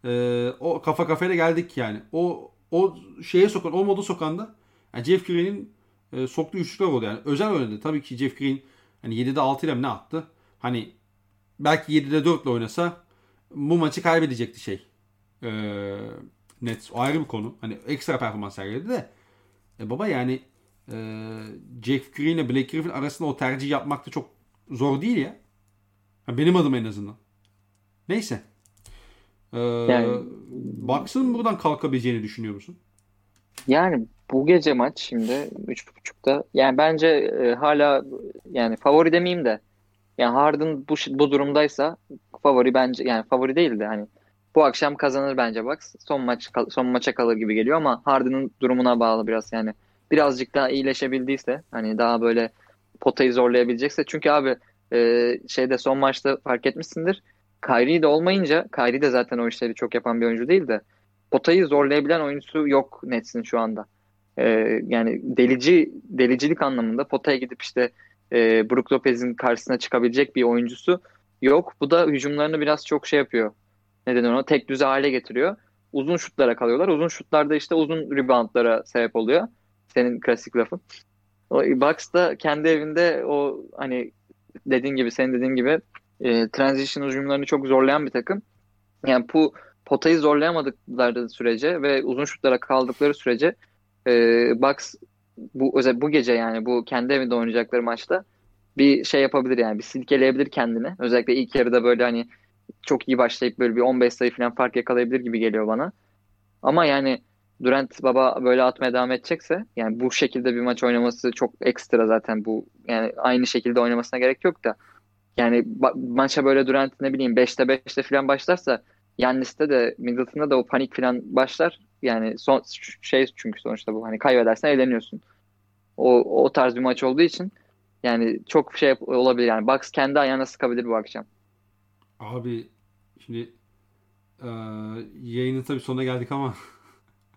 eee, o kafa kafayla geldik yani. O o şeye sokan, o modu sokan da yani Jeff Green'in e, soktuğu üçlükler oldu yani. Özel oynadı. Tabii ki Jeff Green hani 7'de 6 ile ne attı? Hani belki 7'de 4 ile oynasa bu maçı kaybedecekti şey. Ee, Nets. O ayrı bir konu. Hani ekstra performans sergiledi de. E baba yani e, Jeff Green ile Blake Griffin arasında o tercih yapmak da çok zor değil ya. Ha, benim adım en azından. Neyse. Ee, Yani- Bucks'ın buradan kalkabileceğini düşünüyor musun? Yani bu gece maç şimdi 3.30'da yani bence e, hala yani favori demeyeyim de yani Harden bu bu durumdaysa favori bence yani favori değil de hani bu akşam kazanır bence Bucks. Son maç son maça kalır gibi geliyor ama Harden'ın durumuna bağlı biraz yani. Birazcık daha iyileşebildiyse hani daha böyle potayı zorlayabilecekse çünkü abi e, şeyde son maçta fark etmişsindir. Kyrie de olmayınca Kyrie de zaten o işleri çok yapan bir oyuncu değil de potayı zorlayabilen oyuncusu yok Nets'in şu anda. Ee, yani delici delicilik anlamında potaya gidip işte e, Brook Lopez'in karşısına çıkabilecek bir oyuncusu yok. Bu da hücumlarını biraz çok şey yapıyor. Neden ona tek düze hale getiriyor. Uzun şutlara kalıyorlar. Uzun şutlarda işte uzun reboundlara sebep oluyor. Senin klasik lafın. O Bucks da kendi evinde o hani dediğin gibi senin dediğin gibi e, transition hücumlarını çok zorlayan bir takım. Yani bu potayı zorlayamadıkları sürece ve uzun şutlara kaldıkları sürece e, Bucks bu özel bu gece yani bu kendi evinde oynayacakları maçta bir şey yapabilir yani bir silkeleyebilir kendini. Özellikle ilk yarıda böyle hani çok iyi başlayıp böyle bir 15 sayı falan fark yakalayabilir gibi geliyor bana. Ama yani Durant baba böyle atmaya devam edecekse yani bu şekilde bir maç oynaması çok ekstra zaten bu yani aynı şekilde oynamasına gerek yok da yani maça böyle Durant ne bileyim 5'te 5'te falan başlarsa Yannis'te de Middleton'da da o panik falan başlar. Yani son şey çünkü sonuçta bu hani kaybedersen eğleniyorsun. O o tarz bir maç olduğu için yani çok şey olabilir yani Bucks kendi ayağına sıkabilir bu akşam. Abi şimdi eee yayının tabii sonuna geldik ama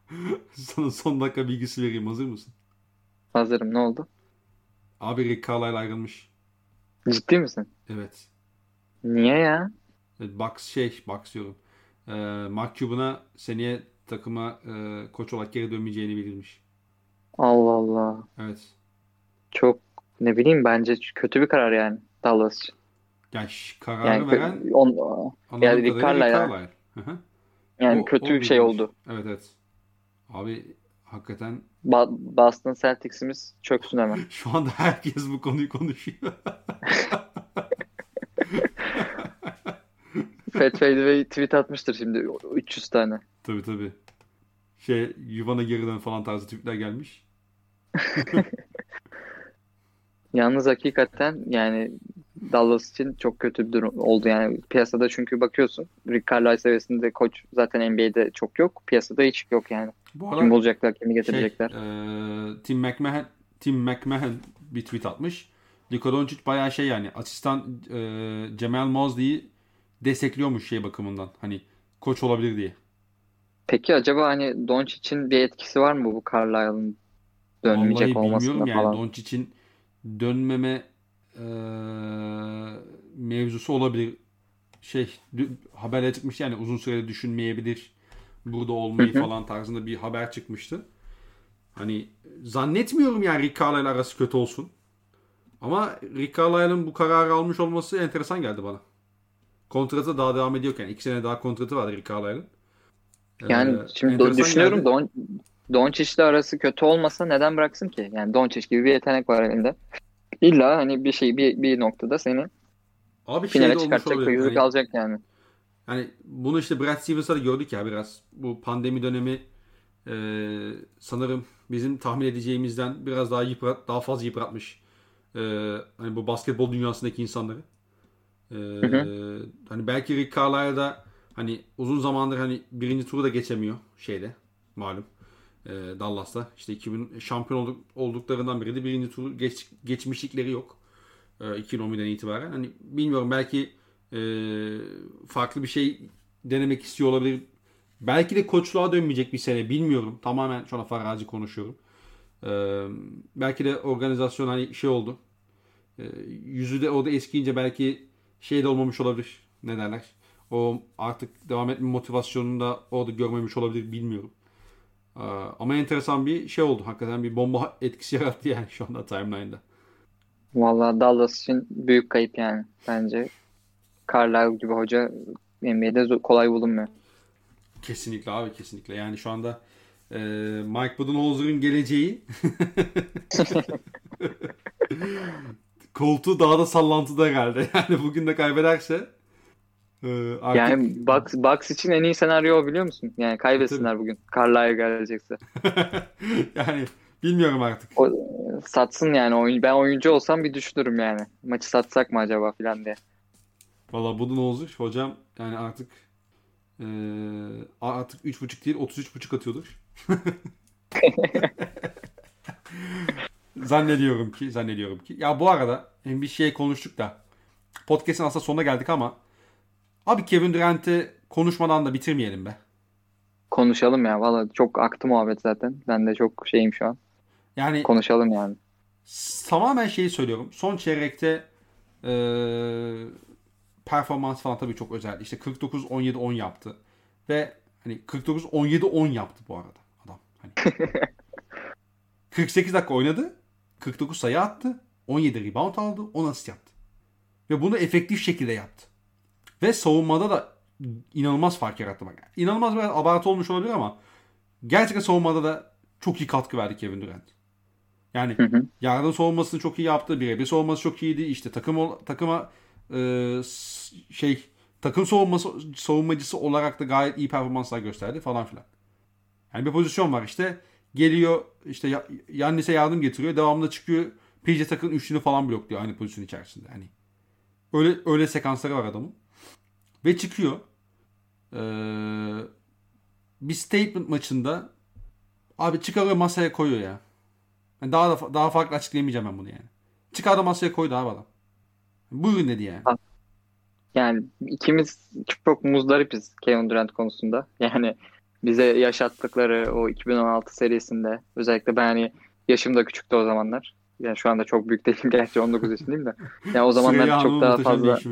*laughs* sana son dakika bilgisi vereyim. Hazır mısın? Hazırım ne oldu? Abi Rick Carlisle ayrılmış. Ciddi misin? Evet. Niye ya? Evet, Bucks şey, Bucks diyorum. Eee Mark Cuban'a seneye takıma eee, koç olarak geri dönmeyeceğini bildirmiş. Allah Allah. Evet. Çok ne bileyim bence kötü bir karar yani Dallas. Yani kararı Yani, veren on, yani Rick Carlisle. Hı. yani O- kötü o bir şey oldu. Evet evet. Abi hakikaten Ba- Boston Celtics'imiz çöksün hemen. *laughs* şu anda herkes bu konuyu konuşuyor. *laughs* Fat Fadeaway tweet atmıştır şimdi 300 tane. Tabii tabii. Şey yuvana geri dön falan tarzı tweetler gelmiş. *laughs* Yalnız hakikaten yani Dallas için çok kötü bir durum oldu yani piyasada çünkü bakıyorsun Rick Carlisle seviyesinde koç zaten NBA'de çok yok. Piyasada hiç yok yani. Bu Kim arada bulacaklar, kimi şey, getirecekler. e, Tim McMahon Tim McMahon bir tweet atmış. Luka Doncic bayağı şey yani asistan e, Cemal Mosley'i destekliyormuş şey bakımından. Hani koç olabilir diye. Peki acaba hani Doncic'in bir etkisi var mı bu Carlisle'ın dönmeyecek Vallahi olmasında bilmiyorum yani falan? Doncic'in dönmeme e, mevzusu olabilir. Şey haberler çıkmış yani uzun sürede düşünmeyebilir. Burada olmayı falan tarzında bir haber çıkmıştı. Hani zannetmiyorum yani Rick Carlisle arası kötü olsun. Ama Rick Carlisle'ın bu kararı almış olması enteresan geldi bana. Kontratı daha devam ediyorken. iki sene daha kontratı vardı Rick Carlisle'ın. Yani Ee, şimdi düşünüyorum. Don Doncic'le arası kötü olmasa neden bıraksın ki? Yani Doncic gibi bir yetenek var elinde. İlla hani bir şey bir, bir noktada seni Abi şey finale çıkartacak ve yüzük Hani- alacak yani. Yani bunu işte Brad Stevens'a da gördük ya biraz. Bu pandemi dönemi e, sanırım bizim tahmin edeceğimizden biraz daha yıprat, daha fazla yıpratmış. E, hani bu basketbol dünyasındaki insanları. E, hı. Hani belki Rick Carlisle da hani uzun zamandır hani birinci turu da geçemiyor şeyde malum. E, Dallas'ta. İşte 2000 şampiyon olduk, olduklarından beri de birinci turu geç, geçmişlikleri yok. E, 2011'den itibaren. Hani bilmiyorum belki e, farklı bir şey denemek istiyor olabilir. Belki de koçluğa dönmeyecek bir sene bilmiyorum. Tamamen şu an farazi konuşuyorum. E, belki de organizasyon hani şey oldu. E, yüzü de o da eskiyince belki şey de olmamış olabilir. Ne derler? O artık devam etme motivasyonunu da o da görmemiş olabilir bilmiyorum. E, ama enteresan bir şey oldu. Hakikaten bir bomba etkisi *laughs* yarattı yani şu anda timeline'da. Vallahi Dallas için büyük kayıp yani bence. Carlisle gibi hoca NBA'de kolay bulunmuyor. Kesinlikle abi kesinlikle. Yani şu anda e, Mike Budenholzer'ın geleceği *laughs* *laughs* koltuğu daha da sallantıda herhalde. *laughs* Yani bugün de kaybederse e, artık Yani Bucks, Bucks için en iyi senaryo biliyor musun? Yani kaybetsinler bugün. Carlisle gelecekse. *laughs* yani bilmiyorum artık. O, satsın yani. Ben oyuncu olsam bir düşünürüm yani. Maçı satsak mı acaba filan diye. Valla Budenholzer hocam yani artık e, artık 3.5 değil 33.5 atıyordur. *laughs* zannediyorum ki zannediyorum ki. Ya bu arada bir şey konuştuk da podcast'in aslında sonuna geldik ama abi Kevin Durant'i konuşmadan da bitirmeyelim be. Konuşalım ya. Valla çok aktı muhabbet zaten. Ben de çok şeyim şu an. Yani Konuşalım yani. tamamen şeyi söylüyorum. Son çeyrekte e, performans falan tabii çok özeldi. İşte 49-17-10 yaptı. Ve hani 49-17-10 yaptı bu arada adam. Hani *laughs* 48 dakika oynadı. 49 sayı attı. 17 rebound aldı. 10 asist yaptı. Ve bunu efektif şekilde yaptı. Ve savunmada da inanılmaz fark yarattı. Bak. İnanılmaz biraz abartı olmuş olabilir ama gerçekten savunmada da çok iyi katkı verdi Kevin Durant. Yani Hı hı. yardım savunmasını çok iyi yaptı. Birebir savunması çok iyiydi. İşte takım takıma e, şey takım savunması savunmacısı olarak da gayet iyi performanslar gösterdi falan filan. Yani bir pozisyon var işte. Geliyor işte Ya- Yannis'e yardım getiriyor. Devamında çıkıyor. PJ Tucker'ın üçlünü falan blokluyor aynı pozisyon içerisinde. Hani öyle öyle sekansları var adamın. Ve çıkıyor. Ee, bir statement maçında abi çıkarıyor masaya koyuyor ya. Yani daha da daha farklı açıklayamayacağım ben bunu yani. Çıkardı masaya koydu abi adam. Buyurun dedi yani. Yani ikimiz çok muzdaripiz Kevin Durant konusunda. Yani bize yaşattıkları o 2016 serisinde özellikle ben hani yaşım da küçüktü o zamanlar. Yani şu anda çok büyük değilim *laughs* gerçi 19 yaşındayım da. Yani o zamanlar çok daha fazla. *laughs*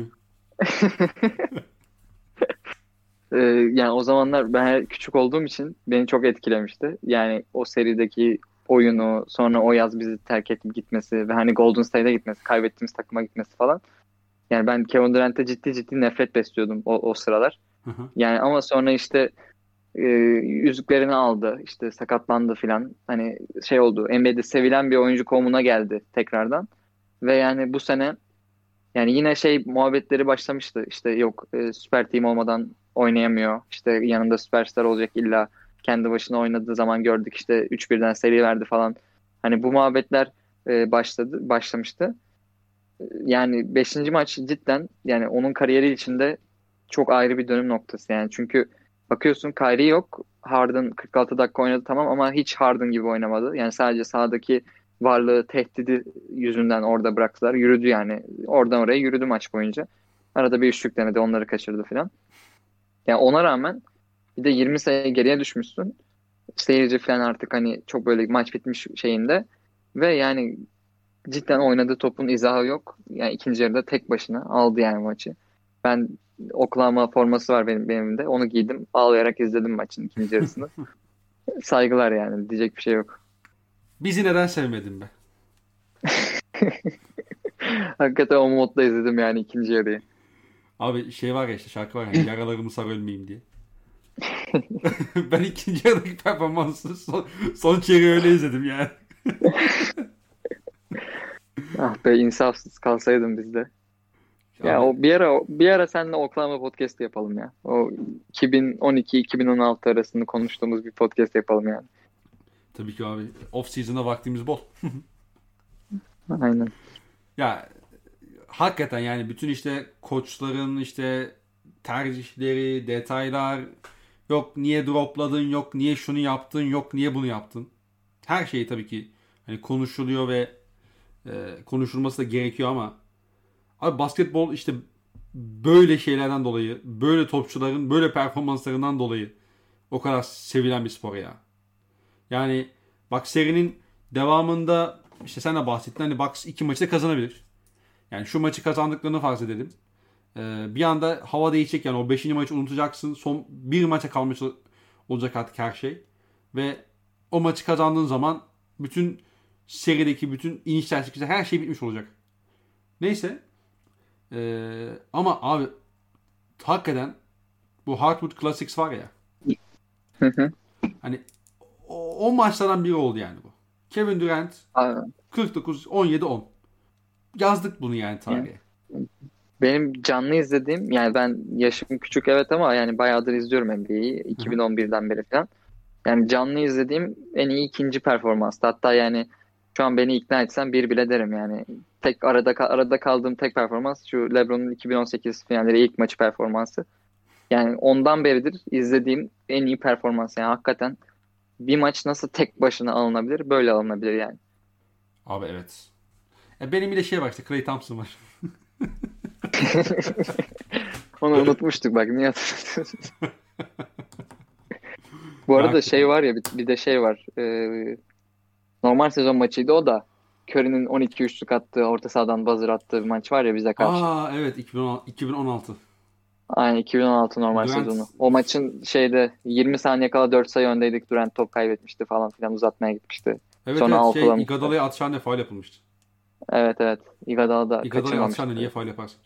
Ee, yani o zamanlar ben küçük olduğum için beni çok etkilemişti. Yani o serideki oyunu sonra o yaz bizi terk edip gitmesi ve hani Golden State'e gitmesi, kaybettiğimiz takıma gitmesi falan. Yani ben Kevin Durant'e ciddi ciddi nefret besliyordum o, o sıralar. Hı hı. Yani ama sonra işte e, yüzüklerini aldı, işte sakatlandı filan. Hani şey oldu, NBA'de sevilen bir oyuncu konumuna geldi tekrardan. Ve yani bu sene Yani yine şey muhabbetleri başlamıştı. İşte yok e, süper team olmadan oynayamıyor. İşte yanında süperstar olacak illa kendi başına oynadığı zaman gördük işte 3-1'den seri verdi falan. Hani bu muhabbetler e, başladı başlamıştı. Yani 5. maç cidden yani onun kariyeri içinde çok ayrı bir dönüm noktası yani. Çünkü bakıyorsun Kyrie yok. Harden 46 dakika oynadı tamam ama hiç Harden gibi oynamadı. Yani sadece sahadaki varlığı tehdidi yüzünden orada bıraktılar. Yürüdü yani. Oradan oraya yürüdü maç boyunca. Arada bir üçlük denedi. Onları kaçırdı falan. Yani ona rağmen bir de 20 sayı geriye düşmüşsün. Seyirci falan artık hani çok böyle maç bitmiş şeyinde. Ve yani cidden oynadığı topun izahı yok. Yani ikinci yarıda tek başına aldı yani maçı. Ben Oklahoma forması var benim benim de. Onu giydim. Ağlayarak izledim maçın ikinci yarısını. *laughs* Saygılar yani. Diyecek bir şey yok. Bizi neden sevmedin be? *laughs* Hakikaten o modda izledim yani ikinci yarıyı. Abi şey var ya işte şarkı var ya hani yaralarımı sar ölmeyeyim diye. *laughs* ben ikinci yarıdaki performansı son, son çeyreği öyle izledim yani. ah be insafsız kalsaydım biz Ya o bir ara bir ara seninle Oklahoma podcast yapalım ya. O 2012-2016 arasında konuştuğumuz bir podcast yapalım yani. Tabii ki abi. Off season'da vaktimiz bol. *laughs* Aynen. Ya hakikaten yani bütün işte koçların işte tercihleri, detaylar yok niye dropladın, yok niye şunu yaptın, yok niye bunu yaptın. Her şey tabii ki hani konuşuluyor ve e, konuşulması da gerekiyor ama abi basketbol işte böyle şeylerden dolayı, böyle topçuların böyle performanslarından dolayı o kadar sevilen bir spor ya. Yani bak serinin devamında işte sen de bahsettin hani Bucks iki maçı da kazanabilir. Yani şu maçı kazandıklarını farz edelim. Ee, bir anda hava değişecek yani o 5. maçı unutacaksın. Son bir maça kalmış olacak artık her şey. Ve o maçı kazandığın zaman bütün serideki bütün inişler çıkışlar her şey bitmiş olacak. Neyse. Ee, ama abi hakikaten bu Hardwood Classics var ya. hani o, o maçlardan biri oldu yani bu. Kevin Durant 49 17 10. Yazdık bunu yani tarihe. Benim canlı izlediğim yani ben yaşım küçük evet ama yani bayağıdır izliyorum NBA'yi 2011'den beri falan. Yani canlı izlediğim en iyi ikinci performans. Hatta yani şu an beni ikna etsen bir bile derim yani. Tek arada arada kaldığım tek performans şu LeBron'un 2018 finalleri ilk maçı performansı. Yani ondan beridir izlediğim en iyi performans yani hakikaten bir maç nasıl tek başına alınabilir? Böyle alınabilir yani. Abi evet. E benim bir de şey var işte Clay Thompson var. *laughs* Onu unutmuştuk bak niye hatırlatıyorsun? *laughs* Bu arada şey var ya bir, de şey var. E, normal sezon maçıydı o da. Curry'nin 12 üçlük attığı, orta sahadan buzzer attığı bir maç var ya bize karşı. Aa evet 2016. Aynen 2016 normal Durant... sezonu. O maçın şeyde 20 saniye kala 4 sayı öndeydik. Durant top kaybetmişti falan filan uzatmaya gitmişti. Evet Sonra evet şey Iguodala'ya atışhanede faal yapılmıştı. Evet evet. Iguodala da Iguodala'ya atışhanede niye faal yaparsın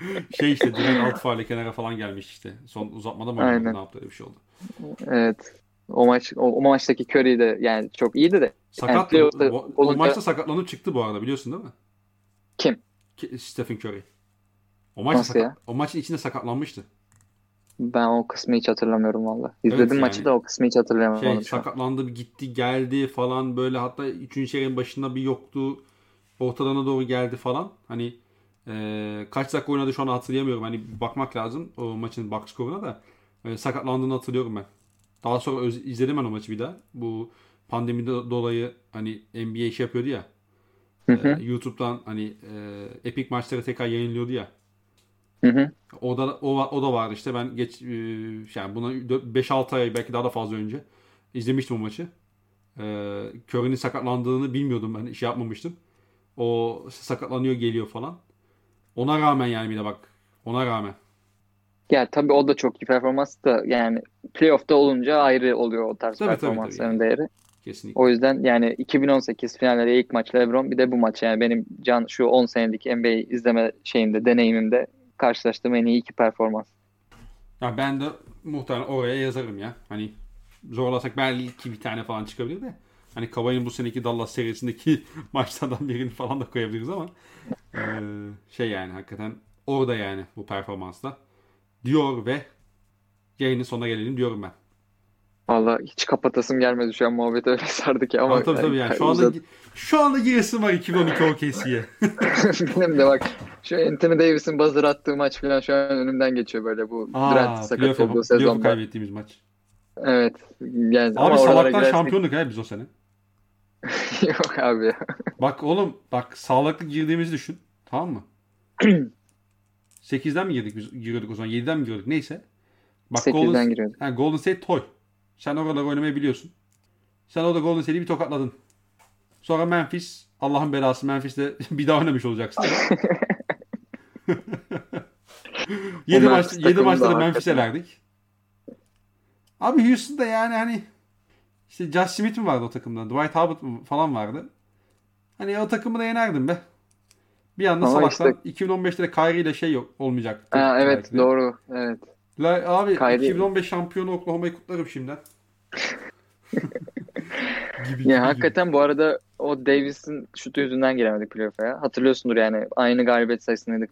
*laughs* şey işte Durant alt faale kenara falan gelmiş işte. Son uzatmada mı ne yaptı öyle bir şey oldu. Evet. O maç o, o maçtaki Curry de yani çok iyiydi de. Sakat yani, o, o, o maçta sakatlanıp çıktı bu arada biliyorsun değil mi? Kim? Stephen Curry. O maç sakat, ya? o maçın içinde sakatlanmıştı. Ben o kısmı hiç hatırlamıyorum valla. İzledim evet, yani, maçı da o kısmı hiç hatırlamıyorum. Şey, sakatlandı, gitti, geldi falan böyle hatta 3. çeyreğin başında bir yoktu. Ortalarına doğru geldi falan. Hani e, kaç dakika oynadı şu an hatırlayamıyorum. Hani bakmak lazım o maçın box skoruna da. E, sakatlandığını hatırlıyorum ben. Daha sonra öz, izledim ben o maçı bir daha. Bu pandemide dolayı hani NBA şey yapıyordu ya. Hı hı. E, YouTube'dan hani e, Epic maçları tekrar yayınlıyordu ya. Hı hı. O da o, o da vardı işte ben geç e, yani buna 5-6 ay belki daha da fazla önce izlemiştim o maçı. E, Curry'nin sakatlandığını bilmiyordum ben şey yapmamıştım. O sakatlanıyor geliyor falan. Ona rağmen yani bir de bak ona rağmen. Ya tabii o da çok iyi performans da yani playoff'ta olunca ayrı oluyor o tarz tabii, performansların tabii, tabii. değeri. Kesinlikle. O yüzden yani 2018 finalleri ilk maç LeBron bir de bu maç yani benim can şu 10 senelik NBA izleme şeyimde deneyimimde karşılaştığım en iyi iki performans. Ya ben de muhtemelen oraya yazarım ya. Hani zorlasak belki bir tane falan çıkabilir de. Hani Kavai'nin bu seneki Dallas serisindeki *laughs* maçlardan birini falan da koyabiliriz ama e, şey yani hakikaten orada yani bu performansla diyor ve yayının sonuna gelelim diyorum ben. Valla hiç kapatasım gelmedi şu an muhabbet öyle *laughs* sardı ki ama Ama tabii tabii yani şu anda şu anda giresim var 2012 OKC'ye. *laughs* *laughs* benim de bak şu Anthony Davis'in buzzer attığı maç falan şu an önümden geçiyor böyle bu Durant sakat olduğu sezonda. kaybettiğimiz maç. Evet. Yani Abi salaktan girersek- şampiyonluk ha biz o sene. Yok abi ya. Bak oğlum bak sağlıklı girdiğimizi düşün. Tamam mı? *clears throat* 8'den mi girdik biz giriyorduk o zaman? 7'den mi giriyorduk? Neyse. Bak 8'den Golden, giriyorduk. ha, Golden State toy. Sen oraları oynamayı biliyorsun. Sen orada Golden State'i bir tokatladın. Sonra Memphis. Allah'ın belası Memphis'te *laughs* bir daha oynamış olacaksın. 7 O maç Memphis 7 takımı maçta da Memphis'e verdik. Abi Houston'da yani hani işte Josh Smith mi vardı o takımda? Dwight Howard falan vardı. Hani o takımı da yenerdim be. Bir anda Ama salaktan 2015'te de Kyrie ile şey yok olmayacak. Ha, evet belki doğru. Evet. La, abi Kyrie- 2015 şampiyonu Oklahoma'yı kutlarım şimdiden. gibi, *laughs* gibi, Ya gibi. hakikaten bu arada o Davis'in şutu yüzünden giremedik playoff'a ya. Hatırlıyorsundur yani aynı galibiyet sayısındaydık.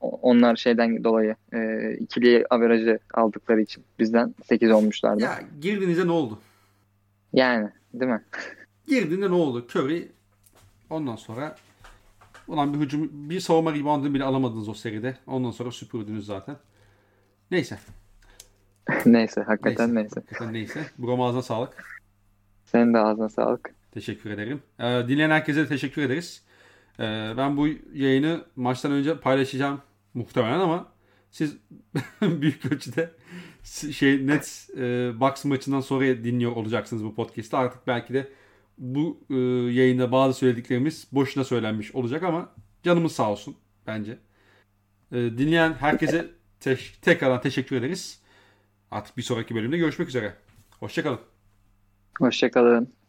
O- Onlar şeyden dolayı e, ikili averajı aldıkları için bizden 8 olmuşlardı. Ya girdiğinizde ne oldu? Yani değil mi? Girdiğinde ne oldu? Curry ondan sonra ulan bir hücum bir savunma reboundını bile alamadınız o seride. Ondan sonra süpürdünüz zaten. Neyse. neyse hakikaten neyse. Hakikaten neyse. Buram ağzına sağlık. Senin de ağzına sağlık. Teşekkür ederim. Ee, dinleyen herkese de teşekkür ederiz. Ee, ben bu yayını maçtan önce paylaşacağım muhtemelen ama siz *laughs* büyük ölçüde şey net e, Bucks maçından sonra dinliyor olacaksınız bu podcast'ı. Artık belki de bu e, yayında bazı söylediklerimiz boşuna söylenmiş olacak ama canımız sağ olsun bence. E, dinleyen herkese te- tekrardan teşekkür ederiz. Artık bir sonraki bölümde görüşmek üzere. Hoşçakalın. Hoşçakalın.